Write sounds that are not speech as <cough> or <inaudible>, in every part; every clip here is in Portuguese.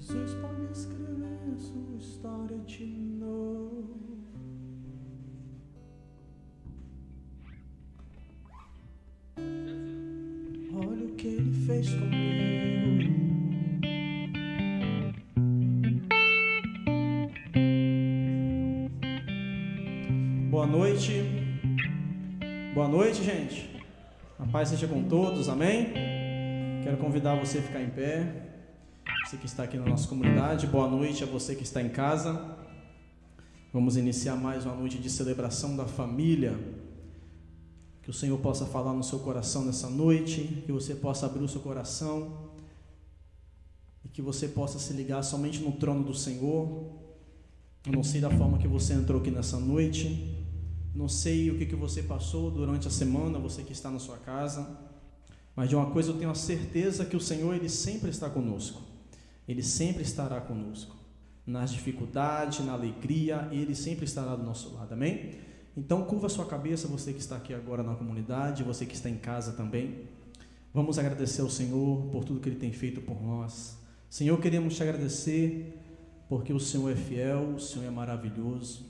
Jesus pode escrever sua história de novo. Olha o que ele fez comigo. Boa noite. Boa noite, gente. A paz seja com todos, amém? Quero convidar você a ficar em pé. Você que está aqui na nossa comunidade, boa noite a você que está em casa. Vamos iniciar mais uma noite de celebração da família. Que o Senhor possa falar no seu coração nessa noite, que você possa abrir o seu coração e que você possa se ligar somente no trono do Senhor. Eu não sei da forma que você entrou aqui nessa noite, não sei o que, que você passou durante a semana, você que está na sua casa, mas de uma coisa eu tenho a certeza que o Senhor ele sempre está conosco. Ele sempre estará conosco. Nas dificuldades, na alegria, Ele sempre estará do nosso lado. Amém? Então, curva sua cabeça, você que está aqui agora na comunidade, você que está em casa também. Vamos agradecer ao Senhor por tudo que Ele tem feito por nós. Senhor, queremos te agradecer porque o Senhor é fiel, o Senhor é maravilhoso.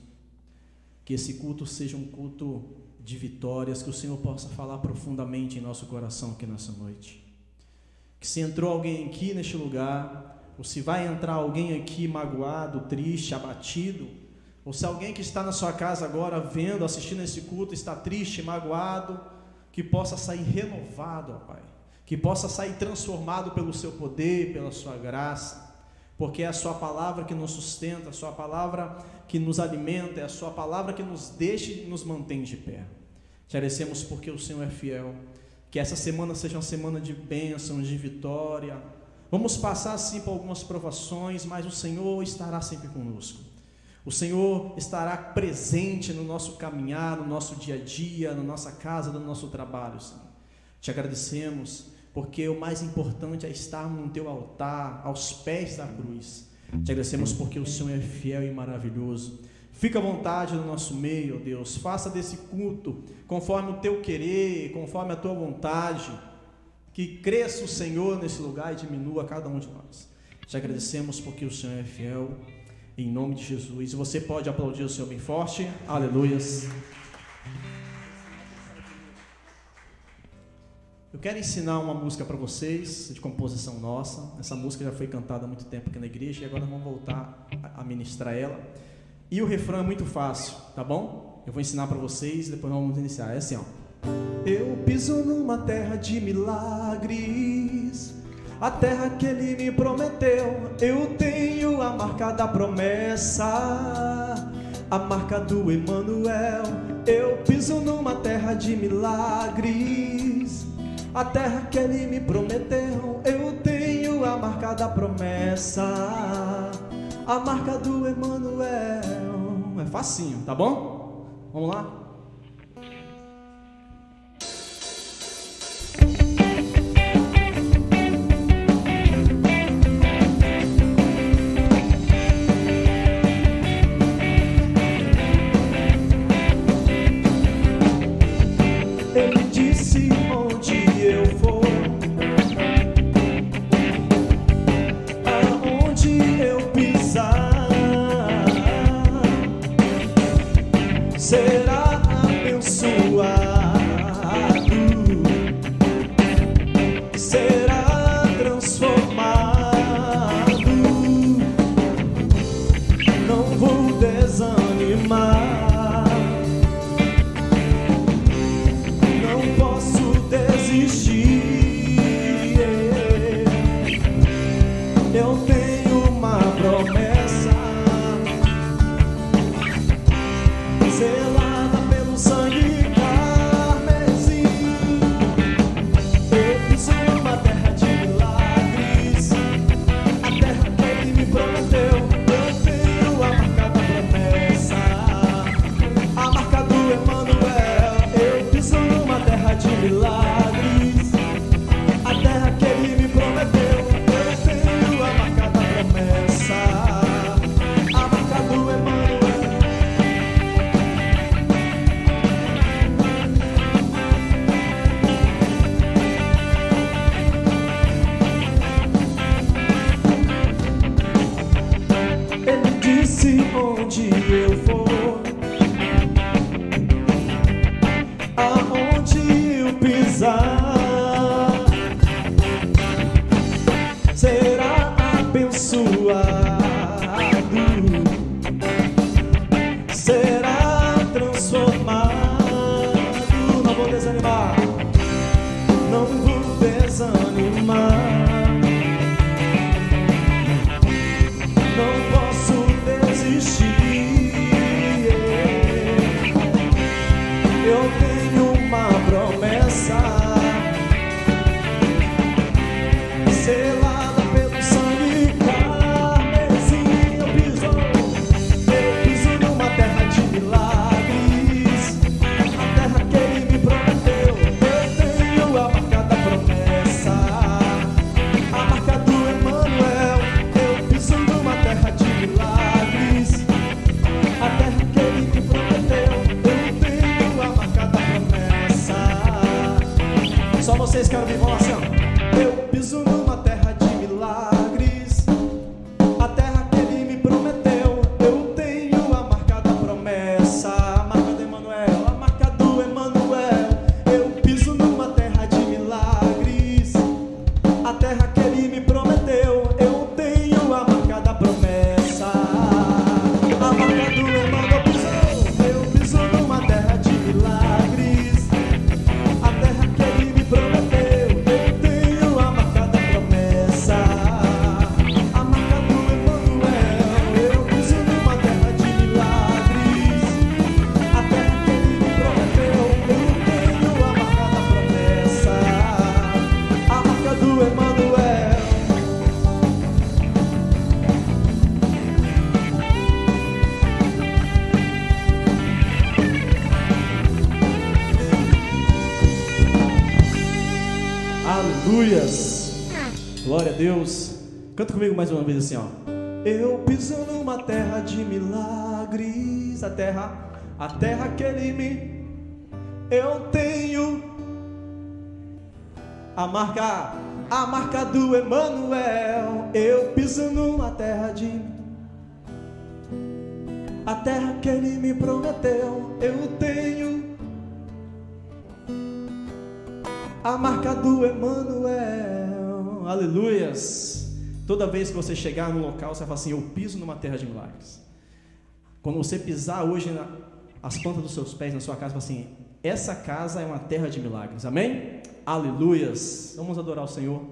Que esse culto seja um culto de vitórias, que o Senhor possa falar profundamente em nosso coração aqui nessa noite. Que se entrou alguém aqui neste lugar, ou se vai entrar alguém aqui magoado, triste, abatido, ou se alguém que está na sua casa agora vendo, assistindo esse culto, está triste, magoado, que possa sair renovado, ó Pai, que possa sair transformado pelo seu poder, pela sua graça, porque é a sua palavra que nos sustenta, a sua palavra que nos alimenta, é a sua palavra que nos deixa e nos mantém de pé. Te agradecemos porque o Senhor é fiel. Que essa semana seja uma semana de bênção, de vitória, Vamos passar sim por algumas provações, mas o Senhor estará sempre conosco. O Senhor estará presente no nosso caminhar, no nosso dia a dia, na nossa casa, no nosso trabalho. Senhor. Te agradecemos, porque o mais importante é estarmos no teu altar, aos pés da cruz. Te agradecemos porque o Senhor é fiel e maravilhoso. Fica à vontade no nosso meio, Deus. Faça desse culto conforme o teu querer, conforme a tua vontade que cresça o Senhor nesse lugar e diminua cada um de nós. Te agradecemos porque o Senhor é fiel, em nome de Jesus. Você pode aplaudir o Senhor bem forte. Aleluias. Eu quero ensinar uma música para vocês, de composição nossa. Essa música já foi cantada há muito tempo aqui na igreja e agora vamos voltar a ministrar ela. E o refrão é muito fácil, tá bom? Eu vou ensinar para vocês e depois vamos iniciar. É assim, ó. Eu piso numa terra de milagres, a terra que ele me prometeu. Eu tenho a marca da promessa, a marca do Emanuel. Eu piso numa terra de milagres, a terra que ele me prometeu. Eu tenho a marca da promessa, a marca do Emanuel. É facinho, tá bom? Vamos lá? Comigo mais uma vez assim, ó. Eu piso numa terra de milagres, a terra, a terra que ele me eu tenho a marca, a marca do Emanuel. Eu piso numa terra de a terra Aleluias. Toda vez que você chegar no local, você vai falar assim: Eu piso numa terra de milagres. Quando você pisar hoje na, as plantas dos seus pés na sua casa, você fala assim: Essa casa é uma terra de milagres. Amém? Aleluias. Vamos adorar o Senhor.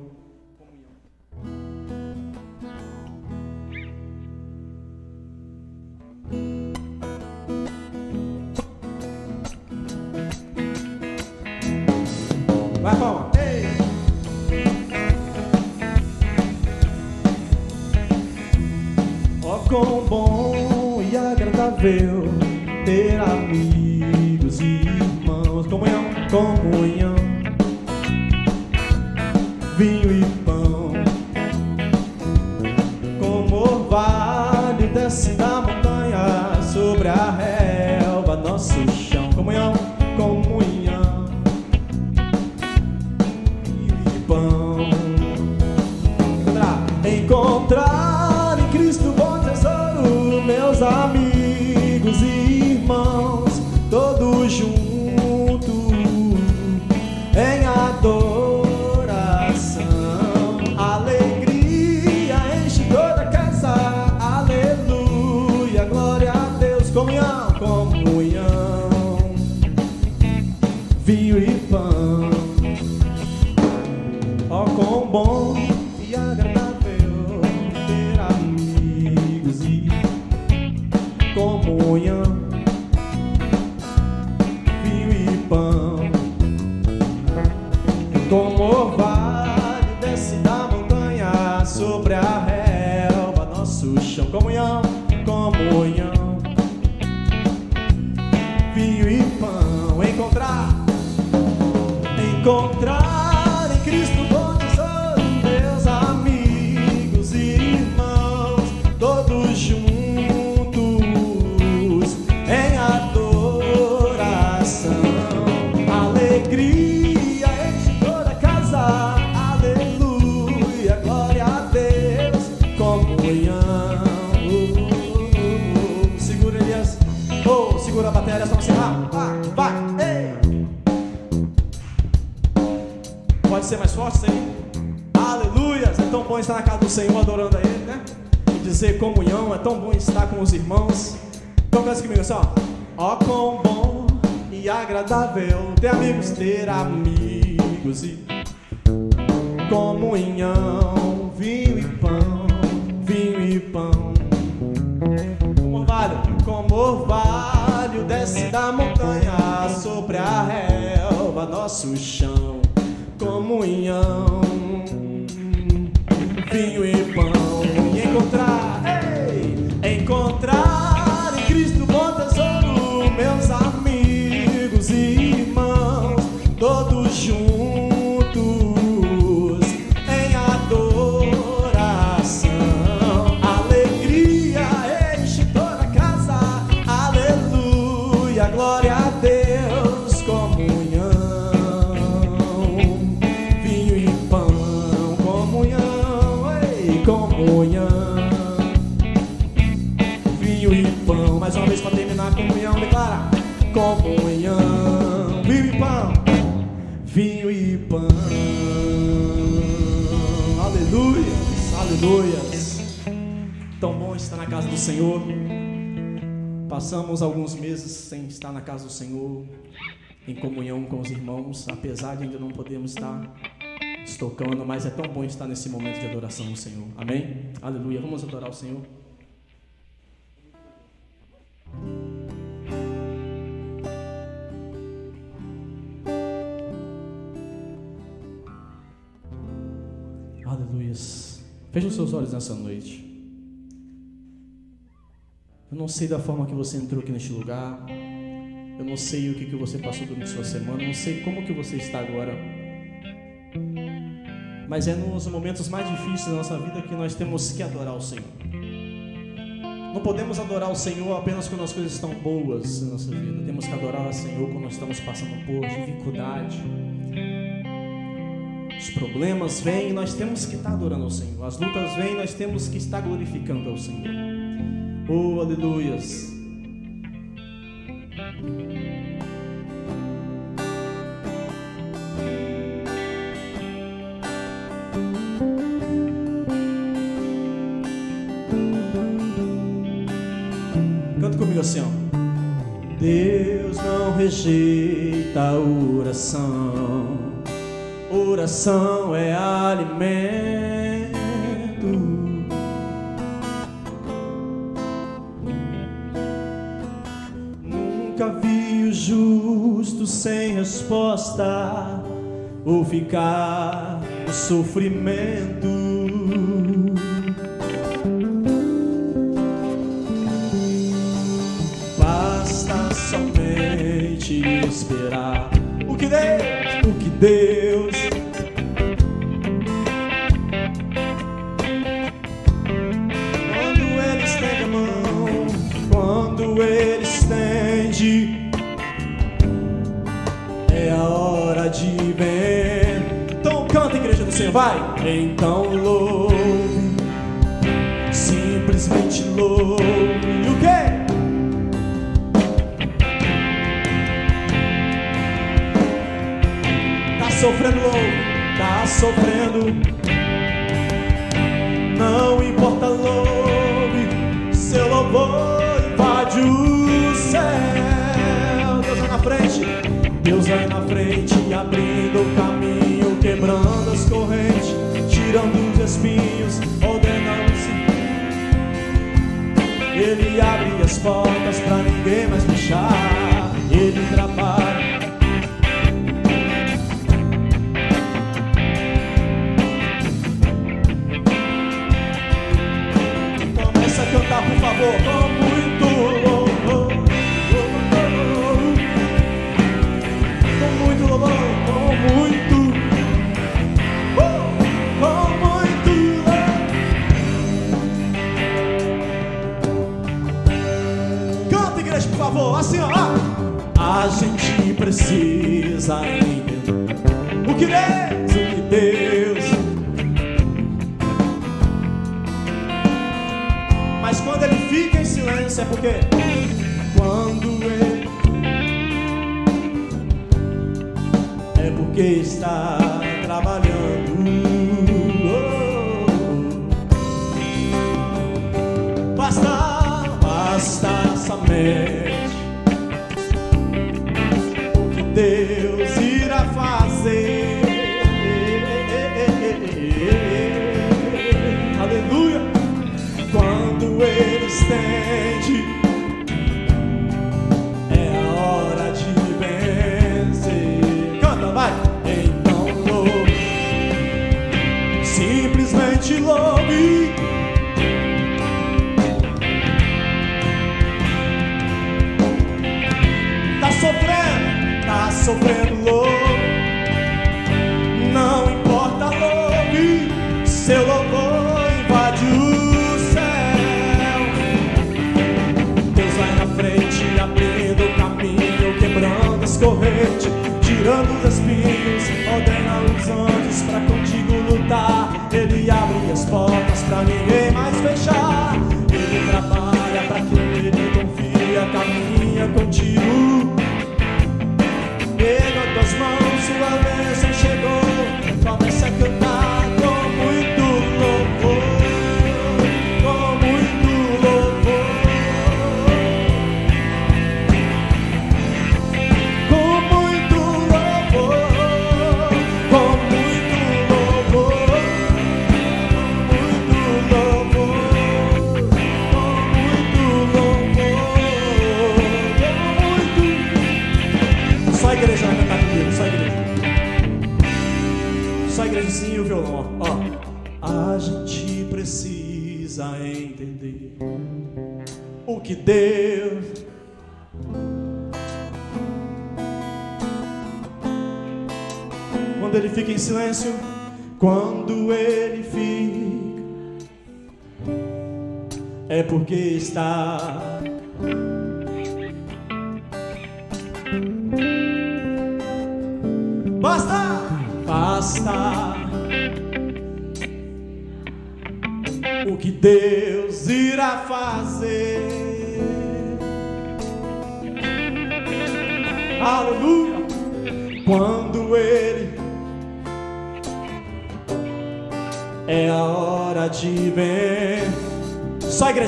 Vai, palma. Agradável estar na casa do Senhor, em comunhão com os irmãos, apesar de ainda não podermos estar estocando, mas é tão bom estar nesse momento de adoração ao Senhor. Amém? Aleluia. Vamos adorar o Senhor. Aleluias. Feche os seus olhos nessa noite. Eu não sei da forma que você entrou aqui neste lugar. Eu não sei o que, que você passou durante sua semana. Não sei como que você está agora. Mas é nos momentos mais difíceis da nossa vida que nós temos que adorar o Senhor. Não podemos adorar o Senhor apenas quando as coisas estão boas na nossa vida. Temos que adorar o Senhor quando nós estamos passando por dificuldade. Os problemas vêm e nós temos que estar adorando ao Senhor. As lutas vêm e nós temos que estar glorificando ao Senhor. Oh, aleluias. Oração é alimento. Nunca vi o justo sem resposta ou ficar no sofrimento.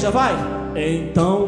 Vai. Então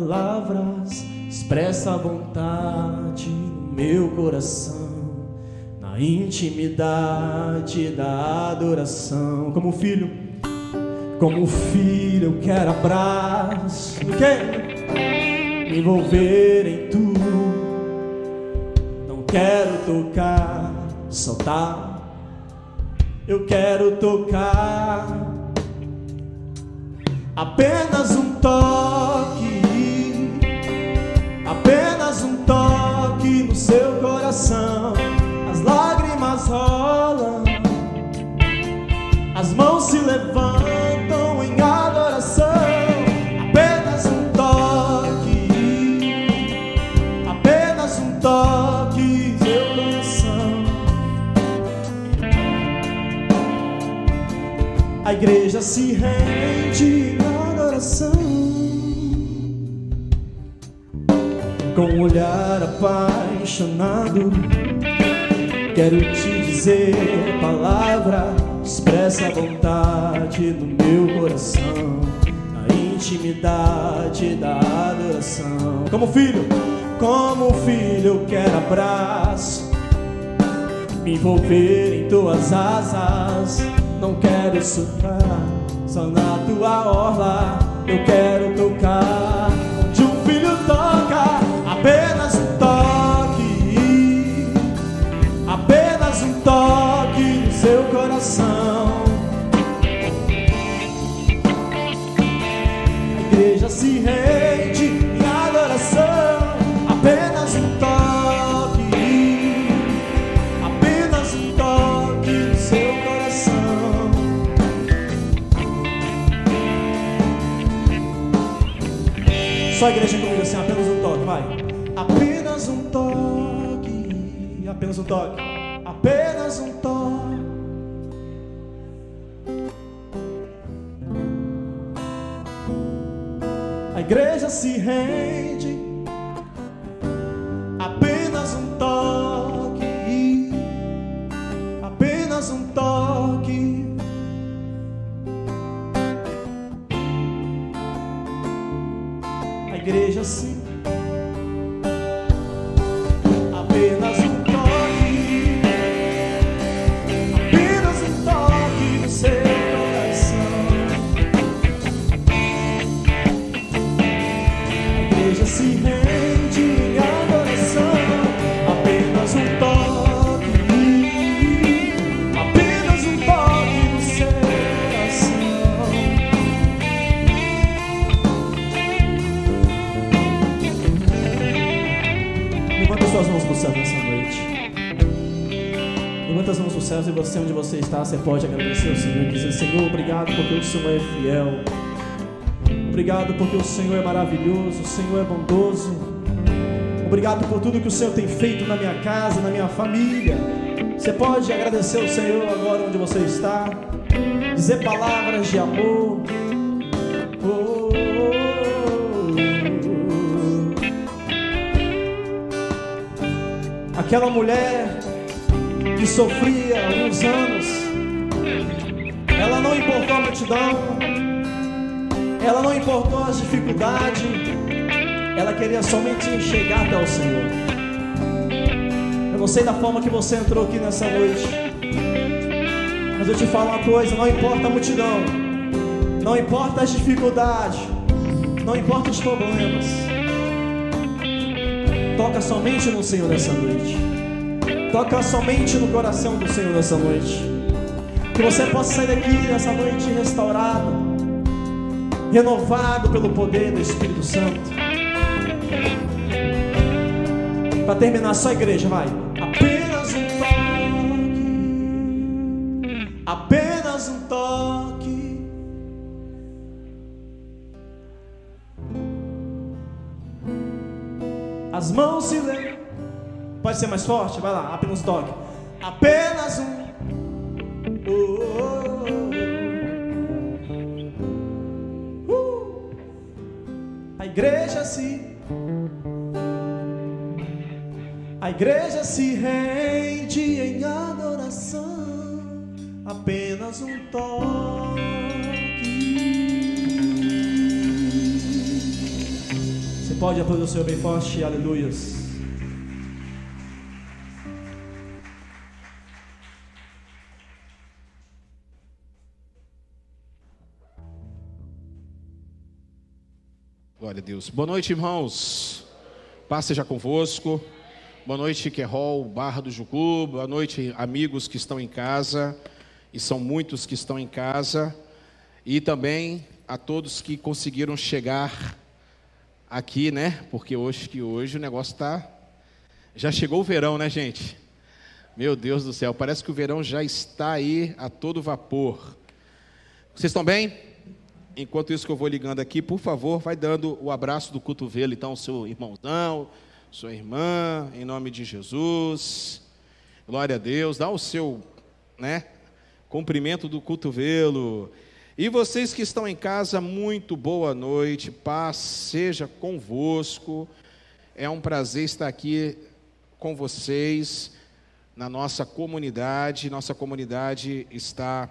palavras, expressa a vontade no meu coração, na intimidade da adoração, como filho. Como filho, eu quero abraço, o quê? Me envolver em tudo. Não quero tocar, soltar eu quero tocar apenas um toque, apenas um toque no seu coração. As lágrimas rolam, as mãos se levantam em adoração. Apenas um toque, apenas um toque, seu coração. A igreja se rende na adoração Com um olhar apaixonado. Quero te dizer palavra Expressa a vontade no meu coração Na intimidade da adoração. Como filho, como filho eu quero abraço Me envolver em tuas asas. Não quero soprar, só na tua orla eu quero tocar. Coração. A igreja se rende em adoração, apenas um toque, apenas um toque no seu coração. Só a igreja comigo assim, apenas um toque, vai. Apenas um toque, apenas um toque, apenas um toque. Igreja se rende, apenas um toque, apenas um toque. Levanta as mãos para o céu e você, onde você está, você pode agradecer ao Senhor e dizer: Senhor, obrigado porque o Senhor é fiel. Obrigado porque o Senhor é maravilhoso, o Senhor é bondoso. Obrigado por tudo que o Senhor tem feito na minha casa, na minha família. Você pode agradecer ao Senhor agora onde você está, dizer palavras de amor. Oh. Aquela mulher que sofria alguns anos, ela não importou a multidão, ela não importou as dificuldades, ela queria somente chegar até o Senhor. Eu não sei da forma que você entrou aqui nessa noite, mas eu te falo uma coisa: não importa a multidão, não importa as dificuldades, não importa os problemas, toca somente no Senhor nessa noite, toca somente no coração do Senhor nessa noite. Que você possa sair daqui nessa noite restaurado, renovado pelo poder do Espírito Santo. Para terminar, só a igreja, vai. Apenas um toque. Apenas um toque. As mãos se levam. Pode ser mais forte? Vai lá, apenas toque. Apenas um. Oh, oh, oh. Uh. A igreja se a igreja se rende em adoração apenas um toque. Você pode aplaudir o Senhor bem forte, aleluias. Glória a Deus. Boa noite, irmãos. Paz seja convosco. Boa noite, Querol, Barra do Jucu. Boa noite, amigos que estão em casa. E são muitos que estão em casa. E também a todos que conseguiram chegar aqui, né? Porque hoje que hoje o negócio está. Já chegou o verão, né, gente? Meu Deus do céu, parece que o verão já está aí a todo vapor. Vocês estão bem? Enquanto isso que eu vou ligando aqui, por favor, vai dando o abraço do cotovelo, então, seu irmãozão, sua irmã, em nome de Jesus. Glória a Deus. Dá o seu, né, cumprimento do cotovelo. E vocês que estão em casa, muito boa noite, paz seja convosco. É um prazer estar aqui com vocês na nossa comunidade. Nossa comunidade está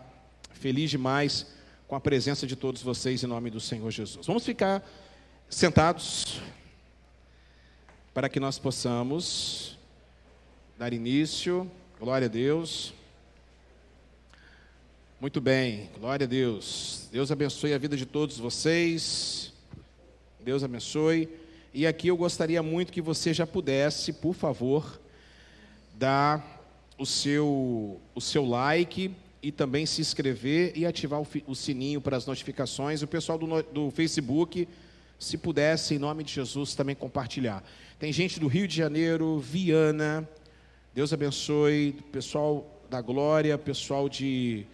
feliz demais com a presença de todos vocês em nome do Senhor Jesus. Vamos ficar sentados para que nós possamos dar início. Glória a Deus. Muito bem, glória a Deus. Deus abençoe a vida de todos vocês. Deus abençoe. E aqui eu gostaria muito que você já pudesse, por favor, dar o seu, o seu like e também se inscrever e ativar o, o sininho para as notificações. O pessoal do, do Facebook, se pudesse, em nome de Jesus, também compartilhar. Tem gente do Rio de Janeiro, Viana, Deus abençoe, pessoal da Glória, pessoal de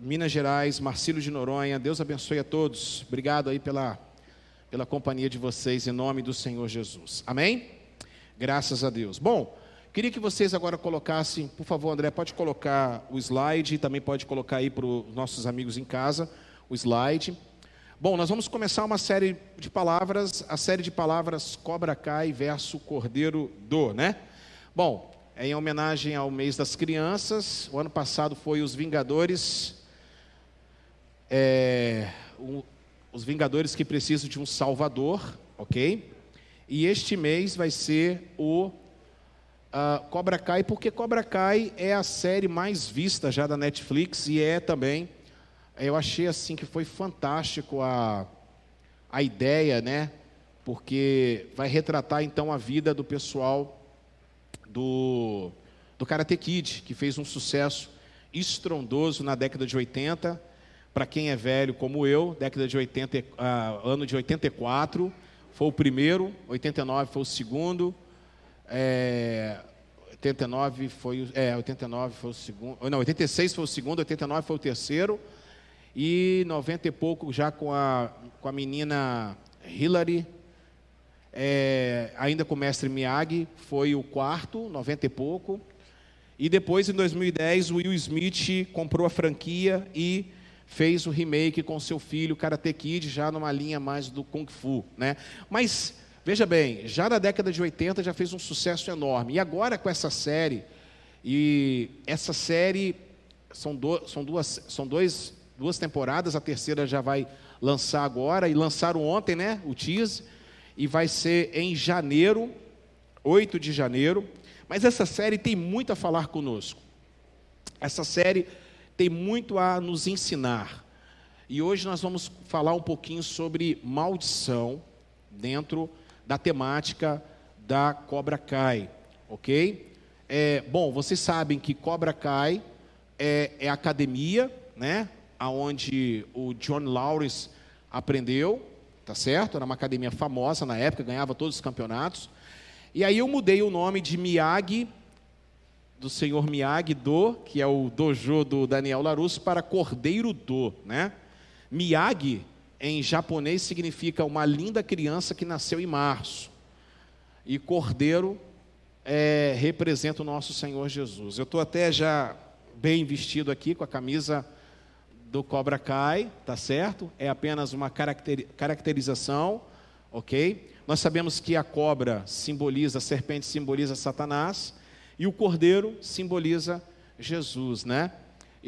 Minas Gerais, Marcílio de Noronha, Deus abençoe a todos. Obrigado aí pela, pela companhia de vocês, em nome do Senhor Jesus. Amém? Graças a Deus. Bom, Queria que vocês agora colocassem, por favor, André, pode colocar o slide e também pode colocar aí para os nossos amigos em casa o slide. Bom, nós vamos começar uma série de palavras, a série de palavras Cobra Cai verso Cordeiro do, né? Bom, é em homenagem ao mês das crianças. O ano passado foi os Vingadores, é, um, os Vingadores que precisam de um Salvador, ok? E este mês vai ser o uh, Cobra Kai, porque Cobra Kai é a série mais vista já da Netflix e é também, eu achei assim que foi fantástico a, a ideia, né? Porque vai retratar então a vida do pessoal do, do Karate Kid, que fez um sucesso estrondoso na década de 80. Para quem é velho como eu, década de 80, uh, ano de 84, foi o primeiro, 89 foi o segundo, é, 89 foi, é, 89 foi o segundo, não, 86 foi o segundo, 89 foi o terceiro, e 90 e pouco já com a, com a menina Hillary, é, ainda com o mestre Miyagi, foi o quarto, 90 e pouco, e depois em 2010 o Will Smith comprou a franquia e fez o remake com seu filho Karate Kid, já numa linha mais do Kung Fu, né? Mas Veja bem, já na década de 80 já fez um sucesso enorme. E agora com essa série, e essa série são, do, são, duas, são dois, duas temporadas, a terceira já vai lançar agora, e lançaram ontem, né? O tease, e vai ser em janeiro, 8 de janeiro. Mas essa série tem muito a falar conosco. Essa série tem muito a nos ensinar. E hoje nós vamos falar um pouquinho sobre maldição dentro da temática da Cobra Kai, ok? É, bom, vocês sabem que Cobra Kai é, é academia, né? Aonde o John Lawrence aprendeu, tá certo? Era uma academia famosa na época, ganhava todos os campeonatos. E aí eu mudei o nome de Miyagi, do senhor Miyagi Do, que é o dojo do Daniel Larusso, para Cordeiro Do, né? Miyagi em japonês significa uma linda criança que nasceu em março. E cordeiro é, representa o nosso Senhor Jesus. Eu estou até já bem vestido aqui com a camisa do Cobra Kai, tá certo? É apenas uma caracterização, ok? Nós sabemos que a cobra simboliza, a serpente simboliza Satanás e o cordeiro simboliza Jesus, né?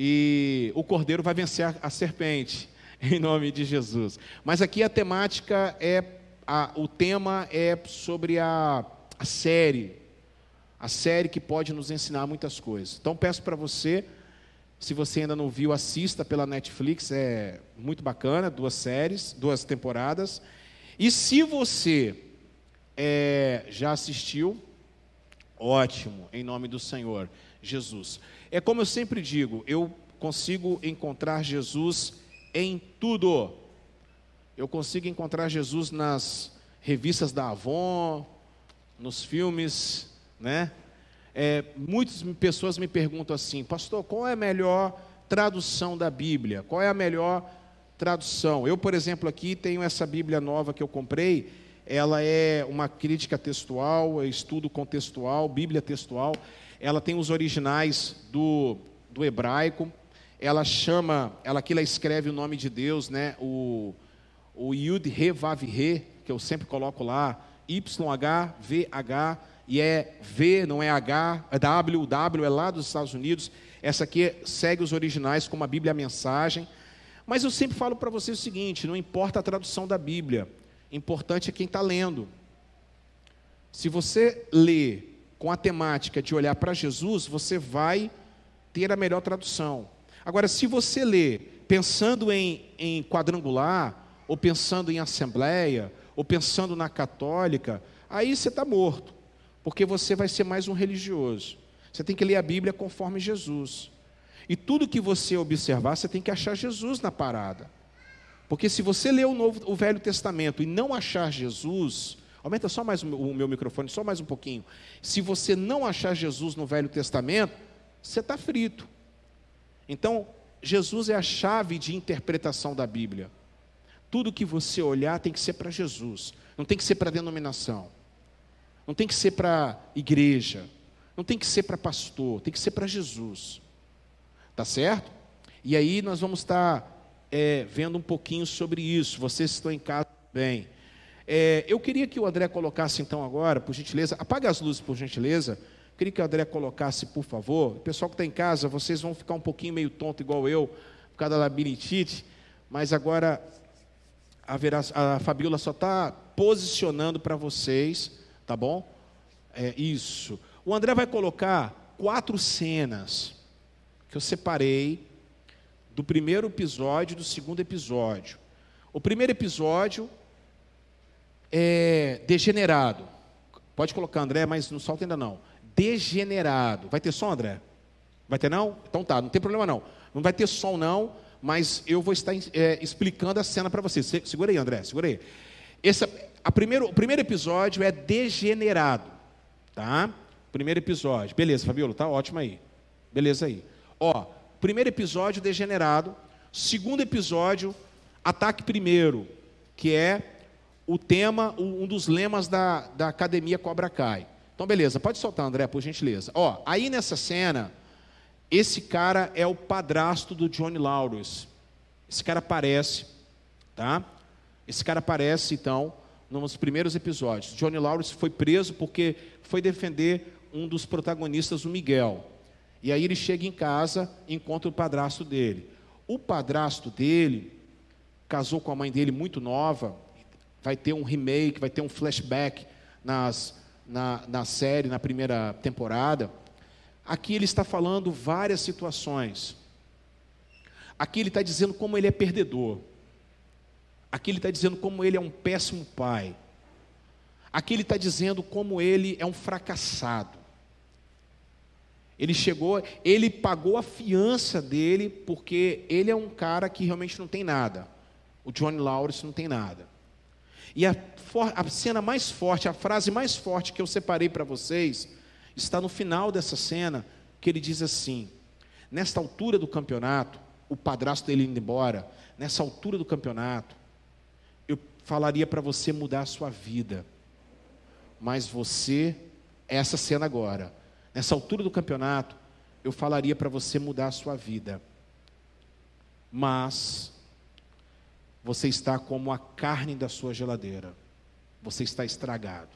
e o cordeiro vai vencer a, a serpente, <laughs> em nome de Jesus. Mas aqui a temática é, a, o tema é sobre a, a série, a série que pode nos ensinar muitas coisas. Então peço para você, se você ainda não viu, assista pela Netflix, é muito bacana, duas séries, duas temporadas. E se você é, já assistiu, ótimo, em nome do Senhor Jesus. É como eu sempre digo, eu consigo encontrar Jesus em tudo. Eu consigo encontrar Jesus nas revistas da Avon, nos filmes, né? É, muitas pessoas me perguntam assim, pastor, qual é a melhor tradução da Bíblia? Qual é a melhor tradução? Eu, por exemplo, aqui tenho essa Bíblia nova que eu comprei. Ela é uma crítica textual, é estudo contextual, Bíblia textual ela tem os originais do, do hebraico, ela chama, ela aqui ela escreve o nome de Deus, né? O, o Yud Re Vav Re, que eu sempre coloco lá, YHVH, e é V, não é H, é W, W é lá dos Estados Unidos. Essa aqui segue os originais como a Bíblia a Mensagem. Mas eu sempre falo para vocês o seguinte: não importa a tradução da Bíblia, importante é quem está lendo. Se você lê com a temática de olhar para Jesus, você vai ter a melhor tradução. Agora, se você lê pensando em, em quadrangular, ou pensando em assembleia, ou pensando na católica, aí você está morto, porque você vai ser mais um religioso. Você tem que ler a Bíblia conforme Jesus. E tudo que você observar, você tem que achar Jesus na parada. Porque se você ler o, Novo, o Velho Testamento e não achar Jesus, Aumenta só mais o meu microfone, só mais um pouquinho. Se você não achar Jesus no Velho Testamento, você está frito. Então, Jesus é a chave de interpretação da Bíblia. Tudo que você olhar tem que ser para Jesus, não tem que ser para denominação, não tem que ser para igreja, não tem que ser para pastor, tem que ser para Jesus. Tá certo? E aí nós vamos estar é, vendo um pouquinho sobre isso. Vocês estão em casa bem. É, eu queria que o André colocasse então agora, por gentileza, apaga as luzes por gentileza. Queria que o André colocasse, por favor. O pessoal que está em casa, vocês vão ficar um pouquinho meio tonto igual eu, por causa da labirintite, mas agora a, Vera, a Fabiola só está posicionando para vocês, tá bom? É isso. O André vai colocar quatro cenas que eu separei do primeiro episódio e do segundo episódio. O primeiro episódio é, degenerado. Pode colocar, André, mas no salto ainda não. Degenerado. Vai ter som, André? Vai ter não? Então tá, não tem problema não. Não vai ter som não, mas eu vou estar é, explicando a cena para vocês. Segura aí, André, segura aí. Esse, a primeiro, o primeiro episódio é degenerado, tá? Primeiro episódio. Beleza, Fabiola, tá ótimo aí. Beleza aí. Ó, primeiro episódio degenerado. Segundo episódio, ataque primeiro, que é o tema, um dos lemas da, da Academia Cobra Kai. Então, beleza, pode soltar, André, por gentileza. Ó, aí nessa cena, esse cara é o padrasto do Johnny Lawrence. Esse cara aparece, tá? Esse cara aparece, então, nos primeiros episódios. Johnny Lawrence foi preso porque foi defender um dos protagonistas, o Miguel. E aí ele chega em casa e encontra o padrasto dele. O padrasto dele casou com a mãe dele muito nova, vai ter um remake, vai ter um flashback nas, na, na série, na primeira temporada. Aqui ele está falando várias situações. Aqui ele está dizendo como ele é perdedor. Aqui ele está dizendo como ele é um péssimo pai. Aqui ele está dizendo como ele é um fracassado. Ele chegou, ele pagou a fiança dele porque ele é um cara que realmente não tem nada. O Johnny Lawrence não tem nada. E a, a cena mais forte, a frase mais forte que eu separei para vocês, está no final dessa cena, que ele diz assim: Nesta altura do campeonato, o padrasto dele indo embora, nessa altura do campeonato, eu falaria para você mudar a sua vida. Mas você, essa cena agora, nessa altura do campeonato, eu falaria para você mudar a sua vida. Mas você está como a carne da sua geladeira. Você está estragado.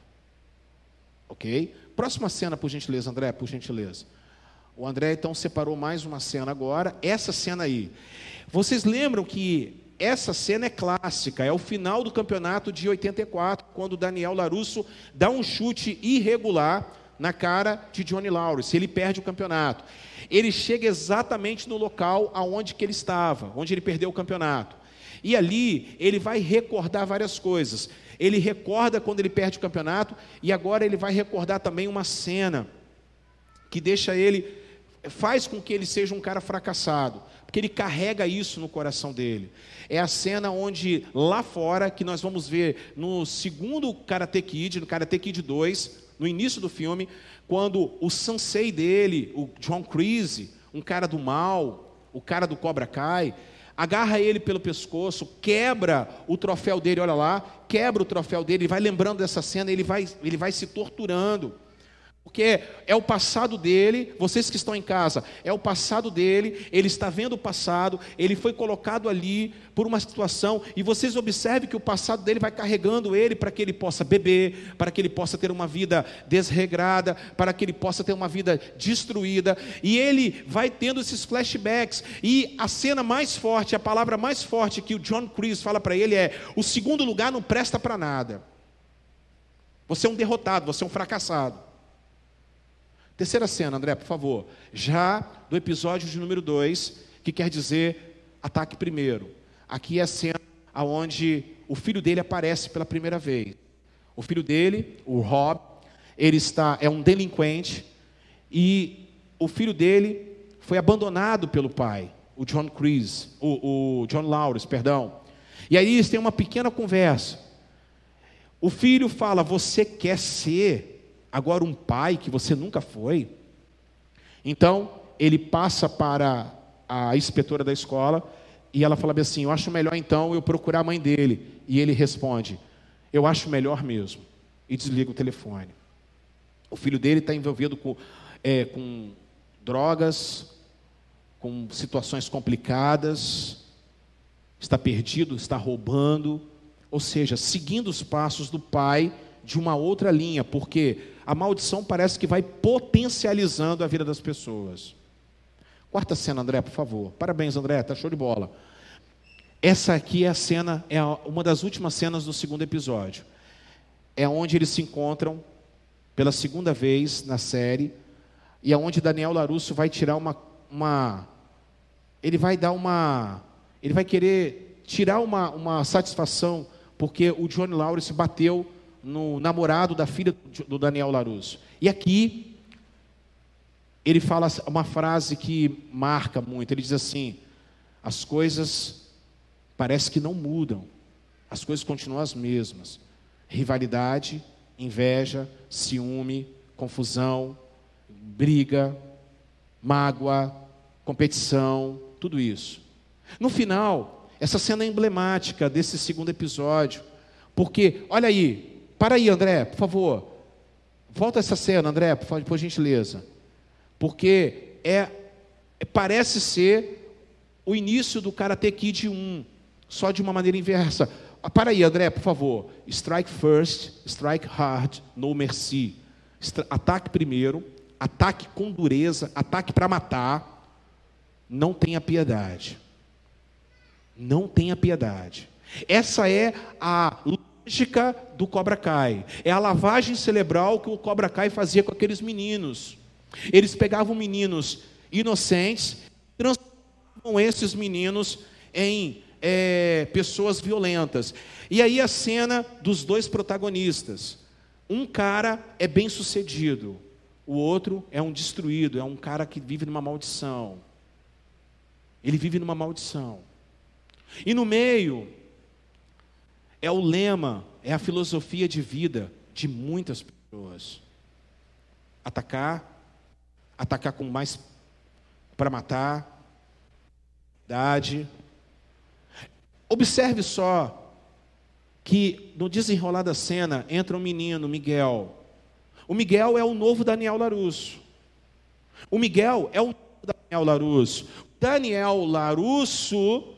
Ok? Próxima cena, por gentileza, André, por gentileza. O André então separou mais uma cena agora, essa cena aí. Vocês lembram que essa cena é clássica, é o final do campeonato de 84, quando Daniel Larusso dá um chute irregular na cara de Johnny Lawrence, ele perde o campeonato. Ele chega exatamente no local aonde que ele estava, onde ele perdeu o campeonato. E ali ele vai recordar várias coisas. Ele recorda quando ele perde o campeonato e agora ele vai recordar também uma cena que deixa ele faz com que ele seja um cara fracassado, porque ele carrega isso no coração dele. É a cena onde lá fora que nós vamos ver no segundo Karate Kid, no Karate Kid 2, no início do filme, quando o sensei dele, o John Creasy, um cara do mal, o cara do Cobra Kai, agarra ele pelo pescoço, quebra o troféu dele, olha lá, quebra o troféu dele, ele vai lembrando dessa cena, ele vai, ele vai se torturando. Porque é o passado dele, vocês que estão em casa, é o passado dele, ele está vendo o passado, ele foi colocado ali por uma situação, e vocês observem que o passado dele vai carregando ele para que ele possa beber, para que ele possa ter uma vida desregrada, para que ele possa ter uma vida destruída, e ele vai tendo esses flashbacks, e a cena mais forte, a palavra mais forte que o John Chris fala para ele é: o segundo lugar não presta para nada. Você é um derrotado, você é um fracassado. Terceira cena, André, por favor. Já do episódio de número 2, que quer dizer ataque primeiro. Aqui é a cena onde o filho dele aparece pela primeira vez. O filho dele, o Rob, ele está é um delinquente e o filho dele foi abandonado pelo pai, o John Chris, o, o John Lawrence, perdão. E aí eles têm uma pequena conversa. O filho fala: "Você quer ser agora um pai que você nunca foi. Então, ele passa para a inspetora da escola e ela fala assim: Eu acho melhor então eu procurar a mãe dele. E ele responde: Eu acho melhor mesmo. E desliga o telefone. O filho dele está envolvido com, é, com drogas, com situações complicadas, está perdido, está roubando, ou seja, seguindo os passos do pai de uma outra linha, porque a maldição parece que vai potencializando a vida das pessoas. Quarta cena, André, por favor. Parabéns, André, tá show de bola. Essa aqui é a cena, é uma das últimas cenas do segundo episódio. É onde eles se encontram pela segunda vez na série e é onde Daniel Larusso vai tirar uma, uma ele vai dar uma, ele vai querer tirar uma, uma satisfação porque o Johnny Lawrence bateu no namorado da filha do Daniel Larusso. E aqui ele fala uma frase que marca muito. Ele diz assim: as coisas parece que não mudam, as coisas continuam as mesmas. Rivalidade, inveja, ciúme, confusão, briga, mágoa, competição, tudo isso. No final, essa cena é emblemática desse segundo episódio, porque, olha aí, para aí, André, por favor. Volta essa cena, André, por, por gentileza. Porque é, parece ser o início do Karate Kid 1, só de uma maneira inversa. Ah, para aí, André, por favor. Strike first, strike hard, no mercy. Ataque primeiro, ataque com dureza, ataque para matar. Não tenha piedade. Não tenha piedade. Essa é a lógica do Cobra Kai. É a lavagem cerebral que o Cobra Kai fazia com aqueles meninos. Eles pegavam meninos inocentes, transformavam esses meninos em é, pessoas violentas. E aí a cena dos dois protagonistas. Um cara é bem sucedido, o outro é um destruído, é um cara que vive numa maldição. Ele vive numa maldição. E no meio é o lema, é a filosofia de vida de muitas pessoas. Atacar, atacar com mais para matar, idade. Observe só que no desenrolar da cena entra um menino, Miguel. O Miguel é o novo Daniel Larusso. O Miguel é o novo Daniel Larusso. Daniel Larusso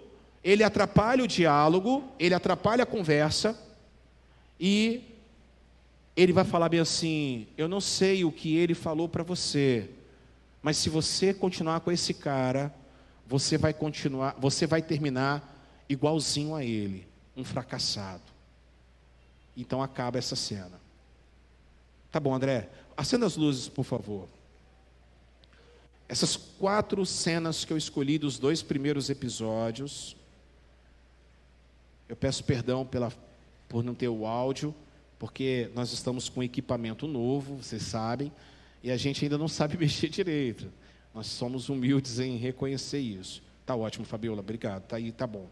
ele atrapalha o diálogo, ele atrapalha a conversa e ele vai falar bem assim: Eu não sei o que ele falou para você, Mas se você continuar com esse cara, você vai continuar, você vai terminar igualzinho a ele, um fracassado. Então acaba essa cena. Tá bom, André? Acenda as luzes, por favor. Essas quatro cenas que eu escolhi dos dois primeiros episódios. Eu peço perdão pela, por não ter o áudio, porque nós estamos com equipamento novo, vocês sabem, e a gente ainda não sabe <laughs> mexer direito. Nós somos humildes em reconhecer isso. Tá ótimo, Fabiola, obrigado. Tá aí, tá bom.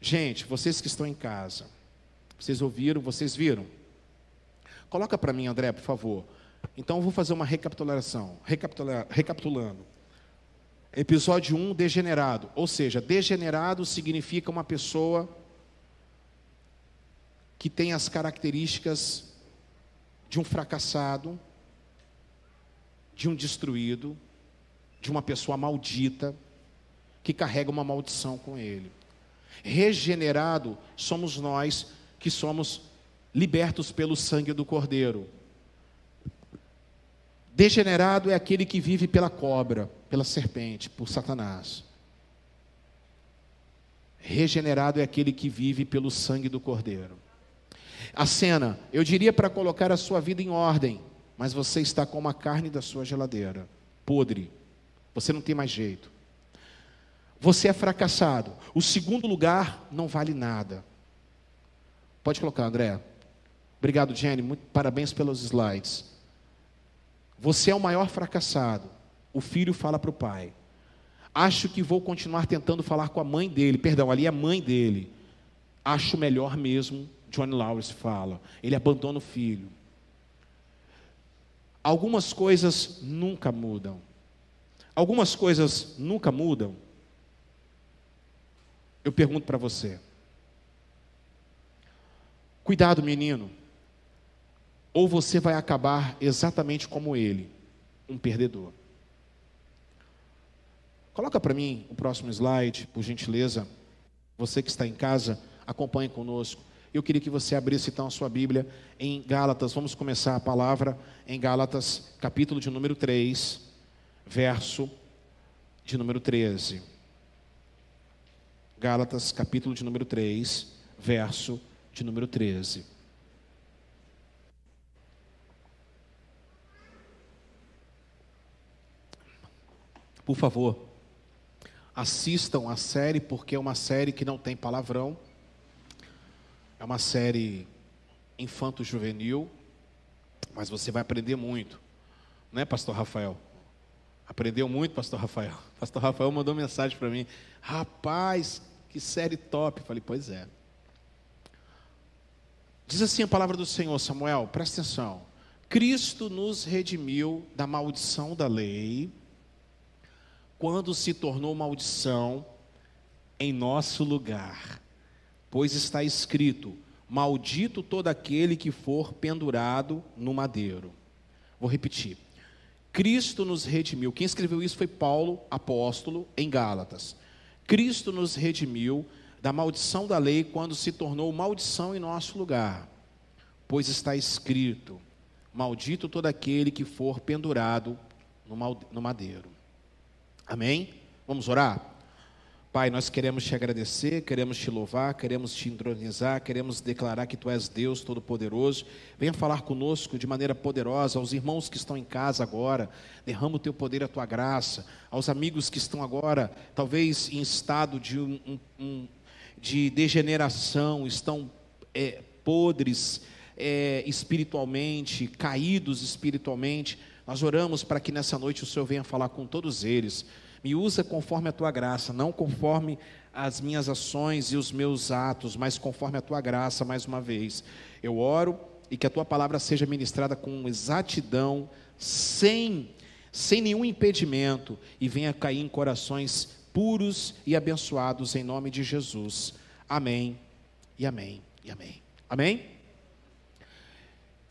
Gente, vocês que estão em casa, vocês ouviram, vocês viram? Coloca para mim, André, por favor. Então eu vou fazer uma recapitulação. Recapitula, recapitulando. Episódio 1, degenerado. Ou seja, degenerado significa uma pessoa que tem as características de um fracassado, de um destruído, de uma pessoa maldita, que carrega uma maldição com ele. Regenerado somos nós que somos libertos pelo sangue do Cordeiro. Degenerado é aquele que vive pela cobra, pela serpente, por Satanás. Regenerado é aquele que vive pelo sangue do Cordeiro. A cena, eu diria para colocar a sua vida em ordem, mas você está com uma carne da sua geladeira, podre. Você não tem mais jeito. Você é fracassado. O segundo lugar não vale nada. Pode colocar, André. Obrigado, Jenny. Muito parabéns pelos slides. Você é o maior fracassado. O filho fala para o pai. Acho que vou continuar tentando falar com a mãe dele. Perdão, ali é a mãe dele. Acho melhor mesmo, John Lawrence fala. Ele abandona o filho. Algumas coisas nunca mudam. Algumas coisas nunca mudam. Eu pergunto para você. Cuidado, menino. Ou você vai acabar exatamente como ele, um perdedor. Coloca para mim o próximo slide, por gentileza. Você que está em casa, acompanhe conosco. Eu queria que você abrisse então a sua Bíblia em Gálatas. Vamos começar a palavra em Gálatas, capítulo de número 3, verso de número 13. Gálatas, capítulo de número 3, verso de número 13. Por favor, assistam a série, porque é uma série que não tem palavrão. É uma série infanto-juvenil, mas você vai aprender muito. Não é, Pastor Rafael? Aprendeu muito, Pastor Rafael. <laughs> Pastor Rafael mandou mensagem para mim: Rapaz, que série top. Falei: Pois é. Diz assim a palavra do Senhor, Samuel, presta atenção. Cristo nos redimiu da maldição da lei quando se tornou maldição em nosso lugar. Pois está escrito: Maldito todo aquele que for pendurado no madeiro. Vou repetir. Cristo nos redimiu. Quem escreveu isso foi Paulo, apóstolo, em Gálatas. Cristo nos redimiu da maldição da lei quando se tornou maldição em nosso lugar. Pois está escrito: Maldito todo aquele que for pendurado no madeiro. Amém? Vamos orar? Pai, nós queremos te agradecer, queremos te louvar, queremos te entronizar, queremos declarar que tu és Deus Todo-Poderoso. Venha falar conosco de maneira poderosa, aos irmãos que estão em casa agora, derrama o teu poder, a tua graça, aos amigos que estão agora, talvez em estado de, um, um, de degeneração, estão é, podres é, espiritualmente, caídos espiritualmente. Nós oramos para que nessa noite o Senhor venha falar com todos eles me usa conforme a tua graça, não conforme as minhas ações e os meus atos, mas conforme a tua graça, mais uma vez. Eu oro e que a tua palavra seja ministrada com exatidão, sem, sem nenhum impedimento, e venha cair em corações puros e abençoados, em nome de Jesus. Amém, e amém, e amém. Amém?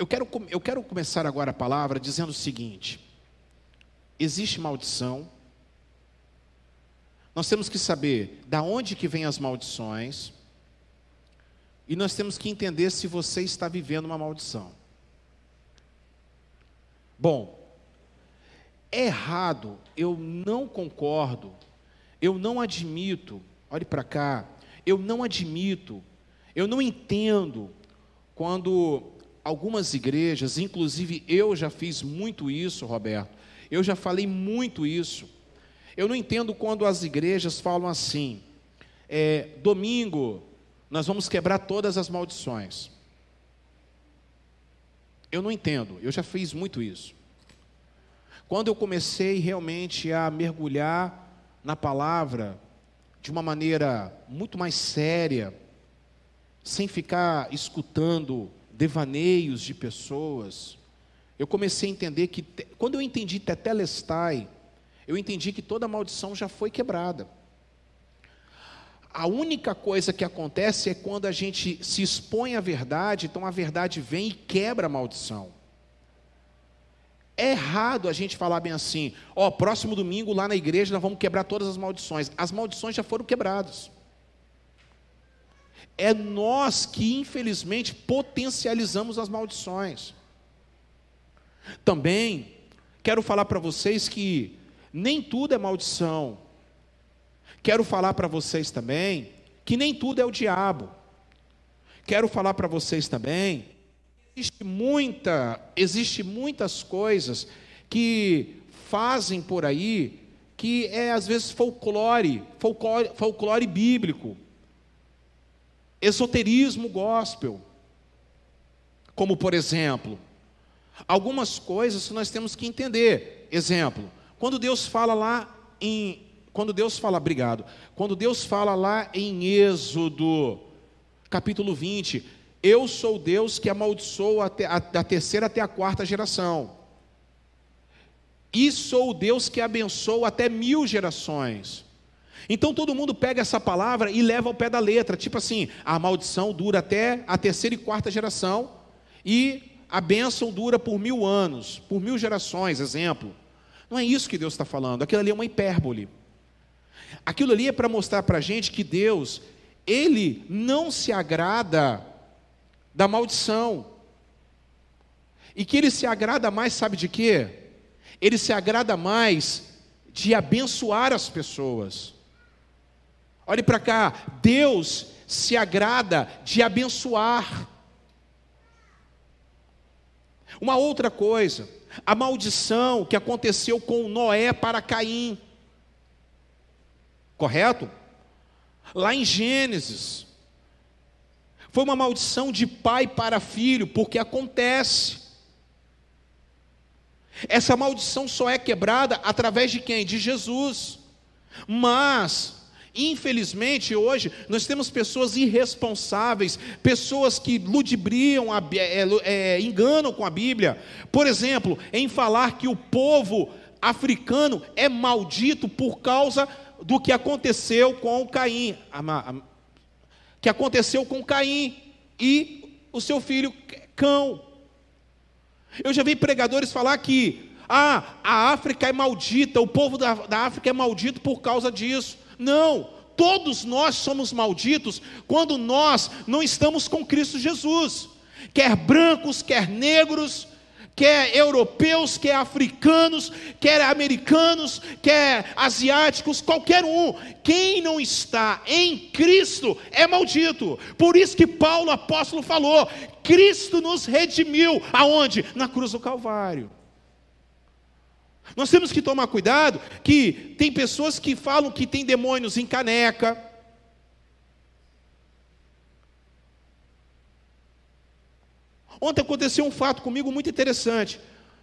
Eu quero, eu quero começar agora a palavra dizendo o seguinte: existe maldição. Nós temos que saber da onde que vêm as maldições. E nós temos que entender se você está vivendo uma maldição. Bom, É errado, eu não concordo, eu não admito, olhe para cá, eu não admito, eu não entendo quando algumas igrejas, inclusive eu já fiz muito isso, Roberto, eu já falei muito isso. Eu não entendo quando as igrejas falam assim: é, domingo nós vamos quebrar todas as maldições. Eu não entendo, eu já fiz muito isso. Quando eu comecei realmente a mergulhar na palavra de uma maneira muito mais séria, sem ficar escutando devaneios de pessoas, eu comecei a entender que, quando eu entendi Tetelestai, eu entendi que toda maldição já foi quebrada. A única coisa que acontece é quando a gente se expõe à verdade, então a verdade vem e quebra a maldição. É errado a gente falar bem assim, ó, oh, próximo domingo lá na igreja nós vamos quebrar todas as maldições. As maldições já foram quebradas. É nós que, infelizmente, potencializamos as maldições. Também quero falar para vocês que nem tudo é maldição. Quero falar para vocês também que nem tudo é o diabo. Quero falar para vocês também existe muita, existe muitas coisas que fazem por aí que é às vezes folclore, folclore, folclore bíblico, esoterismo gospel. Como por exemplo, algumas coisas que nós temos que entender. Exemplo, quando Deus fala lá em quando Deus fala, obrigado. Quando Deus fala lá em Êxodo, capítulo 20, eu sou Deus que amaldiçoa a, da terceira até a quarta geração. E sou Deus que abençoa até mil gerações. Então todo mundo pega essa palavra e leva ao pé da letra, tipo assim, a maldição dura até a terceira e quarta geração, e a bênção dura por mil anos, por mil gerações, exemplo. Não é isso que Deus está falando, aquilo ali é uma hipérbole. Aquilo ali é para mostrar para a gente que Deus, Ele não se agrada da maldição. E que Ele se agrada mais, sabe de quê? Ele se agrada mais de abençoar as pessoas. Olhe para cá, Deus se agrada de abençoar. Uma outra coisa, a maldição que aconteceu com Noé para Caim. Correto? Lá em Gênesis. Foi uma maldição de pai para filho, porque acontece. Essa maldição só é quebrada através de quem? De Jesus. Mas Infelizmente, hoje, nós temos pessoas irresponsáveis, pessoas que ludibriam, é, é, enganam com a Bíblia. Por exemplo, em falar que o povo africano é maldito por causa do que aconteceu com Caim, que aconteceu com Caim e o seu filho Cão. Eu já vi pregadores falar que ah, a África é maldita, o povo da, da África é maldito por causa disso. Não, todos nós somos malditos quando nós não estamos com Cristo Jesus, quer brancos, quer negros, quer europeus, quer africanos, quer americanos, quer asiáticos, qualquer um. Quem não está em Cristo é maldito. Por isso que Paulo apóstolo falou: Cristo nos redimiu aonde? Na cruz do Calvário. Nós temos que tomar cuidado que tem pessoas que falam que tem demônios em caneca. Ontem aconteceu um fato comigo muito interessante.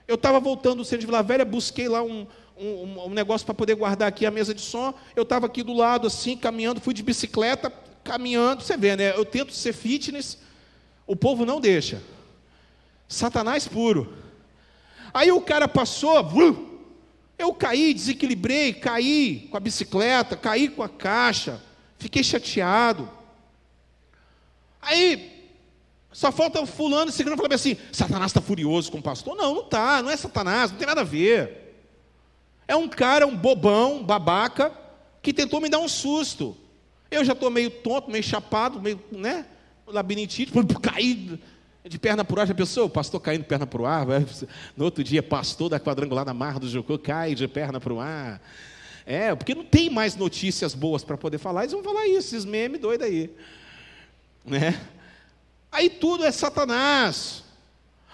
Eu estava voltando do centro de Vila Velha, busquei lá um, um, um negócio para poder guardar aqui a mesa de som. Eu estava aqui do lado, assim, caminhando, fui de bicicleta, caminhando. Você vê, né? Eu tento ser fitness, o povo não deixa. Satanás puro. Aí o cara passou, eu caí, desequilibrei, caí com a bicicleta, caí com a caixa, fiquei chateado. Aí, só falta o fulano e falando assim: Satanás está furioso com o pastor. Não, não está, não é Satanás, não tem nada a ver. É um cara, um bobão, um babaca, que tentou me dar um susto. Eu já estou meio tonto, meio chapado, meio, né? Labirintite, <laughs> caí De perna pro ar, já pensou? O pastor caindo perna pro ar. No outro dia, pastor da quadrangular da Marra do Jocô cai de perna pro ar. É, porque não tem mais notícias boas para poder falar, eles vão falar isso, esses memes doidos aí. Né? Aí tudo é Satanás.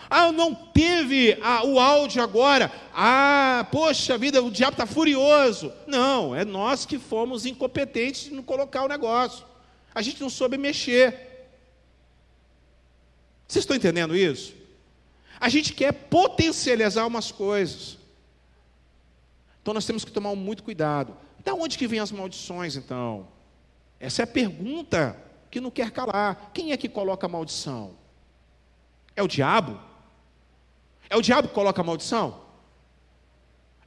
Ah, não teve ah, o áudio agora. Ah, poxa vida, o diabo está furioso. Não, é nós que fomos incompetentes não colocar o negócio. A gente não soube mexer. Vocês estão entendendo isso? A gente quer potencializar umas coisas. Então nós temos que tomar muito cuidado. Da onde que vêm as maldições, então? Essa é a pergunta que não quer calar. Quem é que coloca a maldição? É o diabo? É o diabo que coloca a maldição?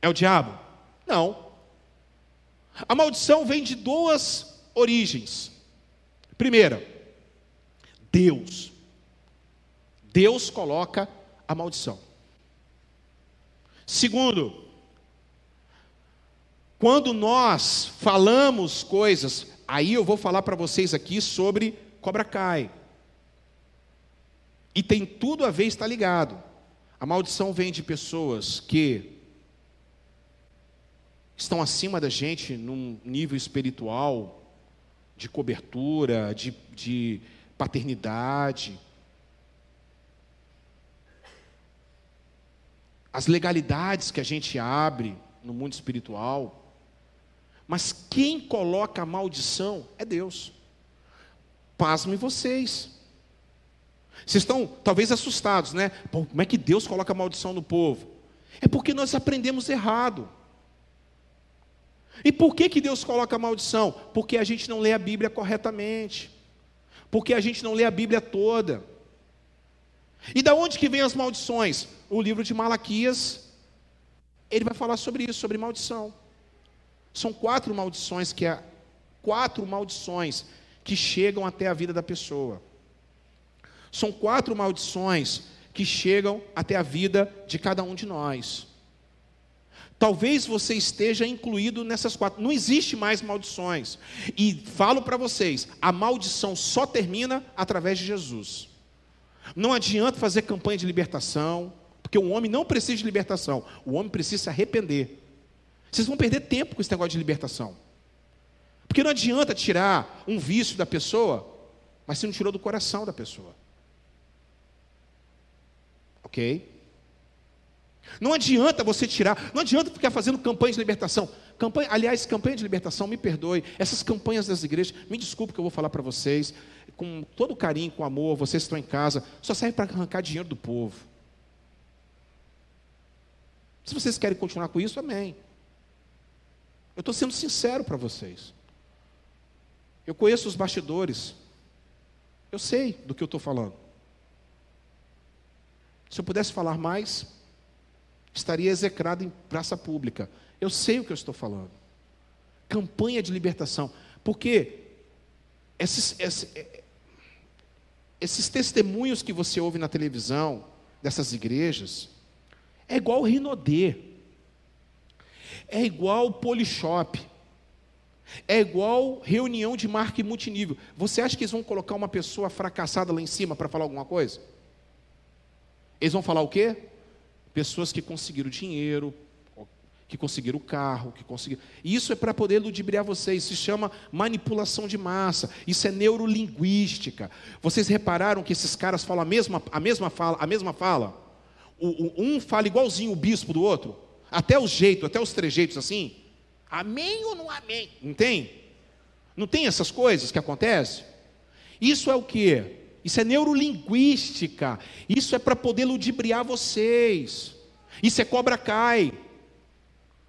É o diabo? Não. A maldição vem de duas origens. Primeira, Deus. Deus coloca a maldição. Segundo, quando nós falamos coisas, aí eu vou falar para vocês aqui sobre Cobra Cai. E tem tudo a ver, está ligado. A maldição vem de pessoas que estão acima da gente num nível espiritual, de cobertura, de, de paternidade. As legalidades que a gente abre no mundo espiritual. Mas quem coloca a maldição é Deus. Pasmem vocês. Vocês estão talvez assustados, né? Como é que Deus coloca maldição no povo? É porque nós aprendemos errado. E por que, que Deus coloca maldição? Porque a gente não lê a Bíblia corretamente. Porque a gente não lê a Bíblia toda. E da onde que vem as maldições? O livro de Malaquias, ele vai falar sobre isso, sobre maldição. São quatro maldições que é quatro maldições que chegam até a vida da pessoa. São quatro maldições que chegam até a vida de cada um de nós. Talvez você esteja incluído nessas quatro. Não existe mais maldições. E falo para vocês: a maldição só termina através de Jesus. Não adianta fazer campanha de libertação, porque o homem não precisa de libertação, o homem precisa se arrepender. Vocês vão perder tempo com esse negócio de libertação. Porque não adianta tirar um vício da pessoa, mas você não tirou do coração da pessoa. Ok? Não adianta você tirar, não adianta ficar fazendo campanha de libertação. Campanha, aliás, campanha de libertação, me perdoe, essas campanhas das igrejas, me desculpe que eu vou falar para vocês, com todo carinho, com amor, vocês estão em casa, só serve para arrancar dinheiro do povo. Se vocês querem continuar com isso, amém. Eu estou sendo sincero para vocês. Eu conheço os bastidores. Eu sei do que eu estou falando. Se eu pudesse falar mais, estaria execrado em praça pública. Eu sei o que eu estou falando. Campanha de libertação. Porque esses, esses, é, esses testemunhos que você ouve na televisão, dessas igrejas, é igual o Rinodê. É igual Polishop. É igual reunião de marca multinível. Você acha que eles vão colocar uma pessoa fracassada lá em cima para falar alguma coisa? Eles vão falar o quê? Pessoas que conseguiram dinheiro, que conseguiram carro, que conseguiram. Isso é para poder ludibriar vocês. Isso se chama manipulação de massa. Isso é neurolinguística. Vocês repararam que esses caras falam a mesma, a mesma fala, a mesma fala? Um fala igualzinho o bispo do outro, até o jeito, até os trejeitos assim. Amém ou não amém? Não tem? Não tem essas coisas que acontecem? Isso é o que? Isso é neurolinguística. Isso é para poder ludibriar vocês. Isso é cobra cai.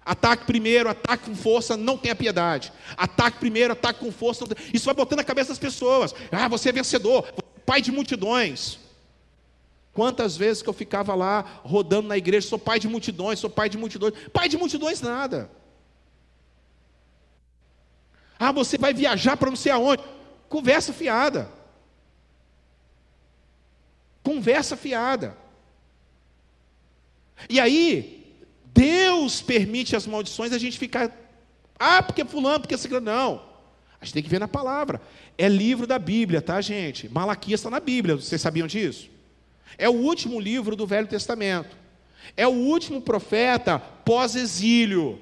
Ataque primeiro, ataque com força, não tenha piedade. Ataque primeiro, ataque com força. Isso vai botando na cabeça das pessoas. Ah, você é vencedor, pai de multidões. Quantas vezes que eu ficava lá rodando na igreja, sou pai de multidões, sou pai de multidões. Pai de multidões nada. Ah, você vai viajar para não sei aonde. Conversa fiada. Conversa fiada. E aí, Deus permite as maldições, a gente ficar, ah, porque fulano, porque ciclano, não. A gente tem que ver na palavra. É livro da Bíblia, tá, gente? Malaquias está na Bíblia, vocês sabiam disso? É o último livro do Velho Testamento. É o último profeta pós-exílio.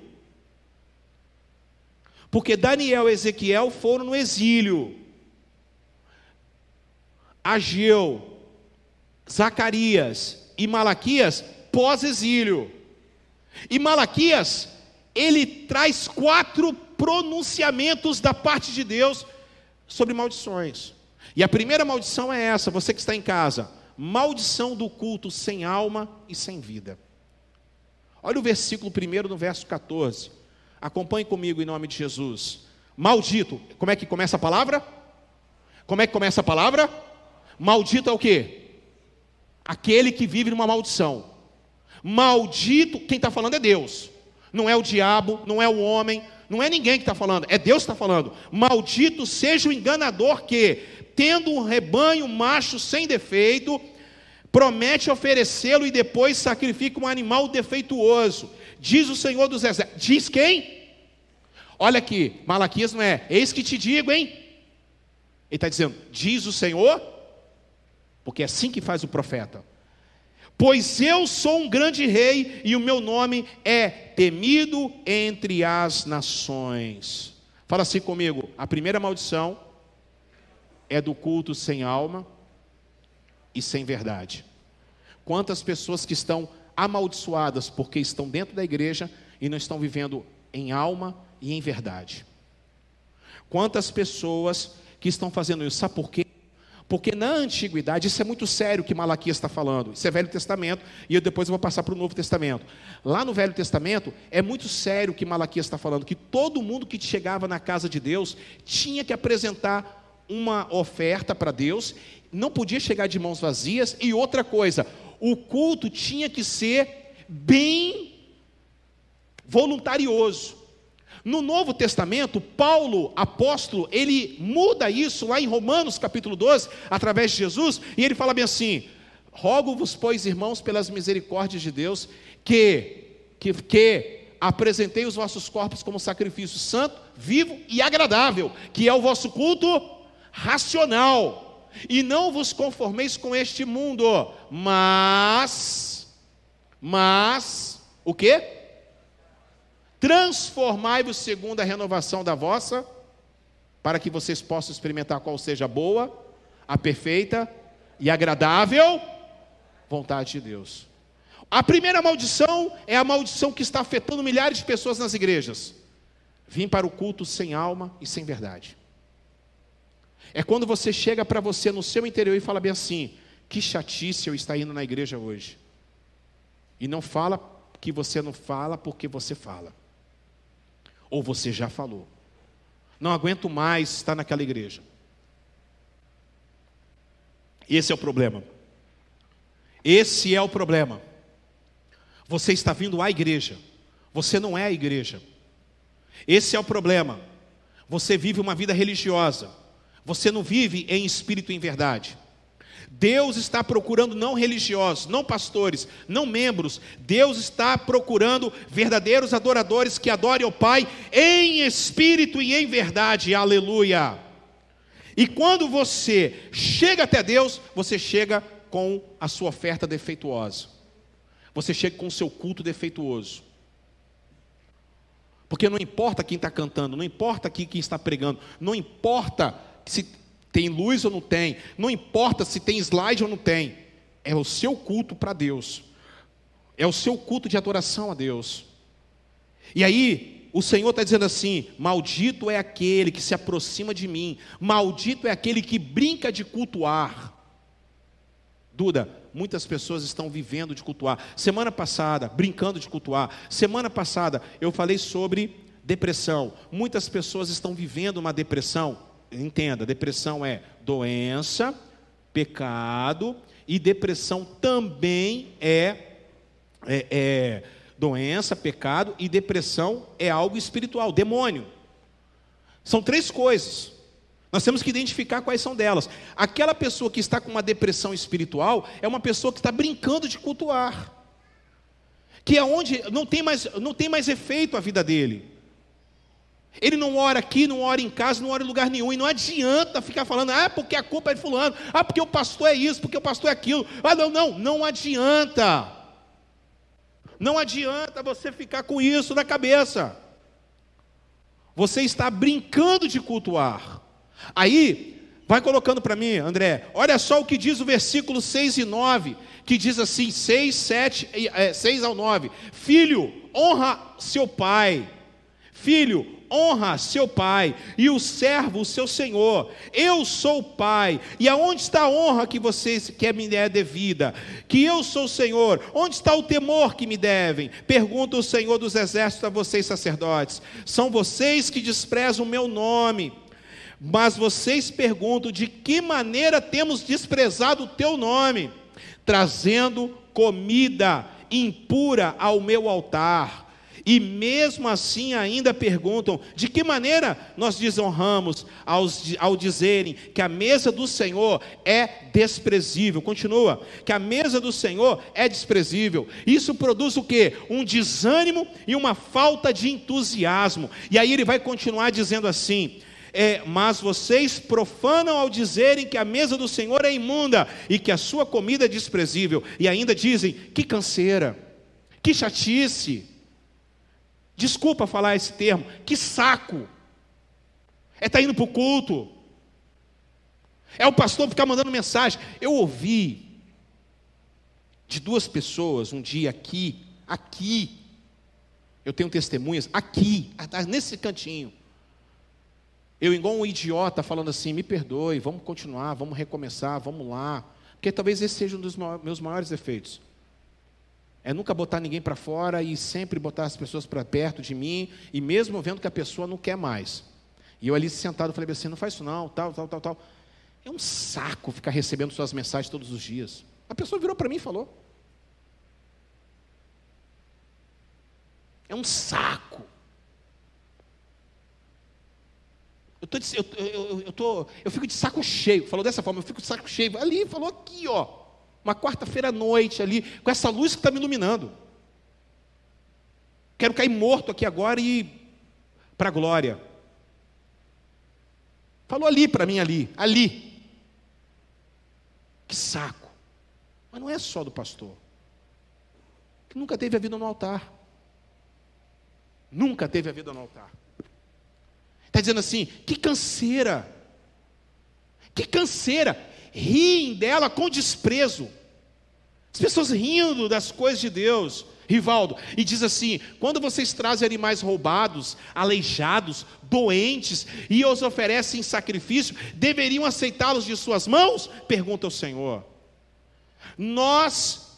Porque Daniel e Ezequiel foram no exílio. Ageu, Zacarias e Malaquias pós-exílio. E Malaquias, ele traz quatro pronunciamentos da parte de Deus sobre maldições. E a primeira maldição é essa, você que está em casa: maldição do culto sem alma e sem vida. Olha o versículo primeiro no verso 14. Acompanhe comigo em nome de Jesus. Maldito, como é que começa a palavra? Como é que começa a palavra? Maldito é o quê? Aquele que vive numa maldição. Maldito, quem está falando é Deus. Não é o diabo, não é o homem, não é ninguém que está falando, é Deus que está falando. Maldito seja o enganador que, tendo um rebanho macho sem defeito, promete oferecê-lo e depois sacrifica um animal defeituoso. Diz o Senhor dos Exércitos. Diz quem? Olha aqui, Malaquias não é, eis que te digo, hein? Ele está dizendo, diz o Senhor, porque é assim que faz o profeta. Pois eu sou um grande rei e o meu nome é temido entre as nações. Fala assim comigo: a primeira maldição é do culto sem alma e sem verdade. Quantas pessoas que estão amaldiçoadas porque estão dentro da igreja e não estão vivendo em alma e em verdade. Quantas pessoas que estão fazendo isso, sabe por quê? Porque na antiguidade, isso é muito sério que Malaquias está falando, isso é Velho Testamento, e eu depois vou passar para o Novo Testamento. Lá no Velho Testamento, é muito sério que Malaquias está falando, que todo mundo que chegava na casa de Deus tinha que apresentar uma oferta para Deus, não podia chegar de mãos vazias, e outra coisa, o culto tinha que ser bem voluntarioso. No Novo Testamento, Paulo, apóstolo, ele muda isso lá em Romanos capítulo 12, através de Jesus, e ele fala bem assim: Rogo-vos, pois, irmãos, pelas misericórdias de Deus, que, que, que apresentei os vossos corpos como sacrifício santo, vivo e agradável, que é o vosso culto racional. E não vos conformeis com este mundo, mas, mas, o que? Transformai-vos segundo a renovação da vossa, para que vocês possam experimentar qual seja a boa, a perfeita e agradável vontade de Deus. A primeira maldição é a maldição que está afetando milhares de pessoas nas igrejas. Vim para o culto sem alma e sem verdade. É quando você chega para você no seu interior e fala bem assim: que chatice eu estar indo na igreja hoje. E não fala que você não fala porque você fala. Ou você já falou. Não aguento mais estar naquela igreja. Esse é o problema. Esse é o problema. Você está vindo à igreja. Você não é a igreja. Esse é o problema. Você vive uma vida religiosa. Você não vive em espírito e em verdade. Deus está procurando não religiosos, não pastores, não membros. Deus está procurando verdadeiros adoradores que adorem ao Pai em espírito e em verdade. Aleluia. E quando você chega até Deus, você chega com a sua oferta defeituosa. Você chega com o seu culto defeituoso. Porque não importa quem está cantando, não importa quem está pregando, não importa se tem luz ou não tem, não importa se tem slide ou não tem, é o seu culto para Deus, é o seu culto de adoração a Deus. E aí, o Senhor está dizendo assim: maldito é aquele que se aproxima de mim, maldito é aquele que brinca de cultuar. Duda, muitas pessoas estão vivendo de cultuar. Semana passada, brincando de cultuar. Semana passada, eu falei sobre depressão. Muitas pessoas estão vivendo uma depressão entenda, depressão é doença, pecado, e depressão também é, é, é doença, pecado, e depressão é algo espiritual, demônio. São três coisas. Nós temos que identificar quais são delas. Aquela pessoa que está com uma depressão espiritual é uma pessoa que está brincando de cultuar. Que é onde não tem mais, não tem mais efeito a vida dele. Ele não ora aqui, não ora em casa, não ora em lugar nenhum. E não adianta ficar falando, ah, porque a culpa é de fulano, ah, porque o pastor é isso, porque o pastor é aquilo. Ah, não, não, não adianta. Não adianta você ficar com isso na cabeça. Você está brincando de cultuar. Aí, vai colocando para mim, André, olha só o que diz o versículo 6 e 9, que diz assim, 6, 7, é, 6 ao 9: Filho, honra seu pai. Filho, honra seu pai e o servo seu senhor. Eu sou o pai. E aonde está a honra que vocês que me é devida? Que eu sou o Senhor. Onde está o temor que me devem? Pergunta o Senhor dos exércitos a vocês sacerdotes. São vocês que desprezam o meu nome. Mas vocês perguntam de que maneira temos desprezado o teu nome, trazendo comida impura ao meu altar e mesmo assim ainda perguntam: de que maneira nós desonramos ao dizerem que a mesa do Senhor é desprezível? Continua, que a mesa do Senhor é desprezível. Isso produz o que? Um desânimo e uma falta de entusiasmo. E aí ele vai continuar dizendo assim: é, mas vocês profanam ao dizerem que a mesa do Senhor é imunda e que a sua comida é desprezível, e ainda dizem: que canseira, que chatice. Desculpa falar esse termo, que saco. É estar tá indo para o culto. É o pastor ficar mandando mensagem. Eu ouvi de duas pessoas um dia aqui, aqui. Eu tenho testemunhas aqui, nesse cantinho. Eu, igual um idiota, falando assim: me perdoe, vamos continuar, vamos recomeçar, vamos lá. Porque talvez esse seja um dos meus maiores defeitos. É nunca botar ninguém para fora e sempre botar as pessoas para perto de mim, e mesmo vendo que a pessoa não quer mais. E eu ali sentado falei assim: não faz isso não, tal, tal, tal, tal. É um saco ficar recebendo suas mensagens todos os dias. A pessoa virou para mim e falou. É um saco. Eu, tô, eu, eu, eu, tô, eu fico de saco cheio. Falou dessa forma, eu fico de saco cheio. Ali, falou aqui, ó. Uma quarta-feira à noite ali, com essa luz que está me iluminando. Quero cair morto aqui agora e para a glória. Falou ali para mim, ali, ali. Que saco. Mas não é só do pastor. Que nunca teve a vida no altar. Nunca teve a vida no altar. Está dizendo assim, que canseira. Que canseira. Riem dela com desprezo. As pessoas rindo das coisas de Deus. Rivaldo, e diz assim: quando vocês trazem animais roubados, aleijados, doentes e os oferecem sacrifício, deveriam aceitá-los de suas mãos? Pergunta o Senhor. Nós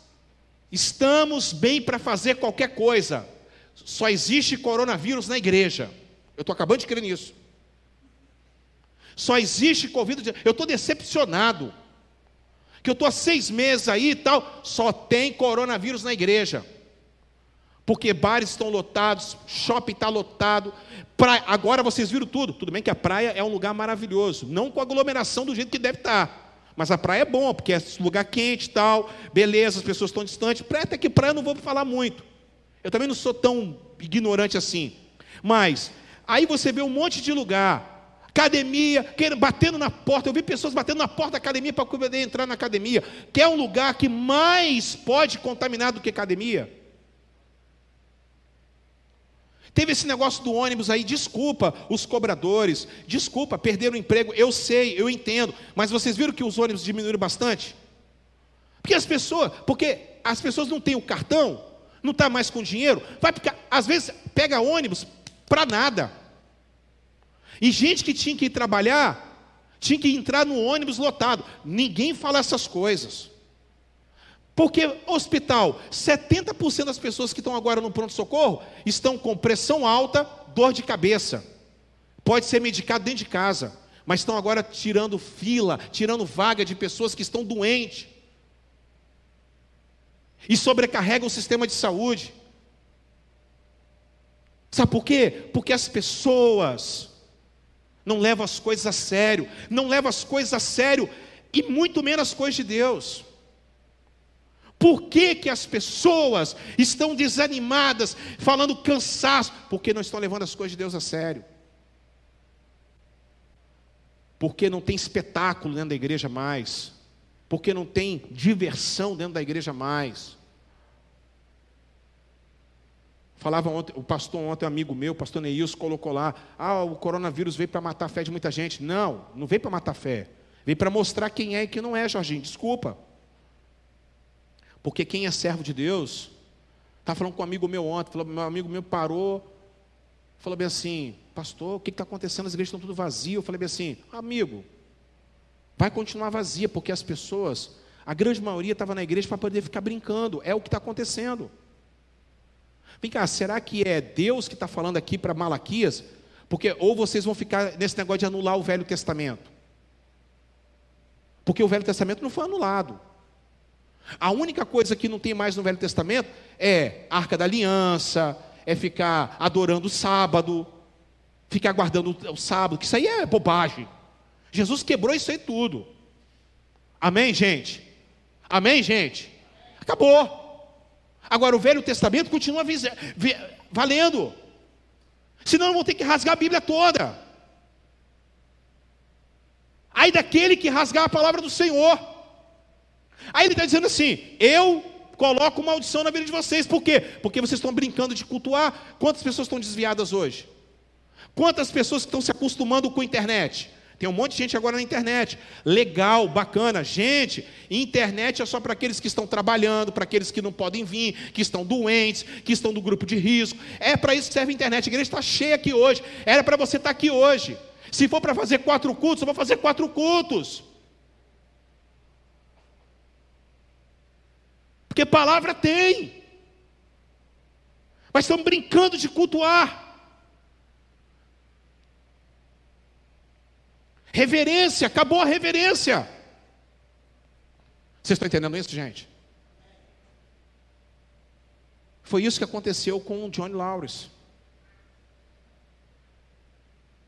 estamos bem para fazer qualquer coisa, só existe coronavírus na igreja. Eu estou acabando de crer nisso. Só existe Covid. Eu estou decepcionado que eu estou há seis meses aí e tal, só tem coronavírus na igreja. Porque bares estão lotados, shopping está lotado. Praia, agora vocês viram tudo. Tudo bem que a praia é um lugar maravilhoso. Não com aglomeração do jeito que deve estar. Tá. Mas a praia é bom, porque é lugar quente e tal. Beleza, as pessoas estão distantes. Praia até que praia eu não vou falar muito. Eu também não sou tão ignorante assim. Mas, aí você vê um monte de lugar academia, batendo na porta. Eu vi pessoas batendo na porta da academia para poder entrar na academia. Que é um lugar que mais pode contaminar do que academia. Teve esse negócio do ônibus aí, desculpa os cobradores, desculpa, perderam o emprego, eu sei, eu entendo, mas vocês viram que os ônibus diminuíram bastante? Porque as pessoas, porque as pessoas não têm o cartão, não está mais com dinheiro, vai ficar, às vezes pega ônibus para nada. E gente que tinha que ir trabalhar, tinha que entrar no ônibus lotado. Ninguém fala essas coisas. Porque hospital, 70% das pessoas que estão agora no pronto-socorro estão com pressão alta, dor de cabeça. Pode ser medicado dentro de casa, mas estão agora tirando fila, tirando vaga de pessoas que estão doentes. E sobrecarregam o sistema de saúde. Sabe por quê? Porque as pessoas não leva as coisas a sério, não leva as coisas a sério e muito menos as coisas de Deus. Por que, que as pessoas estão desanimadas, falando cansaço? Porque não estão levando as coisas de Deus a sério. Porque não tem espetáculo dentro da igreja mais. Porque não tem diversão dentro da igreja mais. Falava ontem, o pastor ontem, amigo meu, o pastor Neilson, colocou lá: ah, o coronavírus veio para matar a fé de muita gente. Não, não veio para matar a fé. Veio para mostrar quem é e quem não é, Jorginho. Desculpa. Porque quem é servo de Deus, estava falando com um amigo meu ontem, falou, meu amigo meu parou, falou bem assim, pastor, o que está acontecendo? As igrejas estão tudo vazias. Eu falei bem assim, amigo, vai continuar vazia, porque as pessoas, a grande maioria estava na igreja para poder ficar brincando. É o que está acontecendo. Vem cá, será que é Deus que está falando aqui para Malaquias? Porque ou vocês vão ficar nesse negócio de anular o Velho Testamento. Porque o Velho Testamento não foi anulado. A única coisa que não tem mais no Velho Testamento é a Arca da Aliança, é ficar adorando o sábado, ficar guardando o sábado, que isso aí é bobagem. Jesus quebrou isso aí tudo. Amém, gente? Amém, gente? Acabou. Agora, o Velho Testamento continua valendo. Senão, vão ter que rasgar a Bíblia toda. Aí daquele que rasgar a palavra do Senhor. Aí ele está dizendo assim: Eu coloco maldição na vida de vocês. Por quê? Porque vocês estão brincando de cultuar. Quantas pessoas estão desviadas hoje? Quantas pessoas estão se acostumando com a internet? Tem um monte de gente agora na internet. Legal, bacana. Gente, internet é só para aqueles que estão trabalhando, para aqueles que não podem vir, que estão doentes, que estão do grupo de risco. É para isso que serve a internet. A igreja está cheia aqui hoje. Era para você estar tá aqui hoje. Se for para fazer quatro cultos, eu vou fazer quatro cultos. Porque palavra tem. Mas estamos brincando de cultuar. Reverência, acabou a reverência. Vocês estão entendendo isso, gente? Foi isso que aconteceu com o John Lawrence.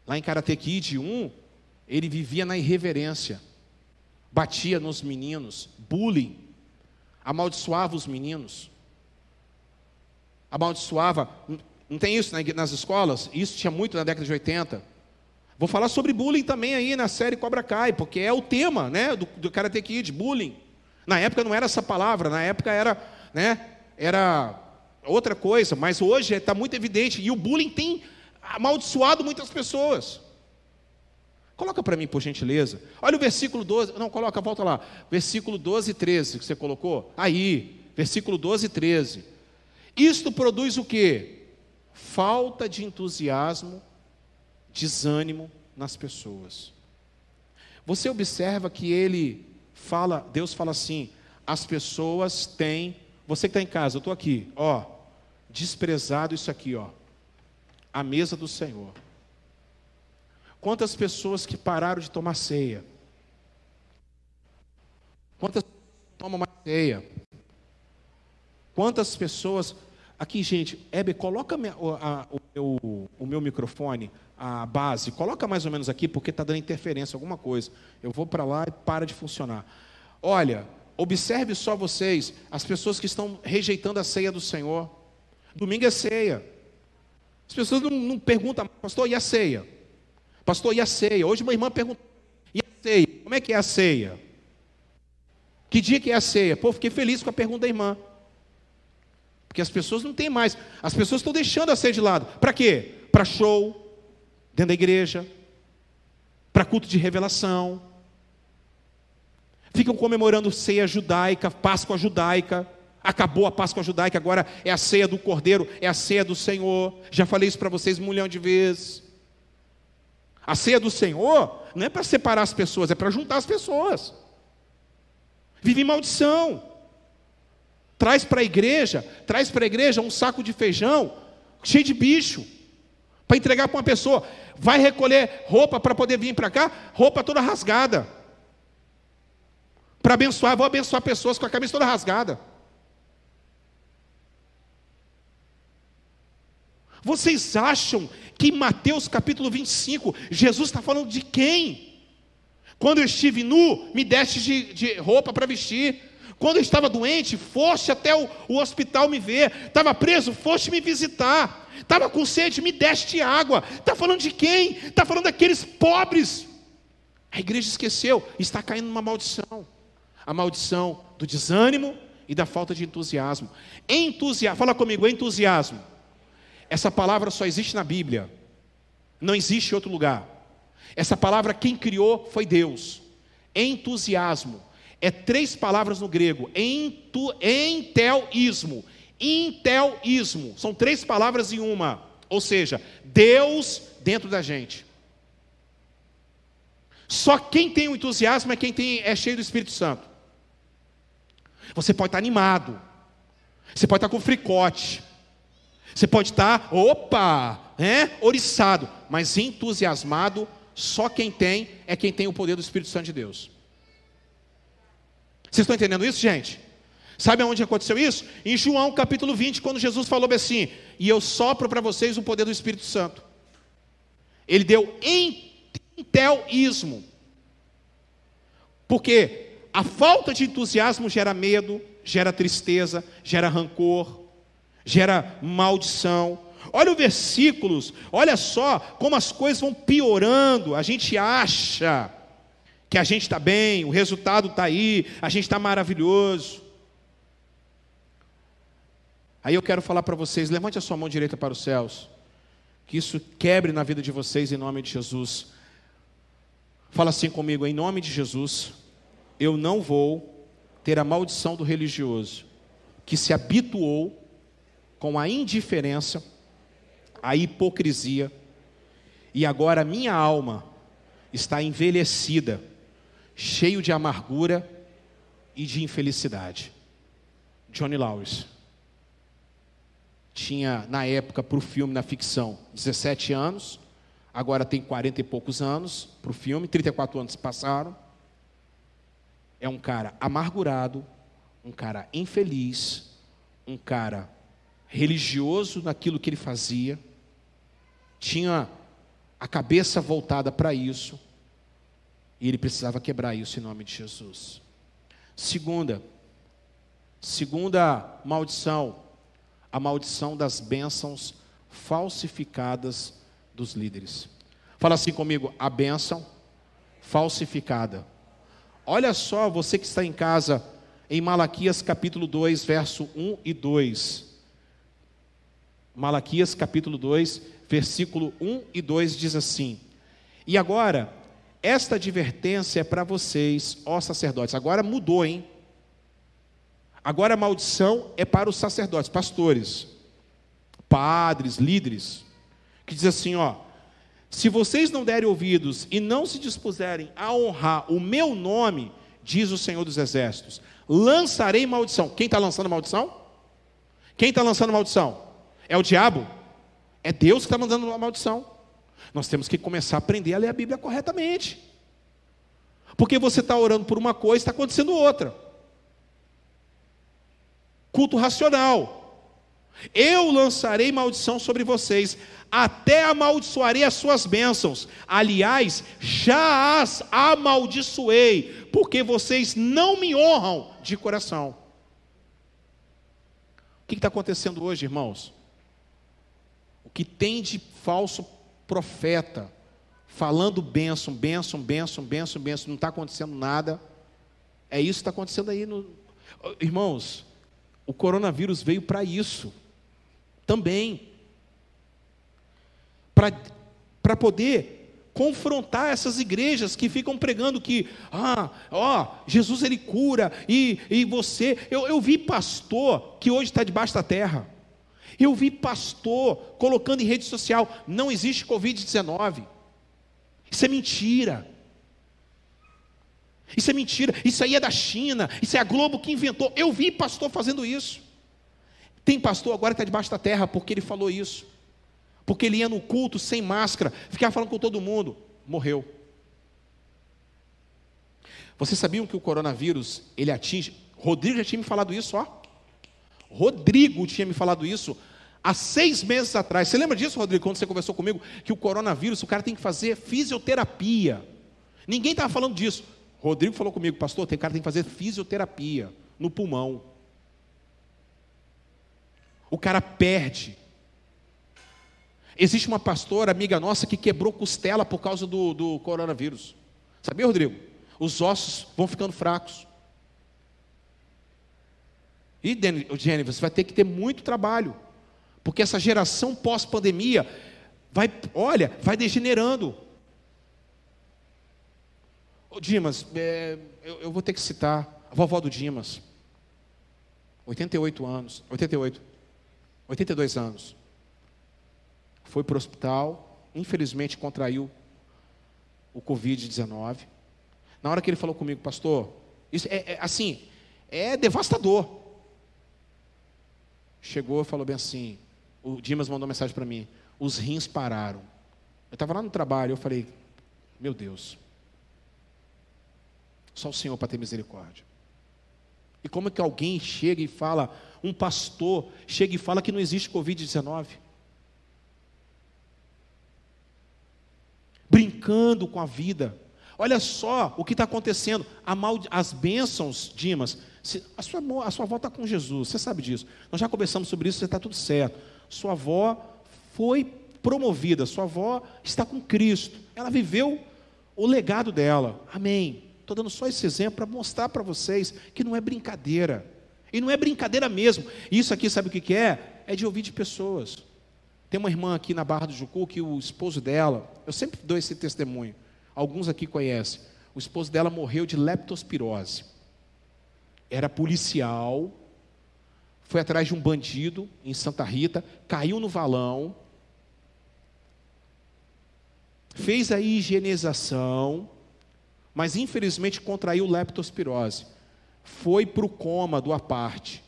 Lá em Karate Kid 1, ele vivia na irreverência, batia nos meninos, bullying, amaldiçoava os meninos, amaldiçoava. Não tem isso nas escolas? Isso tinha muito na década de 80. Vou falar sobre bullying também aí na série Cobra Kai, porque é o tema né, do, do Karate Kid, bullying. Na época não era essa palavra, na época era, né, era outra coisa, mas hoje está muito evidente. E o bullying tem amaldiçoado muitas pessoas. Coloca para mim, por gentileza. Olha o versículo 12. Não, coloca, volta lá. Versículo 12 e 13 que você colocou. Aí, versículo 12 e 13. Isto produz o que? Falta de entusiasmo desânimo nas pessoas. Você observa que ele fala, Deus fala assim: as pessoas têm, você que está em casa, eu estou aqui, ó, desprezado isso aqui, ó, a mesa do Senhor. Quantas pessoas que pararam de tomar ceia? Quantas tomam mais ceia? Quantas pessoas. Aqui, gente, Hebe, coloca minha, a, o, meu, o meu microfone a base, coloca mais ou menos aqui, porque está dando interferência, alguma coisa. Eu vou para lá e para de funcionar. Olha, observe só vocês, as pessoas que estão rejeitando a ceia do Senhor. Domingo é ceia. As pessoas não, não perguntam, pastor, e a ceia? Pastor, e a ceia? Hoje uma irmã perguntou, e a ceia? Como é que é a ceia? Que dia que é a ceia? Pô, fiquei feliz com a pergunta da irmã. Porque as pessoas não têm mais. As pessoas estão deixando a ceia de lado. Para quê? Para show, dentro da igreja, para culto de revelação. Ficam comemorando ceia judaica, Páscoa judaica. Acabou a Páscoa judaica, agora é a ceia do Cordeiro, é a ceia do Senhor. Já falei isso para vocês um milhão de vezes. A ceia do Senhor não é para separar as pessoas, é para juntar as pessoas. Vive em maldição. Traz para a igreja, traz para a igreja um saco de feijão cheio de bicho para entregar para uma pessoa. Vai recolher roupa para poder vir para cá, roupa toda rasgada. Para abençoar, vou abençoar pessoas com a camisa toda rasgada. Vocês acham que em Mateus capítulo 25, Jesus está falando de quem? Quando eu estive nu, me deste de, de roupa para vestir. Quando eu estava doente, foste até o, o hospital me ver. Estava preso, foste me visitar. Estava com sede, me deste água. Está falando de quem? Está falando daqueles pobres. A igreja esqueceu, está caindo numa maldição. A maldição do desânimo e da falta de entusiasmo. Entusiasmo, fala comigo, entusiasmo. Essa palavra só existe na Bíblia. Não existe em outro lugar. Essa palavra quem criou foi Deus. Entusiasmo é três palavras no grego: entu, entelismo, intelismo. São três palavras em uma. Ou seja, Deus dentro da gente. Só quem tem o entusiasmo é quem tem, é cheio do Espírito Santo. Você pode estar animado, você pode estar com fricote, você pode estar, opa, é, oriçado, mas entusiasmado, só quem tem é quem tem o poder do Espírito Santo de Deus. Vocês estão entendendo isso, gente? Sabe aonde aconteceu isso? Em João capítulo 20, quando Jesus falou assim: E eu sopro para vocês o poder do Espírito Santo. Ele deu entelismo. Porque a falta de entusiasmo gera medo, gera tristeza, gera rancor, gera maldição. Olha os versículos, olha só como as coisas vão piorando. A gente acha que a gente está bem, o resultado está aí, a gente está maravilhoso. Aí eu quero falar para vocês: levante a sua mão direita para os céus, que isso quebre na vida de vocês em nome de Jesus. Fala assim comigo, em nome de Jesus, eu não vou ter a maldição do religioso, que se habituou com a indiferença, a hipocrisia, e agora minha alma está envelhecida cheio de amargura e de infelicidade. Johnny Lawrence tinha na época para o filme na ficção 17 anos, agora tem 40 e poucos anos para o filme, 34 anos passaram. É um cara amargurado, um cara infeliz, um cara religioso naquilo que ele fazia, tinha a cabeça voltada para isso e ele precisava quebrar isso em nome de Jesus. Segunda, segunda maldição, a maldição das bênçãos falsificadas dos líderes. Fala assim comigo, a bênção falsificada. Olha só, você que está em casa, em Malaquias capítulo 2, verso 1 e 2. Malaquias capítulo 2, versículo 1 e 2 diz assim: E agora, esta advertência é para vocês, ó sacerdotes. Agora mudou, hein? Agora a maldição é para os sacerdotes, pastores, padres, líderes, que diz assim, ó: se vocês não derem ouvidos e não se dispuserem a honrar o meu nome, diz o Senhor dos Exércitos, lançarei maldição. Quem está lançando maldição? Quem está lançando maldição? É o diabo? É Deus que está mandando uma maldição. Nós temos que começar a aprender a ler a Bíblia corretamente. Porque você está orando por uma coisa e está acontecendo outra. Culto racional. Eu lançarei maldição sobre vocês, até amaldiçoarei as suas bênçãos. Aliás, já as amaldiçoei, porque vocês não me honram de coração. O que está acontecendo hoje, irmãos? O que tem de falso profeta, falando bênção, bênção, bênção, bênção, bênção, não está acontecendo nada. É isso que está acontecendo aí. No... Irmãos, o coronavírus veio para isso também. Para poder confrontar essas igrejas que ficam pregando que, ah, ó, Jesus ele cura, e, e você. Eu, eu vi pastor que hoje está debaixo da terra. Eu vi pastor colocando em rede social: não existe Covid-19. Isso é mentira. Isso é mentira. Isso aí é da China. Isso é a Globo que inventou. Eu vi pastor fazendo isso. Tem pastor agora que está debaixo da terra porque ele falou isso. Porque ele ia no culto sem máscara, ficava falando com todo mundo. Morreu. Vocês sabiam que o coronavírus ele atinge? Rodrigo já tinha me falado isso, ó. Rodrigo tinha me falado isso há seis meses atrás. Você lembra disso, Rodrigo, quando você conversou comigo? Que o coronavírus, o cara tem que fazer fisioterapia. Ninguém estava falando disso. Rodrigo falou comigo, pastor, tem cara que tem que fazer fisioterapia no pulmão. O cara perde. Existe uma pastora, amiga nossa, que quebrou costela por causa do, do coronavírus. Sabia, Rodrigo? Os ossos vão ficando fracos. E, Jenny, você vai ter que ter muito trabalho. Porque essa geração pós-pandemia vai, olha, vai degenerando. Ô, Dimas, é, eu, eu, vou ter que citar a vovó do Dimas. 88 anos, 88, 82 anos. Foi para o hospital, infelizmente contraiu o Covid-19. Na hora que ele falou comigo, pastor, isso é, é assim, é devastador. Chegou e falou bem assim: o Dimas mandou mensagem para mim: os rins pararam. Eu estava lá no trabalho, eu falei: meu Deus, só o Senhor para ter misericórdia. E como é que alguém chega e fala, um pastor chega e fala que não existe Covid-19? Brincando com a vida. Olha só o que está acontecendo. Mal, as bênçãos, Dimas. a, sua, a sua avó está com Jesus, você sabe disso. Nós já conversamos sobre isso, você está tudo certo. Sua avó foi promovida, sua avó está com Cristo. Ela viveu o legado dela. Amém. Estou dando só esse exemplo para mostrar para vocês que não é brincadeira. E não é brincadeira mesmo. Isso aqui, sabe o que é? É de ouvir de pessoas. Tem uma irmã aqui na Barra do Jucu que o esposo dela, eu sempre dou esse testemunho. Alguns aqui conhecem. O esposo dela morreu de leptospirose. Era policial, foi atrás de um bandido em Santa Rita, caiu no valão, fez a higienização, mas infelizmente contraiu leptospirose. Foi para o coma do aparte.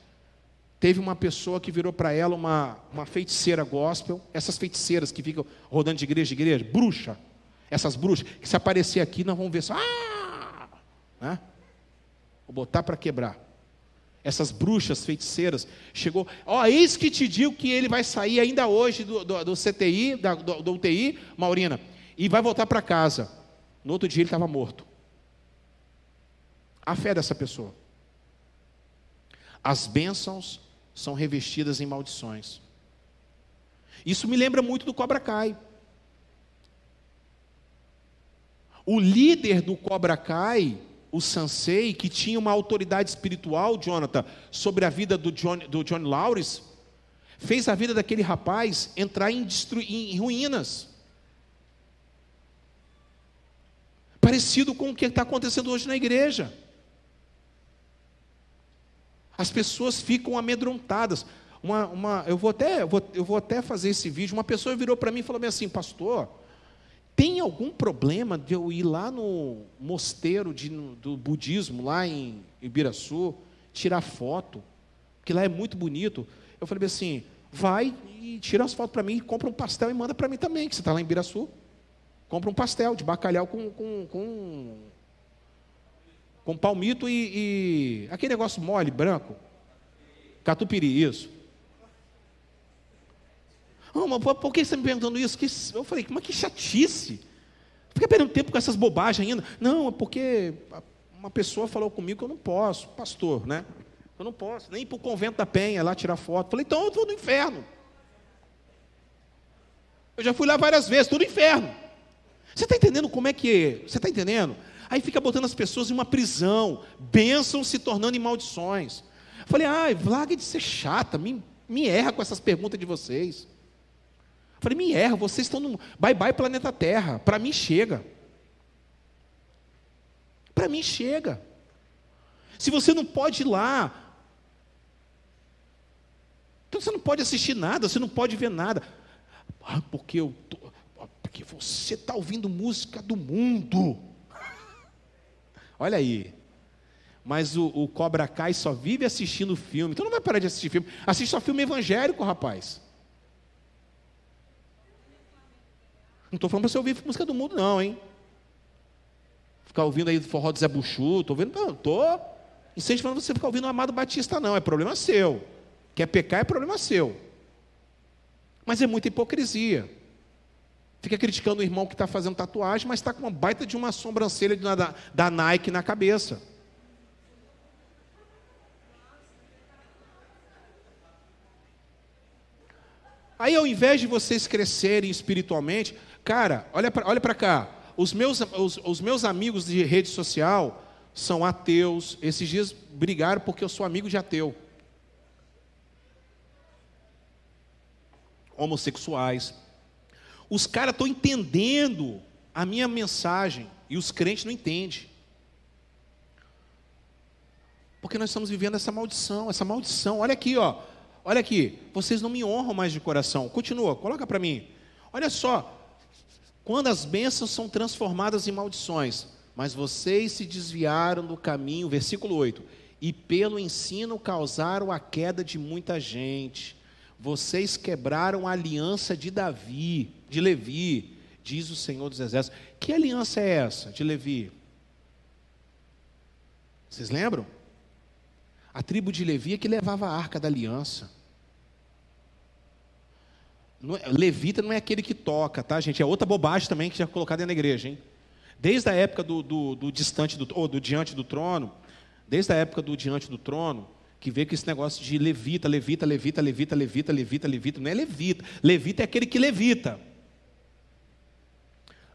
Teve uma pessoa que virou para ela uma, uma feiticeira gospel, essas feiticeiras que ficam rodando de igreja em igreja, bruxa essas bruxas, que se aparecer aqui, nós vamos ver só. Ah! Né? Vou botar para quebrar. Essas bruxas feiticeiras, chegou. Ó, eis que te digo que ele vai sair ainda hoje do, do, do CTI, da, do, do UTI, Maurina, e vai voltar para casa. No outro dia ele estava morto. A fé dessa pessoa. As bênçãos são revestidas em maldições. Isso me lembra muito do Cobra Kai. O líder do Cobra Kai, o Sansei, que tinha uma autoridade espiritual, Jonathan, sobre a vida do John, do John Lawrence, fez a vida daquele rapaz entrar em, em ruínas. Parecido com o que está acontecendo hoje na igreja. As pessoas ficam amedrontadas. Uma, uma, eu, vou até, eu, vou, eu vou até fazer esse vídeo. Uma pessoa virou para mim e falou assim, pastor, tem algum problema de eu ir lá no mosteiro de, do budismo, lá em Ibiraçu, tirar foto? Porque lá é muito bonito. Eu falei assim: vai e tira as fotos para mim, compra um pastel e manda para mim também, que você está lá em Ibiraçu. Compra um pastel de bacalhau com, com, com, com palmito e, e aquele negócio mole, branco. Catupiry, isso. Oh, mas por que você está me perguntando isso? Eu falei, mas que chatice. Fica perdendo tempo com essas bobagens ainda. Não, é porque uma pessoa falou comigo que eu não posso, pastor, né? Eu não posso, nem ir para o convento da Penha lá tirar foto. Falei, então eu vou no inferno. Eu já fui lá várias vezes, no inferno. Você está entendendo como é que? Você está entendendo? Aí fica botando as pessoas em uma prisão, bênçãos se tornando em maldições. Falei, ai, larga de ser chata, me, me erra com essas perguntas de vocês. Falei, me erra, vocês estão no bye bye planeta Terra. Para mim chega. Para mim chega. Se você não pode ir lá, então você não pode assistir nada, você não pode ver nada. Ah, porque eu tô, porque você está ouvindo música do mundo. Olha aí. Mas o, o Cobra Kai só vive assistindo filme. Então não vai parar de assistir filme. Assiste só filme evangélico, rapaz. Não estou falando para você ouvir música do mundo, não, hein? Ficar ouvindo aí forró do Zé Buchu, estou vendo, não, estou incentivando você ficar ouvindo o Amado Batista, não, é problema seu. Quer pecar é problema seu. Mas é muita hipocrisia. Fica criticando o irmão que está fazendo tatuagem, mas está com uma baita de uma sobrancelha da, da Nike na cabeça. Aí, ao invés de vocês crescerem espiritualmente, Cara, olha para olha cá. os meus, os, os meus amigos de rede social são ateus. Esses dias brigaram porque eu sou amigo de ateu. Homossexuais. Os caras estão entendendo a minha mensagem e os crentes não entendem. Porque nós estamos vivendo essa maldição, essa maldição. Olha aqui, ó. Olha aqui. Vocês não me honram mais de coração. Continua, coloca para mim. Olha só. Quando as bênçãos são transformadas em maldições, mas vocês se desviaram do caminho, versículo 8, e pelo ensino causaram a queda de muita gente. Vocês quebraram a aliança de Davi, de Levi, diz o Senhor dos Exércitos. Que aliança é essa de Levi? Vocês lembram? A tribo de Levi é que levava a arca da aliança. É, levita não é aquele que toca, tá, gente? É outra bobagem também que já é colocada na igreja, hein? Desde a época do, do, do distante do, ou do diante do trono, desde a época do diante do trono, que vê que esse negócio de levita, levita, levita, levita, levita, levita, levita, não é levita. Levita é aquele que levita.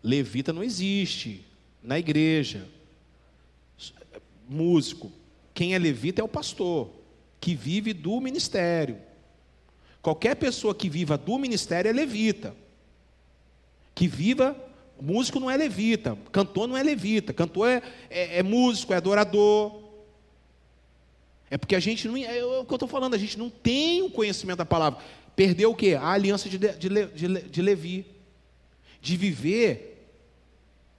Levita não existe na igreja. Músico, quem é levita é o pastor, que vive do ministério. Qualquer pessoa que viva do ministério é levita. Que viva, músico não é levita, cantor não é levita, cantor é, é, é músico, é adorador. É porque a gente não. É, é o que eu estou falando, a gente não tem o conhecimento da palavra. Perdeu o quê? A aliança de, de, de, de Levi. De viver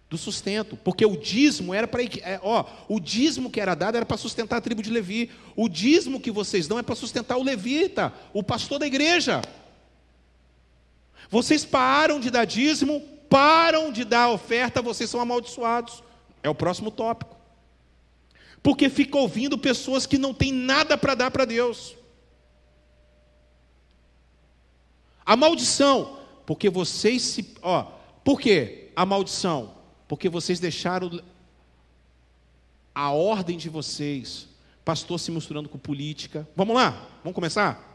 do sustento, porque o dízimo era para, é, ó, o dízimo que era dado era para sustentar a tribo de Levi. O dízimo que vocês dão é para sustentar o levita, o pastor da igreja. Vocês param de dar dízimo, param de dar oferta, vocês são amaldiçoados. É o próximo tópico. Porque fica ouvindo pessoas que não têm nada para dar para Deus. A maldição, porque vocês se, ó, por quê? A maldição porque vocês deixaram a ordem de vocês, pastor se misturando com política. Vamos lá, vamos começar?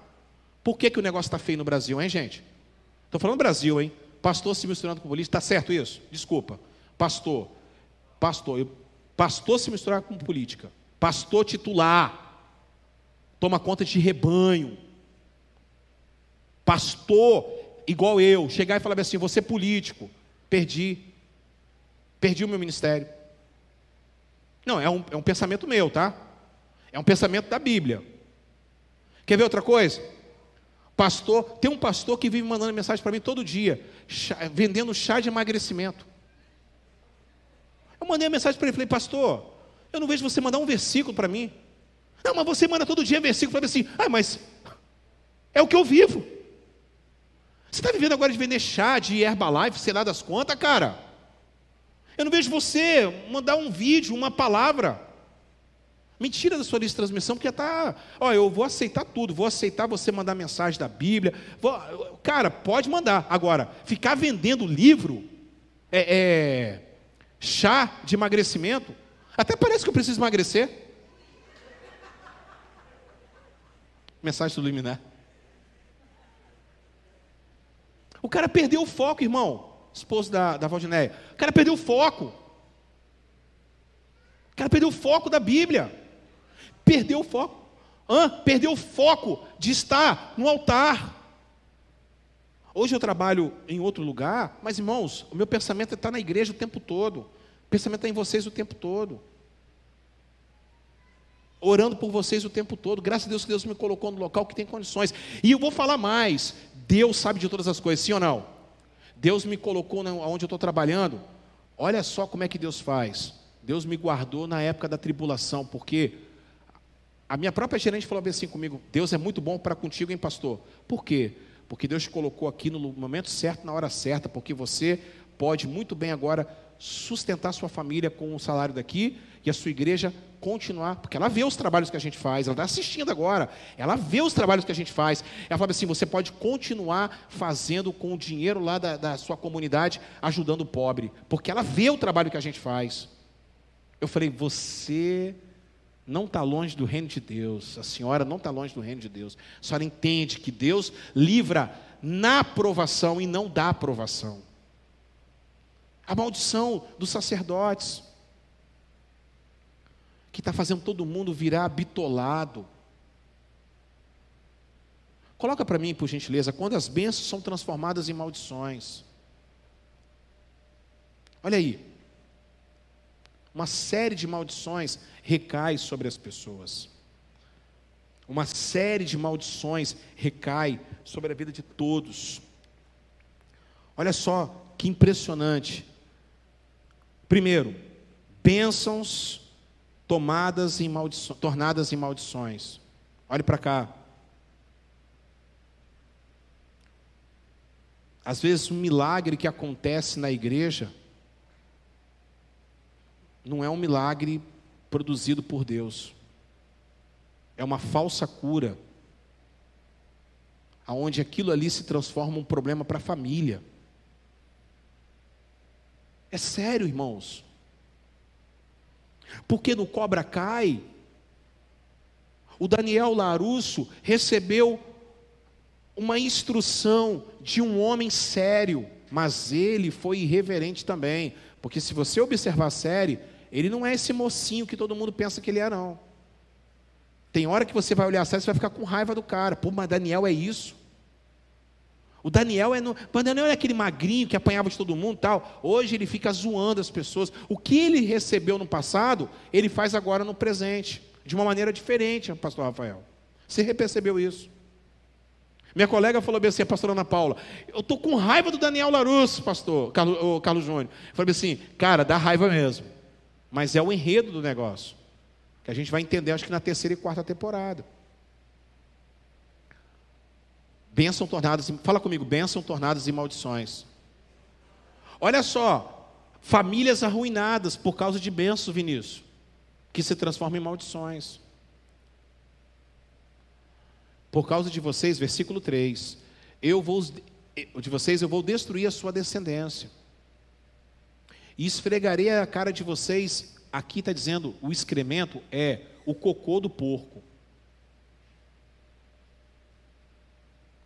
Por que, que o negócio está feio no Brasil, hein, gente? Estou falando Brasil, hein? Pastor se misturando com política, está certo isso? Desculpa. Pastor, pastor, pastor se misturar com política, pastor titular, toma conta de rebanho, pastor igual eu, chegar e falar assim: você é político, perdi, perdi o meu ministério. Não, é um, é um pensamento meu, tá? É um pensamento da Bíblia. Quer ver outra coisa? Pastor, tem um pastor que vive mandando mensagem para mim todo dia, chá, vendendo chá de emagrecimento. Eu mandei a mensagem para ele, falei, pastor, eu não vejo você mandar um versículo para mim. Não, mas você manda todo dia versículo para mim assim, ah, mas é o que eu vivo. Você está vivendo agora de vender chá de Herbalife, sei lá das contas, cara? Eu não vejo você mandar um vídeo, uma palavra. Mentira da sua lista de transmissão, porque está. Ó, eu vou aceitar tudo, vou aceitar você mandar mensagem da Bíblia. Vou, cara, pode mandar. Agora, ficar vendendo livro, é, é, chá de emagrecimento, até parece que eu preciso emagrecer. Mensagem subliminar. O cara perdeu o foco, irmão esposo da, da Valdinéia. O cara perdeu o foco. O cara perdeu o foco da Bíblia. Perdeu o foco. Hã? Perdeu o foco de estar no altar. Hoje eu trabalho em outro lugar, mas irmãos, o meu pensamento está na igreja o tempo todo. O pensamento está em vocês o tempo todo. Orando por vocês o tempo todo. Graças a Deus que Deus me colocou no local que tem condições. E eu vou falar mais. Deus sabe de todas as coisas, sim ou não? Deus me colocou onde eu estou trabalhando. Olha só como é que Deus faz. Deus me guardou na época da tribulação, porque a minha própria gerente falou assim comigo: Deus é muito bom para contigo, hein, pastor? Por quê? Porque Deus te colocou aqui no momento certo, na hora certa, porque você pode muito bem agora sustentar sua família com o salário daqui e a sua igreja continuar, porque ela vê os trabalhos que a gente faz, ela está assistindo agora, ela vê os trabalhos que a gente faz. Ela fala assim: você pode continuar fazendo com o dinheiro lá da, da sua comunidade, ajudando o pobre, porque ela vê o trabalho que a gente faz. Eu falei: você não está longe do reino de Deus, a senhora não está longe do reino de Deus. A senhora entende que Deus livra na aprovação e não dá aprovação. A maldição dos sacerdotes, que está fazendo todo mundo virar bitolado. Coloca para mim, por gentileza, quando as bênçãos são transformadas em maldições. Olha aí. Uma série de maldições recai sobre as pessoas. Uma série de maldições recai sobre a vida de todos. Olha só que impressionante. Primeiro, bênçãos tomadas em maldições, tornadas em maldições. Olhe para cá. Às vezes, um milagre que acontece na igreja não é um milagre produzido por Deus. É uma falsa cura, aonde aquilo ali se transforma um problema para a família. É sério, irmãos. Porque no Cobra Cai, o Daniel Larusso recebeu uma instrução de um homem sério, mas ele foi irreverente também. Porque se você observar a série, ele não é esse mocinho que todo mundo pensa que ele é, não. Tem hora que você vai olhar a série e vai ficar com raiva do cara. Pô, mas Daniel é isso. O Daniel é no, o Daniel é aquele magrinho que apanhava de todo mundo, tal. Hoje ele fica zoando as pessoas. O que ele recebeu no passado, ele faz agora no presente, de uma maneira diferente, pastor Rafael. Você percebeu isso? Minha colega falou bem assim, a pastora Ana Paula, eu tô com raiva do Daniel Larusso, pastor, Carlos, Carlos Júnior. Eu falei assim, cara, dá raiva mesmo. Mas é o enredo do negócio. Que a gente vai entender, acho que na terceira e quarta temporada. Bênção tornadas, fala comigo, bênção tornadas e maldições. Olha só, famílias arruinadas por causa de bênçãos, Vinícius, que se transformam em maldições. Por causa de vocês, versículo 3, eu vou de vocês eu vou destruir a sua descendência. E esfregarei a cara de vocês, aqui está dizendo, o excremento é o cocô do porco.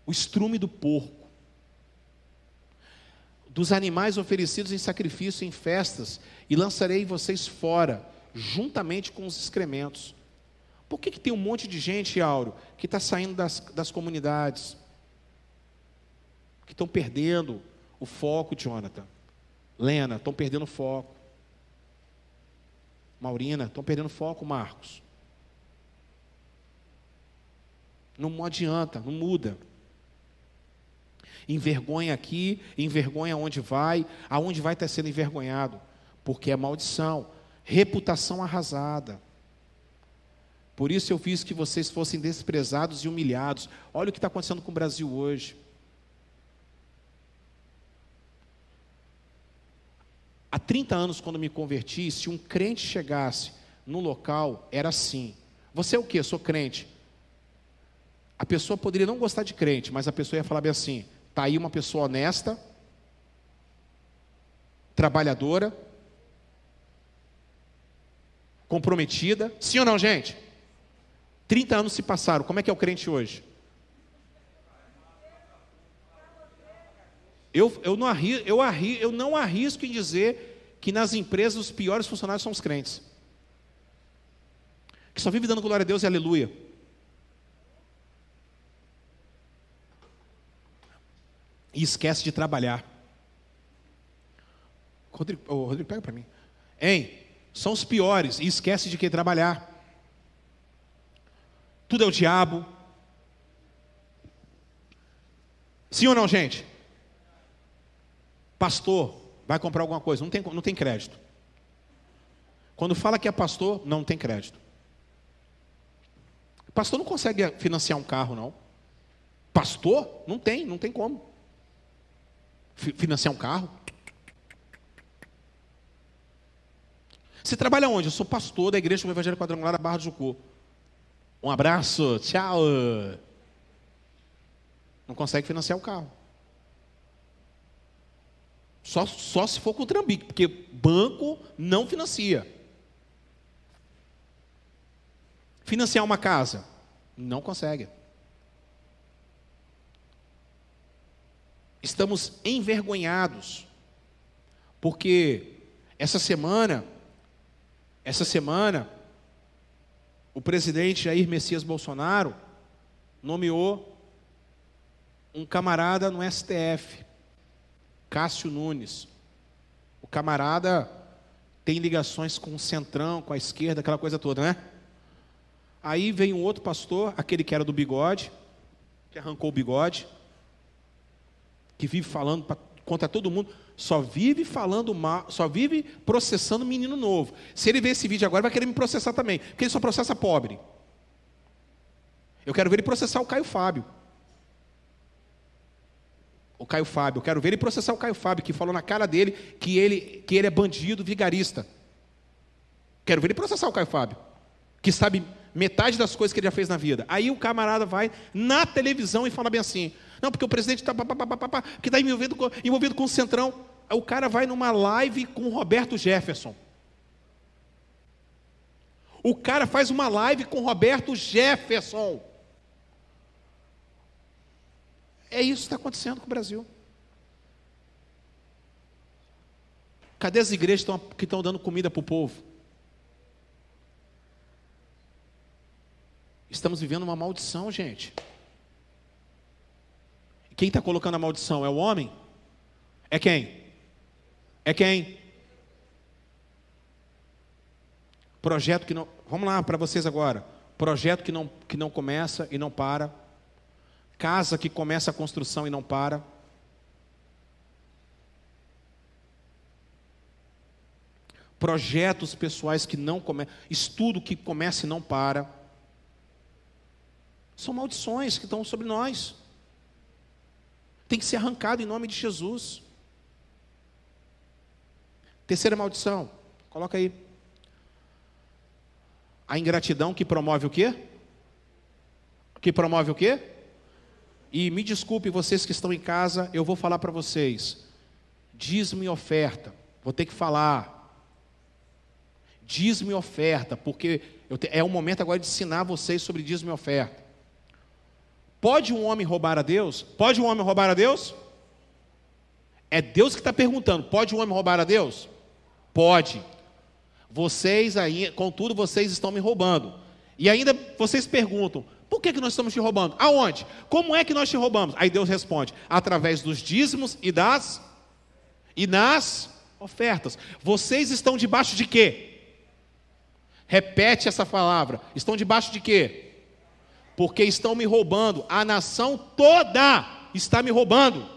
o estrume do porco, dos animais oferecidos em sacrifício em festas, e lançarei vocês fora, juntamente com os excrementos. Por que, que tem um monte de gente, Auro, que está saindo das, das comunidades, que estão perdendo o foco, Jonathan? Lena, estão perdendo foco. Maurina, estão perdendo foco, Marcos. Não adianta, não muda envergonha aqui, envergonha onde vai, aonde vai estar sendo envergonhado, porque é maldição, reputação arrasada. Por isso eu fiz que vocês fossem desprezados e humilhados. Olha o que está acontecendo com o Brasil hoje. Há 30 anos, quando me converti, se um crente chegasse no local, era assim. Você é o que? Sou crente. A pessoa poderia não gostar de crente, mas a pessoa ia falar bem assim: Está aí uma pessoa honesta, trabalhadora, comprometida. Sim ou não, gente? 30 anos se passaram. Como é que é o crente hoje? Eu, eu, não, arrisco, eu, eu não arrisco em dizer que nas empresas os piores funcionários são os crentes. Que só vive dando glória a Deus e aleluia. e esquece de trabalhar. Rodrigo, oh, Rodrigo pega para mim. Hein? São os piores e esquece de que trabalhar. Tudo é o diabo. Sim ou não, gente? Pastor, vai comprar alguma coisa, não tem, não tem crédito. Quando fala que é pastor, não tem crédito. Pastor não consegue financiar um carro, não. Pastor? Não tem, não tem como financiar um carro? Você trabalha onde? Eu sou pastor da igreja do Evangelho Quadrangular da Barra do Jucu. Um abraço, tchau. Não consegue financiar o carro. Só, só se for com o trambique, porque banco não financia. Financiar uma casa? Não consegue. Estamos envergonhados, Porque essa semana, essa semana, o presidente Jair Messias Bolsonaro nomeou um camarada no STF, Cássio Nunes. O camarada tem ligações com o centrão, com a esquerda, aquela coisa toda, né? Aí vem um outro pastor, aquele que era do bigode, que arrancou o bigode, que vive falando pra, contra todo mundo, só vive falando mal, só vive processando menino novo. Se ele ver esse vídeo agora, vai querer me processar também, porque ele só processa pobre. Eu quero ver ele processar o Caio Fábio. O Caio Fábio, eu quero ver ele processar o Caio Fábio, que falou na cara dele que ele, que ele é bandido, vigarista. Quero ver ele processar o Caio Fábio, que sabe metade das coisas que ele já fez na vida. Aí o camarada vai na televisão e fala bem assim: não, porque o presidente está que está envolvido, com, envolvido com o Centrão. Aí o cara vai numa live com o Roberto Jefferson. O cara faz uma live com o Roberto Jefferson. É isso que está acontecendo com o Brasil. Cadê as igrejas que estão dando comida para o povo? Estamos vivendo uma maldição, gente. Quem está colocando a maldição é o homem? É quem? É quem? Projeto que não. Vamos lá para vocês agora. Projeto que não, que não começa e não para. Casa que começa a construção e não para. Projetos pessoais que não começam. Estudo que começa e não para. São maldições que estão sobre nós. Tem que ser arrancado em nome de Jesus. Terceira maldição, coloca aí. A ingratidão que promove o quê? Que promove o quê? E me desculpe vocês que estão em casa, eu vou falar para vocês. Dízimo e oferta. Vou ter que falar. Dízimo e oferta, porque te, é o momento agora de ensinar vocês sobre dízimo e oferta. Pode um homem roubar a Deus? Pode um homem roubar a Deus? É Deus que está perguntando: pode um homem roubar a Deus? Pode. Vocês aí, contudo, vocês estão me roubando. E ainda vocês perguntam: por que, que nós estamos te roubando? Aonde? Como é que nós te roubamos? Aí Deus responde: através dos dízimos e das e nas ofertas. Vocês estão debaixo de quê? Repete essa palavra. Estão debaixo de quê? porque estão me roubando, a nação toda está me roubando.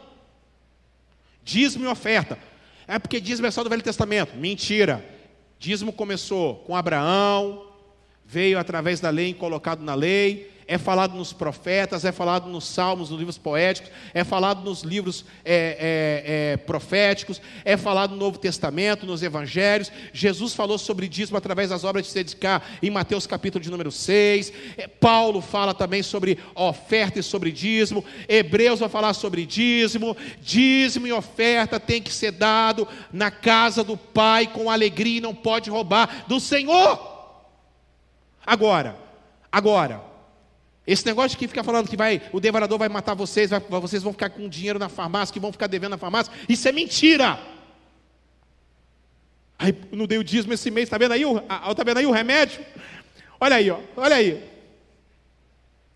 Dízimo e oferta. É porque dízimo é só do Velho Testamento. Mentira. Dízimo começou com Abraão, veio através da lei, colocado na lei, é falado nos profetas, é falado nos salmos, nos livros poéticos, é falado nos livros é, é, é, proféticos, é falado no Novo Testamento, nos evangelhos. Jesus falou sobre dízimo através das obras de se dedicar em Mateus capítulo de número 6. É, Paulo fala também sobre oferta e sobre dízimo. Hebreus vai falar sobre dízimo. Dízimo e oferta tem que ser dado na casa do Pai com alegria e não pode roubar do Senhor. Agora, agora, esse negócio que fica falando que vai, o devorador vai matar vocês, vai, vocês vão ficar com dinheiro na farmácia, que vão ficar devendo na farmácia, isso é mentira. Aí, não dei o dízimo esse mês, está vendo aí, tá vendo aí o remédio? Olha aí, ó, olha aí.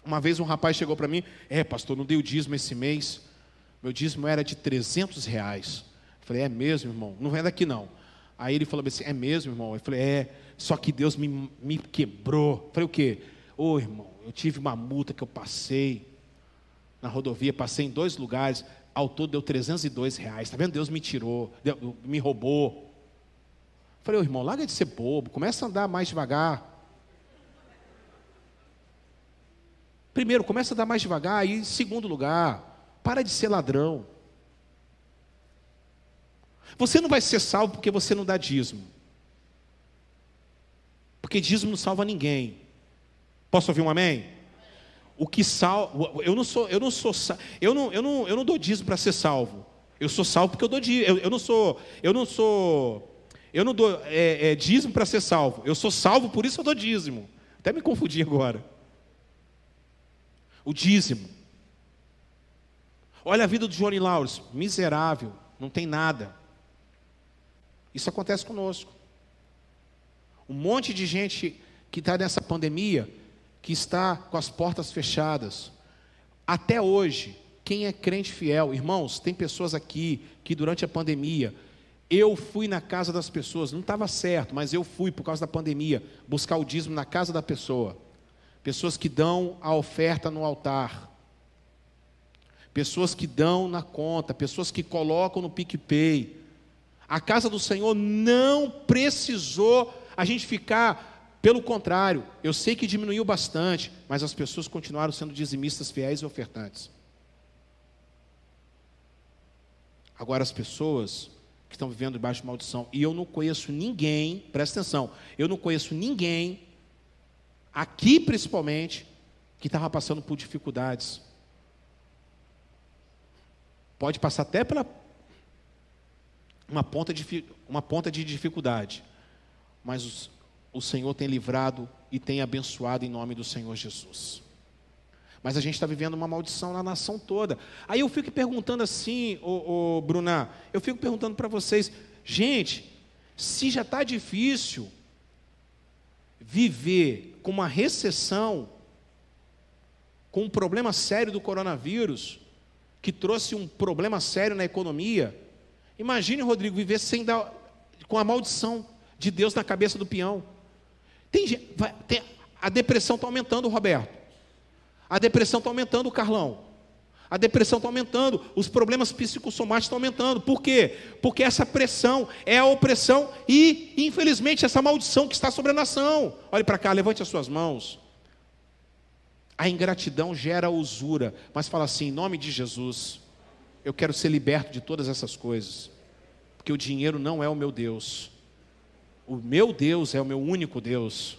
Uma vez um rapaz chegou para mim, é pastor, não dei o dízimo esse mês, meu dízimo era de 300 reais. Eu falei, é mesmo, irmão? Não vem daqui não. Aí ele falou assim, é mesmo, irmão? Eu falei, é, só que Deus me, me quebrou. Eu falei, o quê? Ô oh, irmão, eu tive uma multa que eu passei na rodovia, passei em dois lugares, ao todo deu 302 reais. Está vendo? Deus me tirou, deu, me roubou. Falei, ô irmão, larga de ser bobo, começa a andar mais devagar. Primeiro, começa a andar mais devagar. E, em segundo lugar, para de ser ladrão. Você não vai ser salvo porque você não dá dízimo. Porque dízimo não salva ninguém. Posso ouvir um amém? O que salva, eu não sou, eu não sou, eu não, eu não, eu não dou dízimo para ser salvo. Eu sou salvo porque eu dou dízimo. Eu, eu não sou, eu não sou, eu não dou é, é, dízimo para ser salvo. Eu sou salvo por isso eu dou dízimo. Até me confundi agora. O dízimo. Olha a vida do Johnny Lawrence, miserável, não tem nada. Isso acontece conosco. Um monte de gente que está nessa pandemia, que está com as portas fechadas. Até hoje, quem é crente fiel, irmãos, tem pessoas aqui que durante a pandemia, eu fui na casa das pessoas, não estava certo, mas eu fui por causa da pandemia, buscar o dízimo na casa da pessoa. Pessoas que dão a oferta no altar. Pessoas que dão na conta, pessoas que colocam no PicPay. A casa do Senhor não precisou a gente ficar, pelo contrário, eu sei que diminuiu bastante, mas as pessoas continuaram sendo dizimistas fiéis e ofertantes. Agora, as pessoas que estão vivendo debaixo de maldição, e eu não conheço ninguém, presta atenção, eu não conheço ninguém, aqui principalmente, que estava passando por dificuldades. Pode passar até pela uma ponta de, uma ponta de dificuldade, mas o Senhor tem livrado e tem abençoado em nome do Senhor Jesus. Mas a gente está vivendo uma maldição na nação toda. Aí eu fico perguntando assim, ô, ô Bruna, eu fico perguntando para vocês, gente, se já está difícil viver com uma recessão, com um problema sério do coronavírus, que trouxe um problema sério na economia, imagine, Rodrigo, viver sem dar, com a maldição de Deus na cabeça do peão. Tem, vai, tem, a depressão está aumentando, Roberto. A depressão está aumentando, Carlão. A depressão está aumentando, os problemas psicossomáticos estão aumentando. Por quê? Porque essa pressão é a opressão e, infelizmente, essa maldição que está sobre a nação. Olhe para cá, levante as suas mãos. A ingratidão gera usura, mas fala assim: em nome de Jesus, eu quero ser liberto de todas essas coisas, porque o dinheiro não é o meu Deus, o meu Deus é o meu único Deus.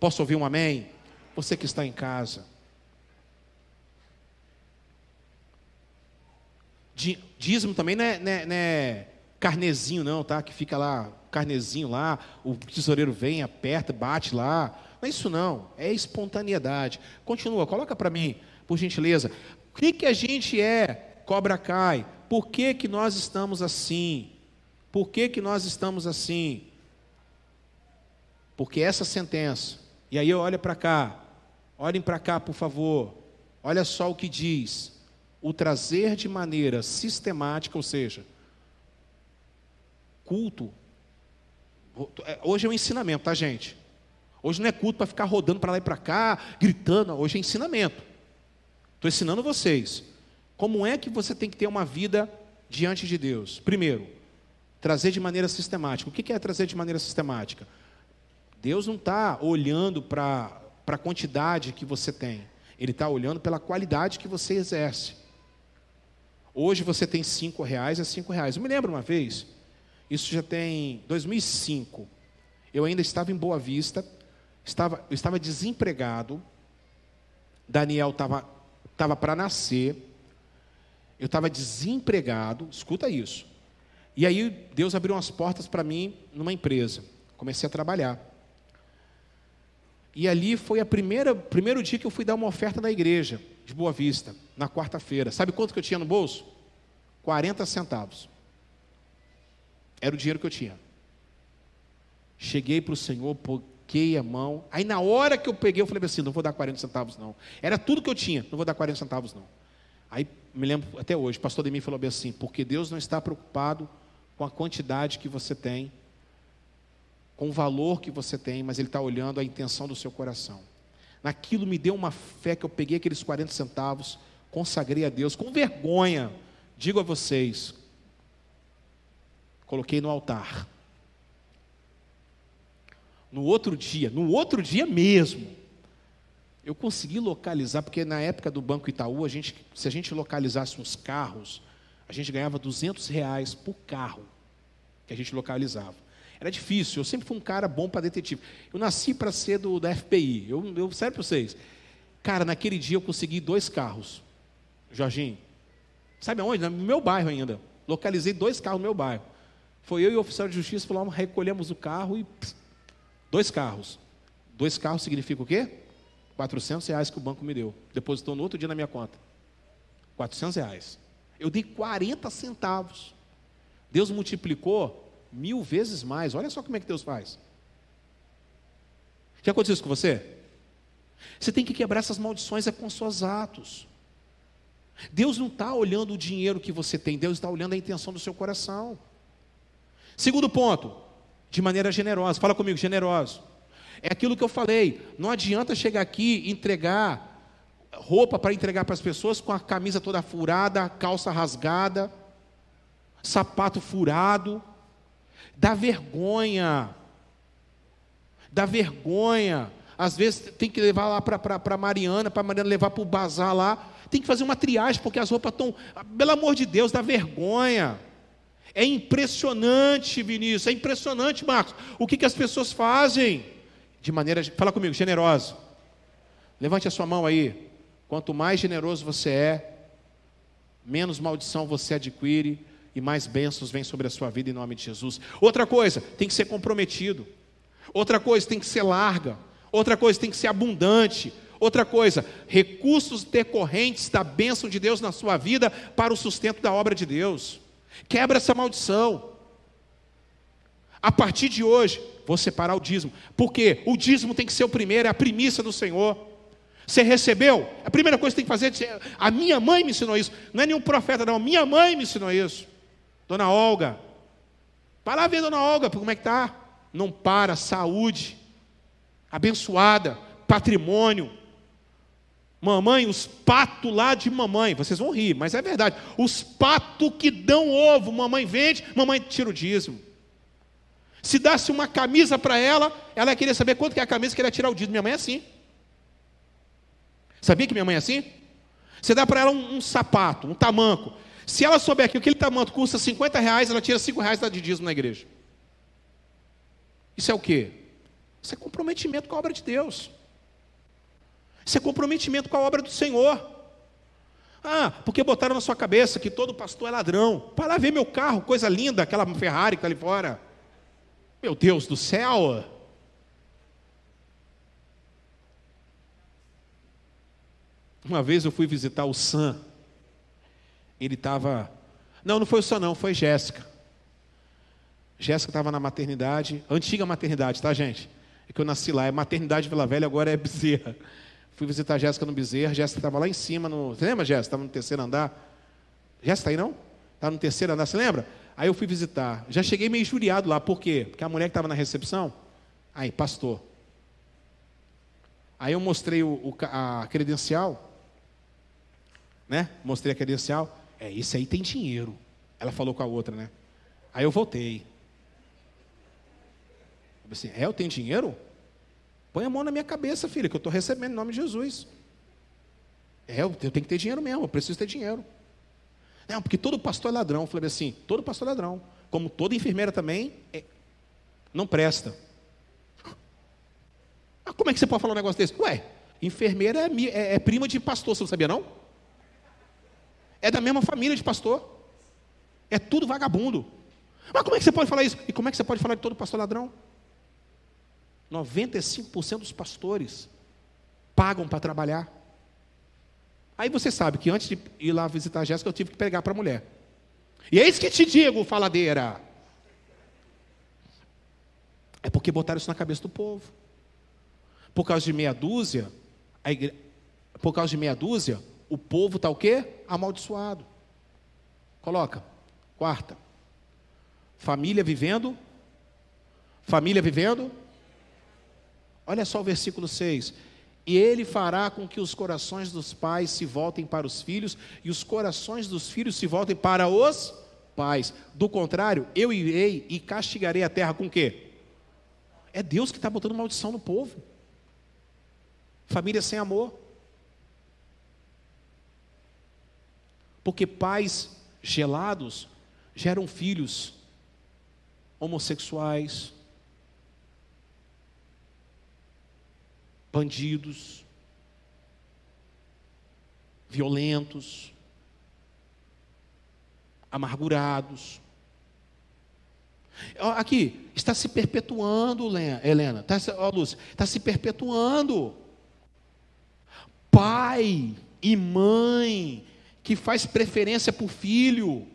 Posso ouvir um amém? Você que está em casa. Dízimo também não é, não, é, não é, carnezinho, não, tá? Que fica lá, carnezinho lá, o tesoureiro vem, aperta, bate lá. Não é isso, não. É espontaneidade. Continua, coloca para mim, por gentileza. O que, que a gente é, cobra cai? Por que, que nós estamos assim? Por que, que nós estamos assim? Porque essa sentença, e aí olha para cá, olhem para cá, por favor, olha só o que diz: o trazer de maneira sistemática, ou seja, culto. É, hoje é um ensinamento, tá, gente? Hoje não é culto para ficar rodando para lá e para cá, gritando, hoje é ensinamento. Estou ensinando vocês. Como é que você tem que ter uma vida diante de Deus? Primeiro, trazer de maneira sistemática. O que é trazer de maneira sistemática? Deus não está olhando para a quantidade que você tem, Ele está olhando pela qualidade que você exerce. Hoje você tem cinco reais, é cinco reais. Eu me lembro uma vez, isso já tem 2005. Eu ainda estava em Boa Vista, estava, eu estava desempregado. Daniel estava estava para nascer. Eu estava desempregado. Escuta isso. E aí Deus abriu umas portas para mim numa empresa. Comecei a trabalhar. E ali foi a primeira primeiro dia que eu fui dar uma oferta na igreja de Boa Vista, na quarta-feira. Sabe quanto que eu tinha no bolso? 40 centavos. Era o dinheiro que eu tinha. Cheguei para o Senhor, poquei a mão. Aí na hora que eu peguei, eu falei assim: não vou dar 40 centavos, não. Era tudo que eu tinha, não vou dar 40 centavos, não. Aí me lembro até hoje, o pastor de mim falou bem assim: porque Deus não está preocupado com a quantidade que você tem, com o valor que você tem, mas Ele está olhando a intenção do seu coração. Naquilo me deu uma fé que eu peguei aqueles 40 centavos, consagrei a Deus, com vergonha. Digo a vocês, coloquei no altar. No outro dia, no outro dia mesmo, eu consegui localizar, porque na época do Banco Itaú, a gente, se a gente localizasse uns carros, a gente ganhava 200 reais por carro que a gente localizava. Era difícil, eu sempre fui um cara bom para detetive. Eu nasci para ser do, da FBI, eu, eu sério para vocês. Cara, naquele dia eu consegui dois carros. Jorginho, sabe aonde? No meu bairro ainda. Localizei dois carros no meu bairro. Foi eu e o oficial de justiça, falamos, recolhemos o carro e. Pss, dois carros. Dois carros significa o quê? 400 reais que o banco me deu. Depositou no outro dia na minha conta. 400 reais. Eu dei 40 centavos. Deus multiplicou Mil vezes mais. Olha só como é que Deus faz. Já aconteceu isso com você? Você tem que quebrar essas maldições é com seus atos. Deus não está olhando o dinheiro que você tem, Deus está olhando a intenção do seu coração. Segundo ponto, de maneira generosa. Fala comigo, generoso. É aquilo que eu falei. Não adianta chegar aqui e entregar roupa para entregar para as pessoas com a camisa toda furada, calça rasgada, sapato furado. Dá vergonha. Dá vergonha. Às vezes tem que levar lá para Mariana, para Mariana levar para o bazar lá. Tem que fazer uma triagem, porque as roupas estão. Pelo amor de Deus, dá vergonha. É impressionante, Vinícius, é impressionante, Marcos, o que, que as pessoas fazem de maneira. Fala comigo, generoso. Levante a sua mão aí. Quanto mais generoso você é, menos maldição você adquire e mais bênçãos vêm sobre a sua vida em nome de Jesus. Outra coisa, tem que ser comprometido. Outra coisa, tem que ser larga. Outra coisa, tem que ser abundante. Outra coisa, recursos decorrentes da bênção de Deus na sua vida para o sustento da obra de Deus. Quebra essa maldição. A partir de hoje, vou separar o dízimo. Porque o dízimo tem que ser o primeiro, é a primícia do Senhor. Você recebeu? A primeira coisa que tem que fazer é a minha mãe me ensinou isso. Não é nenhum profeta, não. Minha mãe me ensinou isso. Dona Olga. Para lá ver, dona Olga, como é que está? Não para, saúde, abençoada, patrimônio. Mamãe, os patos lá de mamãe, vocês vão rir, mas é verdade. Os patos que dão ovo, mamãe vende, mamãe tira o dízimo. Se desse uma camisa para ela, ela ia querer saber quanto que é a camisa que ela ia tirar o dízimo. Minha mãe é assim. Sabia que minha mãe é assim? Você dá para ela um, um, sapato, um tamanco. Se ela souber que aquele tamanco custa 50 reais, ela tira 5 reais de dízimo na igreja. Isso é o quê? Isso é comprometimento com a obra de Deus. Isso é comprometimento com a obra do Senhor. Ah, porque botaram na sua cabeça que todo pastor é ladrão. Para lá ver meu carro, coisa linda, aquela Ferrari que está ali fora. Meu Deus do céu. Uma vez eu fui visitar o Sam. Ele estava. Não, não foi o não, foi Jéssica. Jéssica estava na maternidade, antiga maternidade, tá, gente? É que eu nasci lá, é maternidade Vila Velha, agora é Bezerra. Fui visitar Jéssica no Bezerra, Jéssica estava lá em cima, no... você lembra, Jéssica? Estava no terceiro andar. Jéssica está aí, não? Estava no terceiro andar, você lembra? Aí eu fui visitar. Já cheguei meio injuriado lá, por quê? Porque a mulher que estava na recepção, aí, pastor. Aí eu mostrei o, o, a credencial, né? Mostrei a credencial. É, esse aí tem dinheiro. Ela falou com a outra, né? Aí eu voltei. Eu assim, é, eu tenho dinheiro? Põe a mão na minha cabeça, filha, que eu estou recebendo em nome de Jesus. É, eu tenho que ter dinheiro mesmo, eu preciso ter dinheiro. Não, porque todo pastor é ladrão. Eu falei assim, todo pastor é ladrão. Como toda enfermeira também, é, não presta. Ah, como é que você pode falar um negócio desse? Ué, enfermeira é, é, é prima de pastor, você não sabia não? É da mesma família de pastor. É tudo vagabundo. Mas como é que você pode falar isso? E como é que você pode falar de todo pastor ladrão? 95% dos pastores pagam para trabalhar. Aí você sabe que antes de ir lá visitar a Jéssica, eu tive que pregar para a mulher. E é isso que te digo, faladeira. É porque botaram isso na cabeça do povo. Por causa de meia dúzia, igre... por causa de meia dúzia, o povo está o quê? Amaldiçoado. Coloca. Quarta. Família vivendo. Família vivendo Olha só o versículo 6. E ele fará com que os corações dos pais se voltem para os filhos e os corações dos filhos se voltem para os pais. Do contrário, eu irei e castigarei a terra com quê? É Deus que está botando maldição no povo. Família sem amor. Porque pais gelados geram filhos homossexuais, bandidos, violentos, amargurados. Aqui, está se perpetuando, Helena, está, ó, Lúcia, está se perpetuando. Pai e mãe que faz preferência por filho.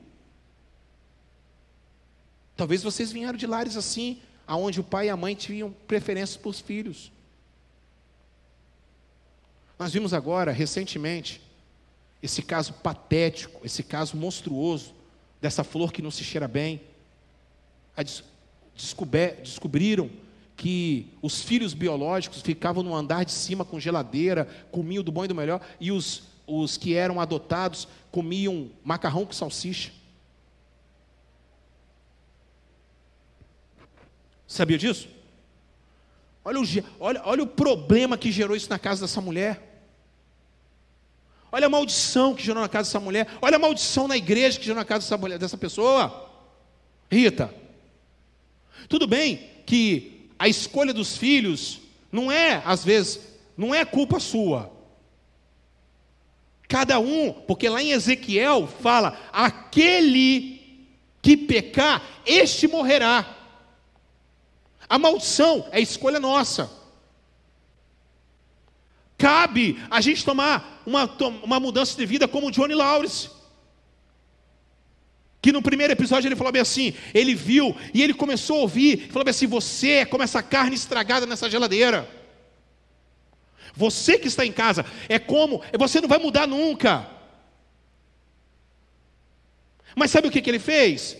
Talvez vocês vieram de lares assim, aonde o pai e a mãe tinham preferência por filhos. Nós vimos agora, recentemente, esse caso patético, esse caso monstruoso dessa flor que não se cheira bem. descobriram que os filhos biológicos ficavam no andar de cima com geladeira, comiam do bom e do melhor, e os, os que eram adotados comiam macarrão com salsicha. Sabia disso? Olha o, olha, olha o problema que gerou isso na casa dessa mulher. Olha a maldição que gerou na casa dessa mulher. Olha a maldição na igreja que gerou na casa dessa, mulher, dessa pessoa. Rita, tudo bem que a escolha dos filhos não é, às vezes, não é culpa sua. Cada um, porque lá em Ezequiel fala: aquele que pecar, este morrerá. A maldição é escolha nossa cabe a gente tomar uma, uma mudança de vida como o Johnny Lawrence. Que no primeiro episódio ele falou bem assim: ele viu e ele começou a ouvir, falou bem assim: você é como essa carne estragada nessa geladeira. Você que está em casa é como, você não vai mudar nunca. Mas sabe o que, que ele fez?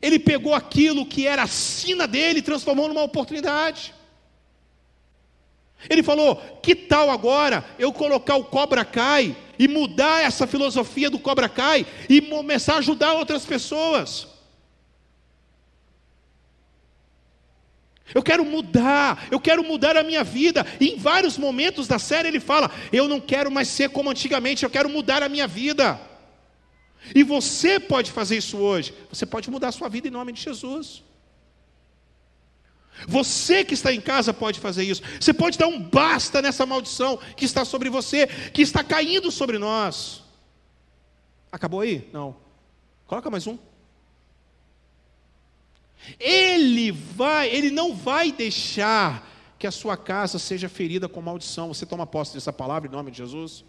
Ele pegou aquilo que era a sina dele e transformou numa oportunidade. Ele falou: que tal agora eu colocar o Cobra Kai e mudar essa filosofia do Cobra Kai e começar a ajudar outras pessoas? Eu quero mudar, eu quero mudar a minha vida. E em vários momentos da série ele fala: Eu não quero mais ser como antigamente, eu quero mudar a minha vida. E você pode fazer isso hoje. Você pode mudar a sua vida em nome de Jesus. Você que está em casa pode fazer isso. Você pode dar um basta nessa maldição que está sobre você, que está caindo sobre nós. Acabou aí? Não. Coloca mais um. Ele vai, ele não vai deixar que a sua casa seja ferida com maldição. Você toma posse dessa palavra em nome de Jesus?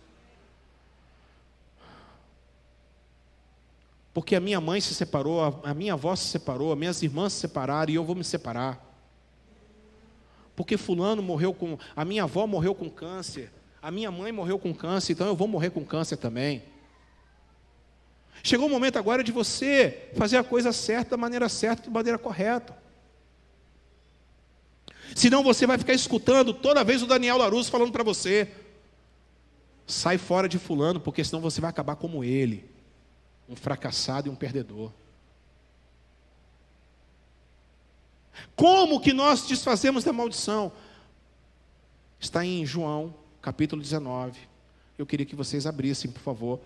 Porque a minha mãe se separou, a minha avó se separou, as minhas irmãs se separaram e eu vou me separar porque fulano morreu com, a minha avó morreu com câncer, a minha mãe morreu com câncer, então eu vou morrer com câncer também. Chegou o momento agora de você fazer a coisa certa, da maneira certa, da maneira correta. Senão você vai ficar escutando toda vez o Daniel Larus falando para você: sai fora de fulano, porque senão você vai acabar como ele, um fracassado e um perdedor. Como que nós desfazemos da maldição? Está em João, capítulo 19. Eu queria que vocês abrissem, por favor,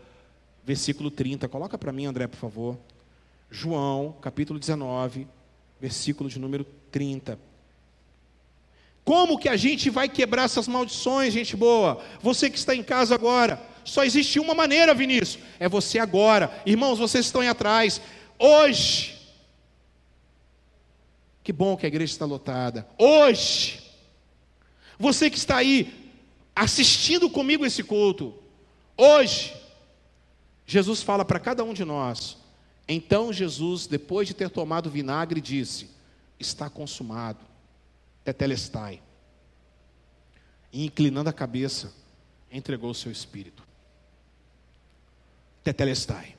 versículo 30. Coloca para mim, André, por favor. João, capítulo 19, versículo de número 30. Como que a gente vai quebrar essas maldições, gente boa? Você que está em casa agora, só existe uma maneira, Vinícius, é você agora. Irmãos, vocês estão aí atrás. Hoje, que bom que a igreja está lotada. Hoje, você que está aí assistindo comigo esse culto, hoje, Jesus fala para cada um de nós. Então Jesus, depois de ter tomado vinagre, disse: Está consumado, tetelestai. E inclinando a cabeça, entregou o seu espírito. Tetelestai.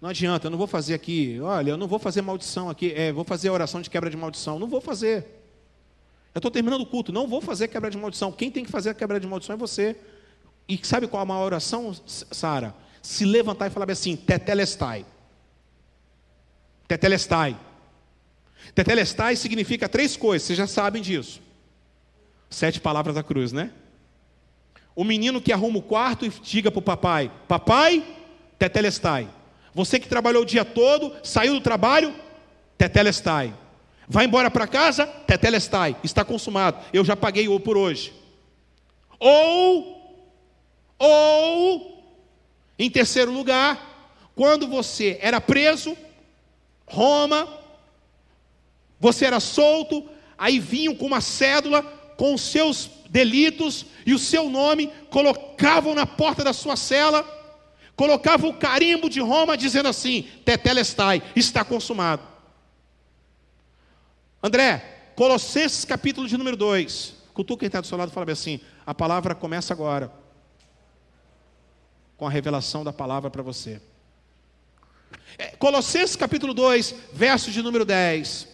Não adianta, eu não vou fazer aqui, olha, eu não vou fazer maldição aqui, é, vou fazer oração de quebra de maldição. Não vou fazer. Eu estou terminando o culto, não vou fazer quebra de maldição. Quem tem que fazer a quebra de maldição é você. E sabe qual a maior oração, Sara? Se levantar e falar assim, tetelestai. Tetelestai. Tetelestai significa três coisas, vocês já sabem disso. Sete palavras da cruz, né? O menino que arruma o quarto e diga para o papai: Papai, tetelestai. Você que trabalhou o dia todo, saiu do trabalho, tetelestai. Vai embora para casa, tetelestai. Está consumado. Eu já paguei o por hoje. Ou, ou, em terceiro lugar, quando você era preso, Roma, você era solto, aí vinham com uma cédula com os seus delitos e o seu nome, colocavam na porta da sua cela colocava o carimbo de Roma dizendo assim: Tetelestai, está consumado. André, Colossenses capítulo de número 2. Cutuca quem está do seu lado e fala assim: a palavra começa agora. Com a revelação da palavra para você. É, Colossenses capítulo 2, verso de número 10.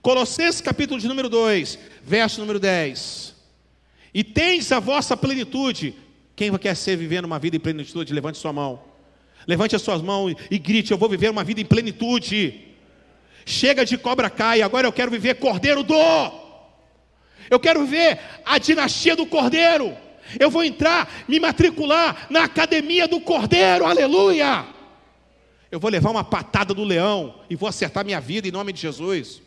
Colossenses capítulo de número 2, verso número 10. E tens a vossa plenitude. Quem quer ser vivendo uma vida em plenitude, levante sua mão. Levante as suas mãos e grite: Eu vou viver uma vida em plenitude. Chega de cobra cai, agora eu quero viver cordeiro do. Eu quero viver a dinastia do cordeiro. Eu vou entrar, me matricular na academia do cordeiro, aleluia. Eu vou levar uma patada do leão e vou acertar minha vida em nome de Jesus.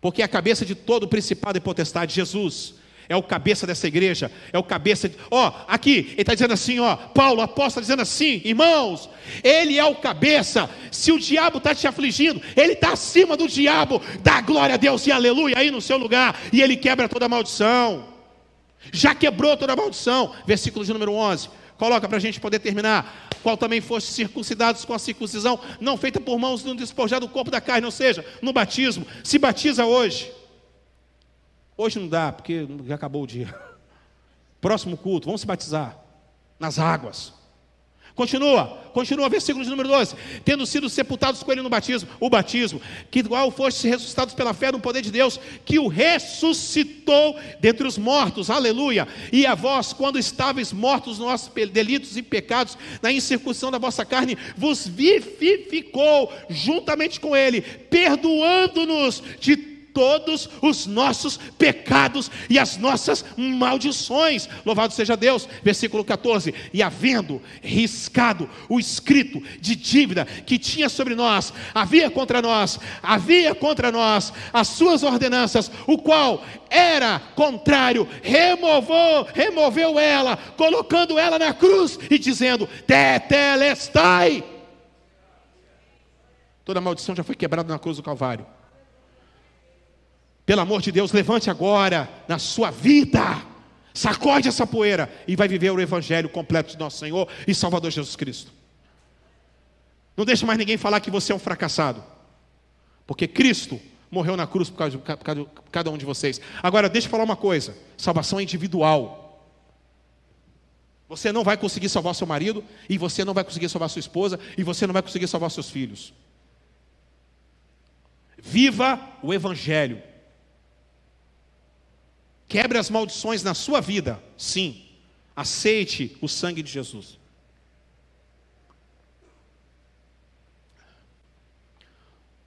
Porque é a cabeça de todo principado e potestade, Jesus, é o cabeça dessa igreja, é o cabeça. De... Ó, aqui, ele está dizendo assim, ó, Paulo, apóstolo, está dizendo assim, irmãos, ele é o cabeça. Se o diabo está te afligindo, ele está acima do diabo. Dá glória a Deus e aleluia aí no seu lugar, e ele quebra toda a maldição. Já quebrou toda a maldição. Versículo de número 11. Coloca para a gente poder terminar. Qual também foste circuncidados com a circuncisão, não feita por mãos, no despojado do corpo da carne, ou seja, no batismo. Se batiza hoje. Hoje não dá, porque já acabou o dia. <laughs> Próximo culto, vamos se batizar nas águas. Continua, continua, versículo de número 12. Tendo sido sepultados com ele no batismo, o batismo, que igual foste ressuscitados pela fé no poder de Deus, que o ressuscitou dentre os mortos, aleluia. E a vós, quando estáveis mortos nos nossos delitos e pecados, na incircuncisão da vossa carne, vos vivificou juntamente com ele, perdoando-nos de todos os nossos pecados e as nossas maldições. Louvado seja Deus. Versículo 14: E havendo riscado o escrito de dívida que tinha sobre nós, havia contra nós, havia contra nós as suas ordenanças, o qual era contrário, removou, removeu ela, colocando ela na cruz e dizendo: Tetelestai. Toda maldição já foi quebrada na cruz do Calvário. Pelo amor de Deus, levante agora na sua vida. Sacode essa poeira e vai viver o evangelho completo de nosso Senhor e Salvador Jesus Cristo. Não deixe mais ninguém falar que você é um fracassado. Porque Cristo morreu na cruz por causa de cada, cada um de vocês. Agora, deixa eu falar uma coisa: salvação é individual. Você não vai conseguir salvar seu marido, e você não vai conseguir salvar sua esposa, e você não vai conseguir salvar seus filhos. Viva o Evangelho. Quebre as maldições na sua vida, sim. Aceite o sangue de Jesus.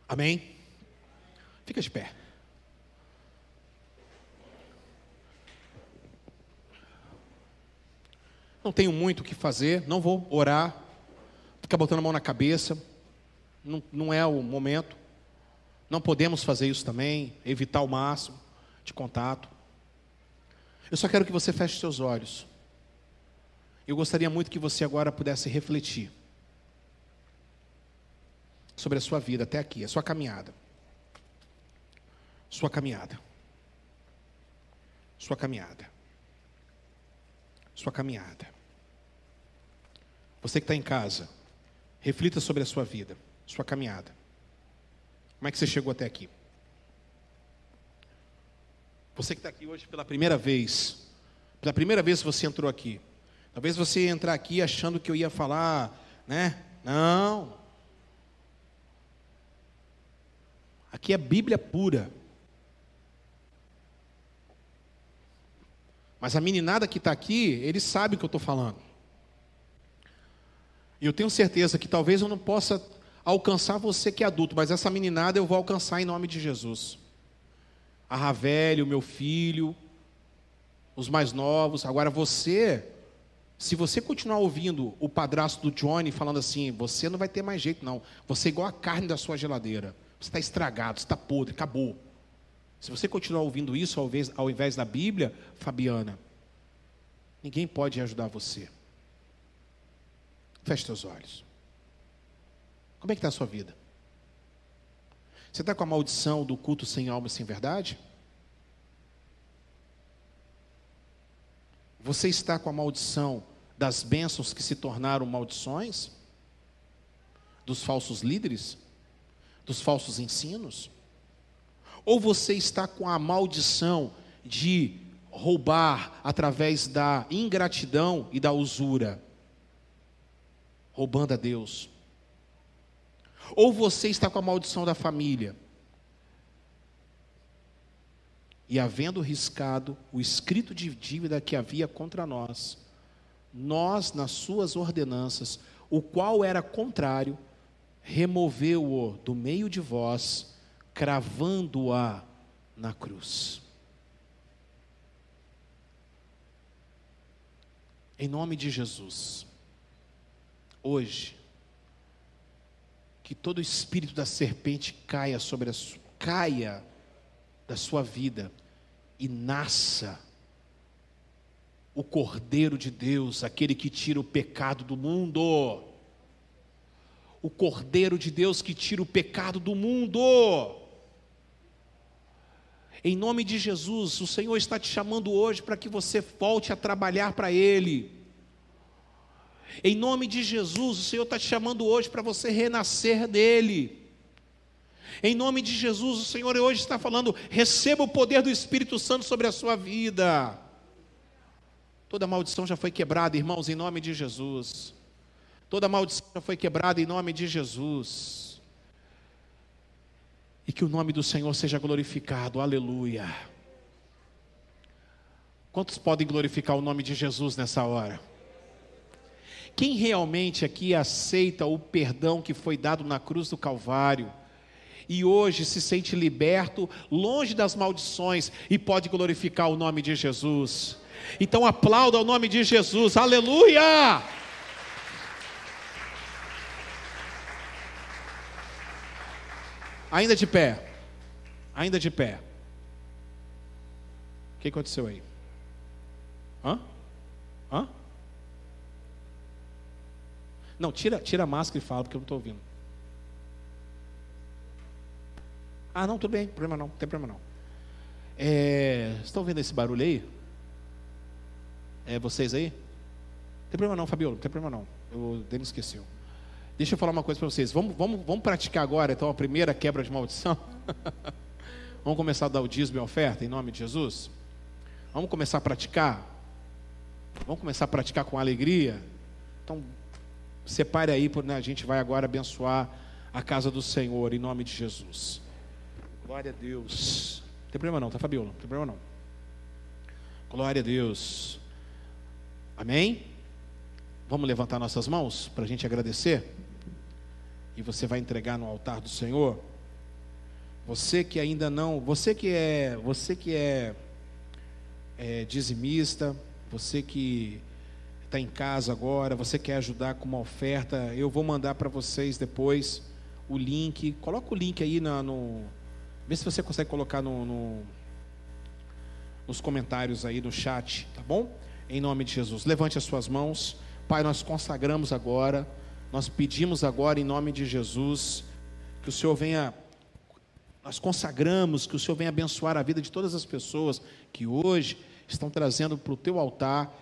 Amém? Fica de pé. Não tenho muito o que fazer, não vou orar, ficar botando a mão na cabeça, não, não é o momento. Não podemos fazer isso também, evitar o máximo de contato. Eu só quero que você feche seus olhos. Eu gostaria muito que você agora pudesse refletir sobre a sua vida até aqui, a sua caminhada. Sua caminhada. Sua caminhada. Sua caminhada. Você que está em casa, reflita sobre a sua vida, sua caminhada. Como é que você chegou até aqui? Você que está aqui hoje pela primeira vez, pela primeira vez você entrou aqui, talvez você entrar aqui achando que eu ia falar, né? Não. Aqui é Bíblia pura. Mas a meninada que está aqui, eles sabem o que eu estou falando. E eu tenho certeza que talvez eu não possa alcançar você que é adulto, mas essa meninada eu vou alcançar em nome de Jesus a Ravelli, o meu filho, os mais novos. Agora você, se você continuar ouvindo o padrasto do Johnny falando assim, você não vai ter mais jeito não. Você é igual a carne da sua geladeira. Você está estragado, você está podre, acabou. Se você continuar ouvindo isso ao invés, ao invés da Bíblia, Fabiana, ninguém pode ajudar você. Feche seus olhos. Como é que está a sua vida? Você está com a maldição do culto sem alma e sem verdade? Você está com a maldição das bênçãos que se tornaram maldições? Dos falsos líderes? Dos falsos ensinos? Ou você está com a maldição de roubar através da ingratidão e da usura? Roubando a Deus. Ou você está com a maldição da família? E havendo riscado o escrito de dívida que havia contra nós, nós, nas suas ordenanças, o qual era contrário, removeu-o do meio de vós, cravando-a na cruz. Em nome de Jesus, hoje, que todo espírito da serpente caia sobre a caia da sua vida e nasça o Cordeiro de Deus, aquele que tira o pecado do mundo. O Cordeiro de Deus que tira o pecado do mundo. Em nome de Jesus, o Senhor está te chamando hoje para que você volte a trabalhar para Ele. Em nome de Jesus, o Senhor está te chamando hoje para você renascer dele. Em nome de Jesus, o Senhor hoje está falando: receba o poder do Espírito Santo sobre a sua vida. Toda maldição já foi quebrada, irmãos, em nome de Jesus. Toda maldição já foi quebrada em nome de Jesus. E que o nome do Senhor seja glorificado, aleluia. Quantos podem glorificar o nome de Jesus nessa hora? Quem realmente aqui aceita o perdão que foi dado na cruz do Calvário? e hoje se sente liberto, longe das maldições e pode glorificar o nome de Jesus. Então aplauda o nome de Jesus, aleluia! Ainda de pé, ainda de pé. O que aconteceu aí? Hã? Não, tira, tira a máscara e fala, porque eu não estou ouvindo. Ah, não, tudo bem, problema não, não tem problema não. É, estão vendo esse barulho aí? É vocês aí? Não tem problema não, Fabiola, não tem problema não. Eu nem esqueceu. Deixa eu falar uma coisa para vocês. Vamos, vamos, vamos praticar agora, então, a primeira quebra de maldição. <laughs> vamos começar a dar o dízimo e a oferta, em nome de Jesus? Vamos começar a praticar? Vamos começar a praticar com alegria? Então, separe aí, porque né, a gente vai agora abençoar a casa do Senhor, em nome de Jesus. Glória a Deus. Não tem problema não, tá, Fabiola? Não tem problema não. Glória a Deus. Amém? Vamos levantar nossas mãos para a gente agradecer? E você vai entregar no altar do Senhor. Você que ainda não, você que é, você que é, é dizimista, você que está em casa agora, você quer ajudar com uma oferta, eu vou mandar para vocês depois o link. Coloca o link aí na, no Vê se você consegue colocar no, no, nos comentários aí no chat, tá bom? Em nome de Jesus. Levante as suas mãos. Pai, nós consagramos agora, nós pedimos agora em nome de Jesus que o Senhor venha nós consagramos que o Senhor venha abençoar a vida de todas as pessoas que hoje estão trazendo para o teu altar,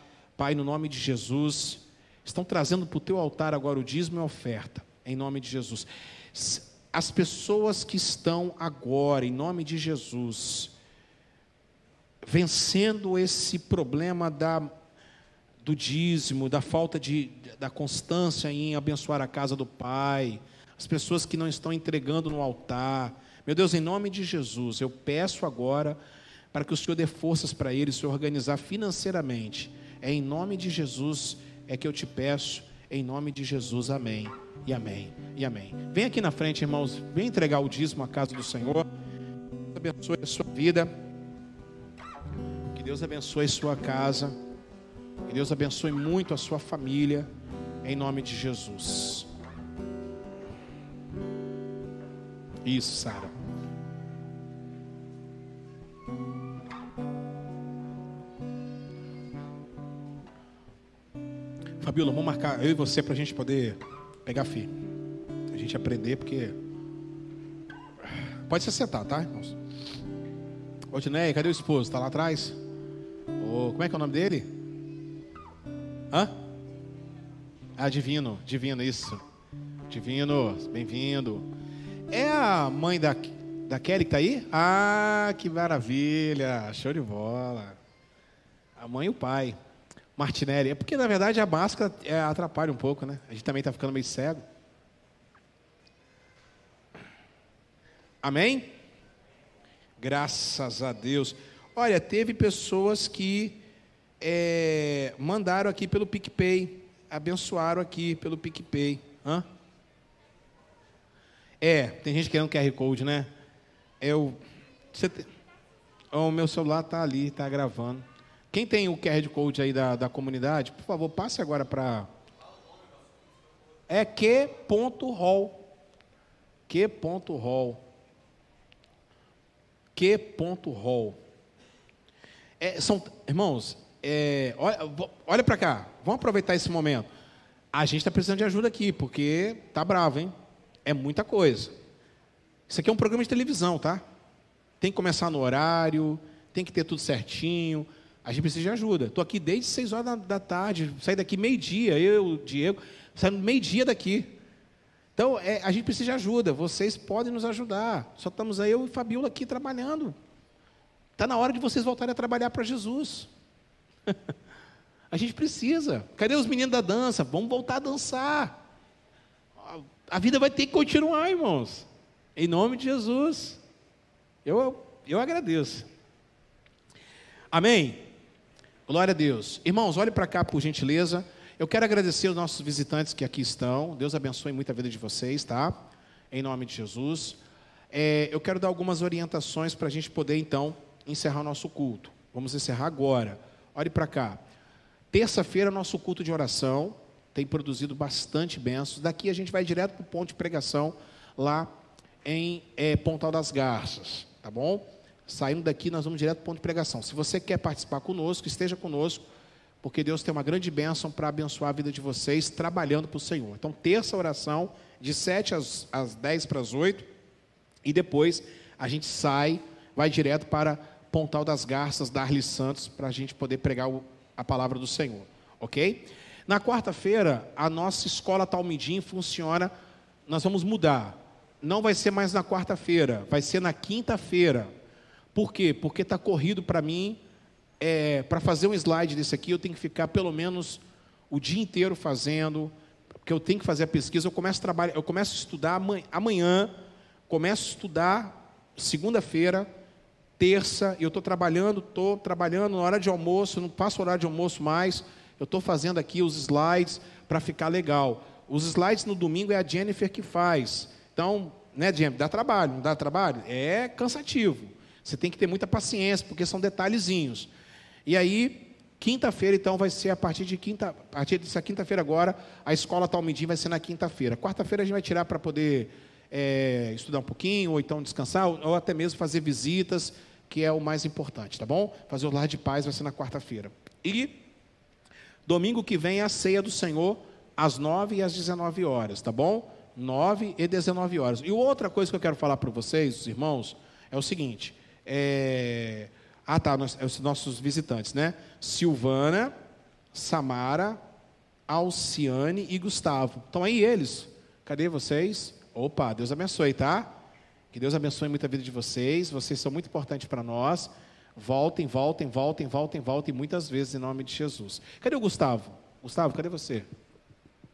Pai, no nome de Jesus, estão trazendo para o teu altar agora o dízimo e a oferta, em nome de Jesus as pessoas que estão agora, em nome de Jesus, vencendo esse problema da, do dízimo, da falta de, da constância em abençoar a casa do Pai, as pessoas que não estão entregando no altar. Meu Deus, em nome de Jesus, eu peço agora para que o Senhor dê forças para eles se organizar financeiramente. É em nome de Jesus é que eu te peço, em nome de Jesus, amém e amém e amém. Vem aqui na frente, irmãos, vem entregar o dízimo à casa do Senhor. Deus abençoe a sua vida. Que Deus abençoe sua casa. Que Deus abençoe muito a sua família. Em nome de Jesus. Isso, Sara. Fabiola, vamos marcar eu e você para a gente poder pegar firme. A gente aprender, porque. Pode se sentar, tá, irmãos? Ô, Tineia, cadê o esposo? Está lá atrás? Ô, como é que é o nome dele? Hã? Ah, divino, divino, isso. Divino, bem-vindo. É a mãe da, da Kelly que tá aí? Ah, que maravilha, show de bola. A mãe e o pai. Martinelli. É porque, na verdade, a máscara é, atrapalha um pouco, né? A gente também está ficando meio cego. Amém? Graças a Deus. Olha, teve pessoas que é, mandaram aqui pelo PicPay, abençoaram aqui pelo PicPay. Hã? É, tem gente querendo QR Code, né? Eu. Você te... oh, o meu celular está ali, está gravando. Quem tem o QR Code aí da, da comunidade, por favor, passe agora para. É que.hall. Que.hall. Que.hall. É, são, irmãos, é, olha, olha para cá, vamos aproveitar esse momento. A gente está precisando de ajuda aqui, porque tá bravo, hein? É muita coisa. Isso aqui é um programa de televisão, tá? Tem que começar no horário, tem que ter tudo certinho. A gente precisa de ajuda. Estou aqui desde 6 horas da, da tarde, saí daqui meio-dia, eu, Diego, saímos meio-dia daqui. Então, é, a gente precisa de ajuda. Vocês podem nos ajudar. Só estamos aí, eu e Fabiola aqui trabalhando. Está na hora de vocês voltarem a trabalhar para Jesus. <laughs> a gente precisa. Cadê os meninos da dança? Vamos voltar a dançar. A vida vai ter que continuar, irmãos. Em nome de Jesus. Eu, eu agradeço. Amém? Glória a Deus. Irmãos, olhe para cá, por gentileza. Eu quero agradecer os nossos visitantes que aqui estão. Deus abençoe muito a vida de vocês, tá? Em nome de Jesus. É, eu quero dar algumas orientações para a gente poder, então, encerrar o nosso culto. Vamos encerrar agora. Olhe para cá. Terça-feira, nosso culto de oração tem produzido bastante bênçãos. Daqui a gente vai direto para o ponto de pregação lá em é, Pontal das Garças, tá bom? Saindo daqui, nós vamos direto para o ponto de pregação. Se você quer participar conosco, esteja conosco, porque Deus tem uma grande bênção para abençoar a vida de vocês trabalhando para o Senhor. Então, terça oração, de 7 às, às 10 para as 8, e depois a gente sai, vai direto para Pontal das Garças, da Arli Santos, para a gente poder pregar o, a palavra do Senhor, ok? Na quarta-feira, a nossa escola Talmidim funciona, nós vamos mudar. Não vai ser mais na quarta-feira, vai ser na quinta-feira. Por quê? Porque está corrido para mim, é, para fazer um slide desse aqui, eu tenho que ficar pelo menos o dia inteiro fazendo, porque eu tenho que fazer a pesquisa, eu começo a trabalhar, eu começo a estudar amanhã, começo a estudar segunda-feira, terça, eu estou trabalhando, estou trabalhando na hora de almoço, não passo horário de almoço mais, eu estou fazendo aqui os slides para ficar legal. Os slides no domingo é a Jennifer que faz. Então, né, Jennifer, dá trabalho, não dá trabalho? É cansativo. Você tem que ter muita paciência, porque são detalhezinhos. E aí, quinta-feira, então, vai ser a partir de quinta, a partir dessa quinta-feira agora, a escola Talmidim vai ser na quinta-feira. Quarta-feira a gente vai tirar para poder é, estudar um pouquinho, ou então descansar, ou até mesmo fazer visitas, que é o mais importante, tá bom? Fazer o lar de paz vai ser na quarta-feira. E Domingo que vem é a ceia do Senhor, às 9 e às 19 horas, tá bom? 9 e 19 horas. E outra coisa que eu quero falar para vocês, os irmãos, é o seguinte: é... ah, tá, nós, é os nossos visitantes, né? Silvana, Samara, Alciane e Gustavo. Estão aí eles. Cadê vocês? Opa, Deus abençoe, tá? Que Deus abençoe muito a vida de vocês. Vocês são muito importantes para nós. Voltem, voltem, voltem, voltem, voltem muitas vezes em nome de Jesus. Cadê o Gustavo? Gustavo, cadê você?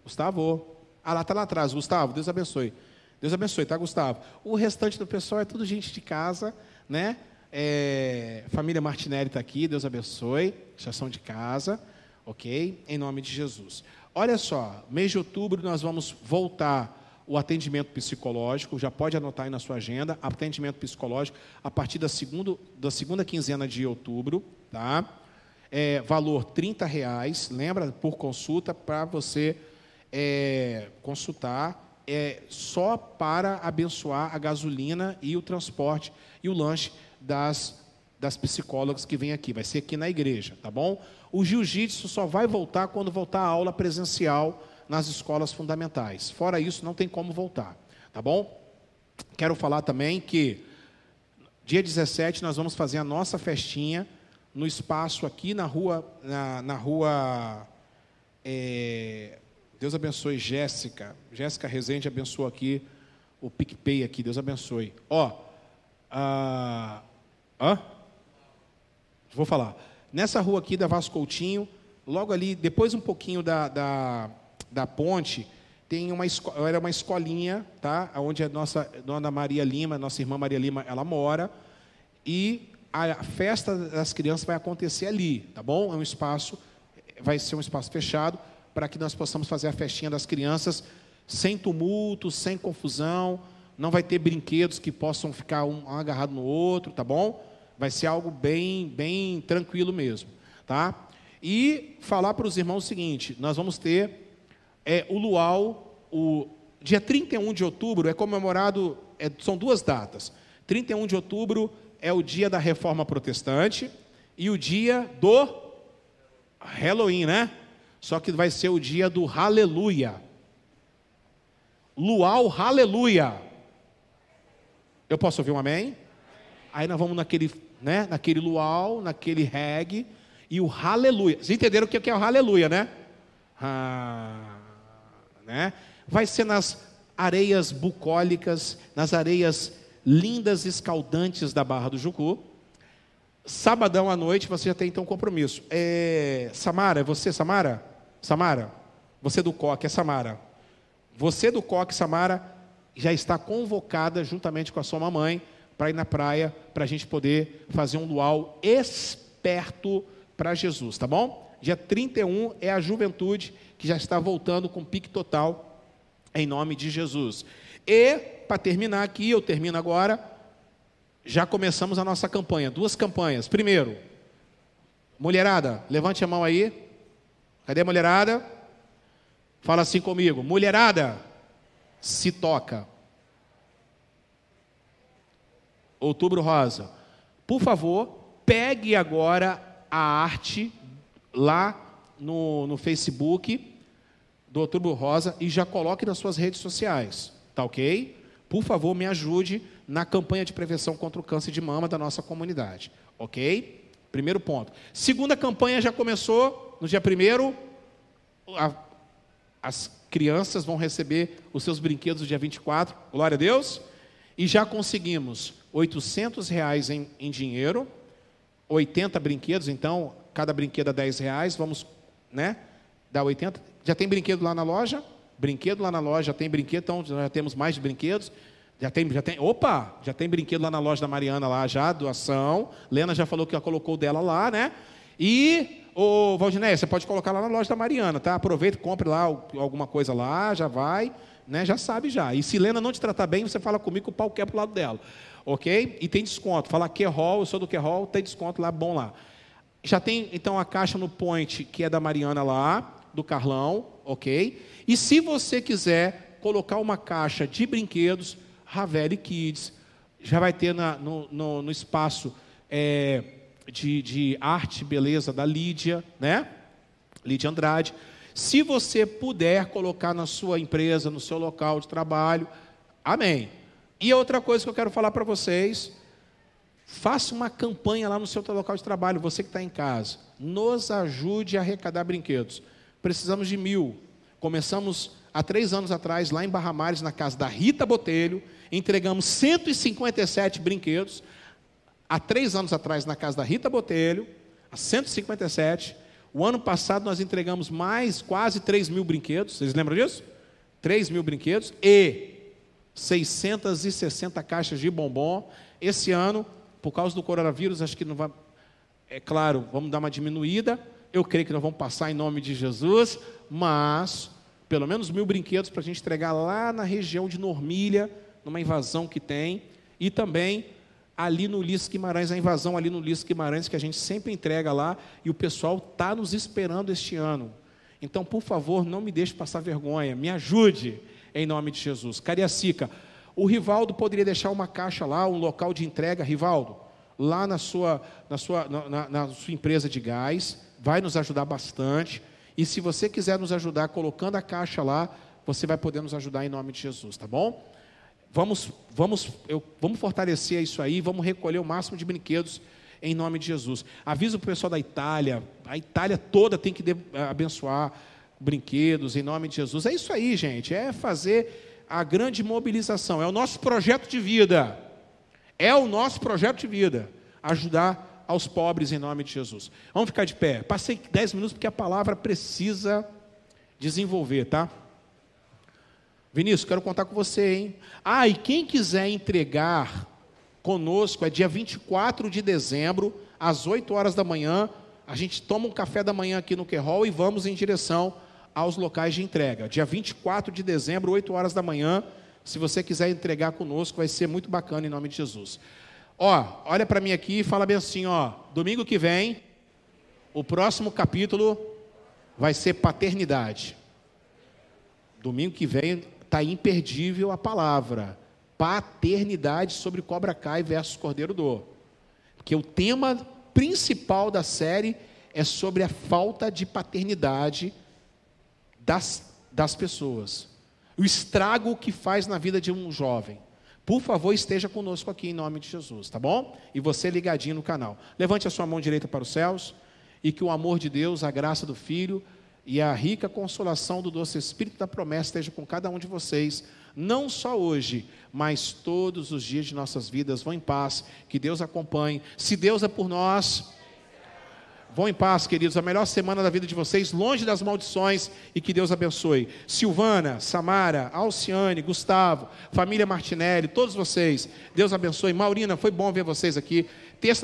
Gustavo. Ah, lá está lá atrás. Gustavo, Deus abençoe. Deus abençoe, tá, Gustavo? O restante do pessoal é tudo gente de casa, né? É, família Martinelli está aqui, Deus abençoe. Já são de casa, ok? Em nome de Jesus. Olha só, mês de outubro nós vamos voltar o atendimento psicológico, já pode anotar aí na sua agenda, atendimento psicológico a partir da segunda, da segunda quinzena de outubro, tá? É, valor 30 reais, lembra, por consulta, para você é, consultar, é, só para abençoar a gasolina e o transporte e o lanche das, das psicólogas que vêm aqui, vai ser aqui na igreja, tá bom? O jiu-jitsu só vai voltar quando voltar a aula presencial, nas escolas fundamentais. Fora isso, não tem como voltar, tá bom? Quero falar também que dia 17 nós vamos fazer a nossa festinha no espaço aqui na rua, na, na rua É, Deus abençoe Jéssica. Jéssica Rezende abençoou aqui o PicPay aqui. Deus abençoe. Ó, a, hã? Vou falar. Nessa rua aqui da Vasco Coutinho, logo ali, depois um pouquinho da, da, da ponte, tem uma era uma escolinha, tá? Onde a nossa dona Maria Lima, nossa irmã Maria Lima, ela mora. E a festa das crianças vai acontecer ali, tá bom? É um espaço, vai ser um espaço fechado para que nós possamos fazer a festinha das crianças sem tumulto, sem confusão. Não vai ter brinquedos que possam ficar um agarrado no outro, tá bom? Vai ser algo bem, bem tranquilo mesmo, tá? E falar para os irmãos o seguinte: nós vamos ter é, o luau, o dia 31 de outubro é comemorado, é, são duas datas. 31 de outubro é o dia da reforma protestante e o dia do Halloween, né? Só que vai ser o dia do aleluia. Luau, aleluia. Eu posso ouvir um amém? Aí nós vamos naquele, né, naquele luau, naquele reggae e o aleluia. Vocês entenderam o que é o aleluia, né? Ah, né? Vai ser nas areias bucólicas, nas areias lindas escaldantes da Barra do Jucu. Sabadão à noite você já tem então um compromisso. É, Samara, é você, Samara? Samara, você do Coque, é Samara. Você do Coque, Samara, já está convocada juntamente com a sua mamãe para ir na praia, para a gente poder fazer um luau esperto para Jesus, tá bom? Dia 31 é a juventude que já está voltando com pique total, em nome de Jesus. E, para terminar aqui, eu termino agora, já começamos a nossa campanha. Duas campanhas. Primeiro, mulherada, levante a mão aí. Cadê a mulherada? Fala assim comigo. Mulherada, se toca. Outubro Rosa. Por favor, pegue agora a arte lá no, no Facebook do Outubro Rosa e já coloque nas suas redes sociais. Tá ok? Por favor, me ajude na campanha de prevenção contra o câncer de mama da nossa comunidade. Ok? Primeiro ponto. Segunda campanha já começou no dia primeiro. As crianças vão receber os seus brinquedos no dia 24. Glória a Deus. E já conseguimos 800 reais em, em dinheiro, 80 brinquedos, então cada brinquedo a 10 reais, vamos, né? Dar 80. Já tem brinquedo lá na loja? Brinquedo lá na loja, já tem brinquedo, então já temos mais de brinquedos. Já tem, já tem, opa, já tem brinquedo lá na loja da Mariana lá já, doação. Lena já falou que já colocou dela lá, né? E, ô Valdinéia, você pode colocar lá na loja da Mariana, tá? Aproveita, compre lá alguma coisa lá, já vai, né? Já sabe já. E se Lena não te tratar bem, você fala comigo o pau quer pro lado dela. Ok? E tem desconto. Fala Querol, eu sou do Querol, tem desconto lá, bom lá. Já tem, então, a caixa no Point, que é da Mariana lá, do Carlão, ok? E se você quiser colocar uma caixa de brinquedos, Ravelli Kids, já vai ter na, no, no, no, espaço é, de, de arte e beleza da Lídia, né? Lídia Andrade. Se você puder colocar na sua empresa, no seu local de trabalho, amém. E outra coisa que eu quero falar para vocês, faça uma campanha lá no seu local de trabalho, você que está em casa. Nos ajude a arrecadar brinquedos. Precisamos de mil. Começamos há três anos atrás, lá em Barra Mares, na casa da Rita Botelho, entregamos 157 brinquedos. Há três anos atrás, na casa da Rita Botelho, a 157. O ano passado nós entregamos mais quase 3 mil brinquedos. Vocês lembram disso? 3 mil brinquedos e 660 caixas de bombom. Esse ano, por causa do coronavírus, acho que não vai. É claro, vamos dar uma diminuída. Eu creio que nós vamos passar em nome de Jesus, mas pelo menos mil brinquedos para a gente entregar lá na região de Normília, numa invasão que tem, e também ali no Ulisses Guimarães, a invasão ali no Ulisses Guimarães, que a gente sempre entrega lá, e o pessoal está nos esperando este ano. Então, por favor, não me deixe passar vergonha, me ajude, em nome de Jesus. Cariacica, o Rivaldo poderia deixar uma caixa lá, um local de entrega, Rivaldo, lá na sua, na sua, na, na sua empresa de gás, vai nos ajudar bastante. E se você quiser nos ajudar colocando a caixa lá, você vai poder nos ajudar em nome de Jesus, tá bom? Vamos, vamos, eu, vamos fortalecer isso aí, vamos recolher o máximo de brinquedos em nome de Jesus. Avisa o pessoal da Itália, a Itália toda tem que abençoar. brinquedos em nome de Jesus. É isso aí, gente. É fazer a grande mobilização. É o nosso projeto de vida. É o nosso projeto de vida. Ajudar aos pobres em nome de Jesus. Vamos ficar de pé. Passei 10 minutos porque a palavra precisa desenvolver, tá? Vinícius, quero contar com você, hein? Ah, e quem quiser entregar conosco é dia 24 de dezembro, às 8 horas da manhã. A gente toma um café da manhã aqui no Querol e vamos em direção aos locais de entrega. Dia 24 de dezembro, 8 horas da manhã. Se você quiser entregar conosco, vai ser muito bacana em nome de Jesus. Ó, olha para mim aqui e fala bem assim, ó. Domingo que vem, o próximo capítulo vai ser paternidade. Domingo que vem está imperdível a palavra paternidade sobre Cobra Kai versus Cordeiro do. Porque o tema principal da série é sobre a falta de paternidade das, das pessoas. O estrago que faz na vida de um jovem. Por favor, esteja conosco aqui em nome de Jesus, tá bom? E você ligadinho no canal. Levante a sua mão direita para os céus e que o amor de Deus, a graça do Filho e a rica consolação do doce Espírito da promessa esteja com cada um de vocês, não só hoje, mas todos os dias de nossas vidas. Vão em paz, que Deus acompanhe. Se Deus é por nós, Vão em paz, queridos. A melhor semana da vida de vocês, longe das maldições e que Deus abençoe. Silvana, Samara, Alciane, Gustavo, família Martinelli, todos vocês. Deus abençoe. Maurina, foi bom ver vocês aqui. Terça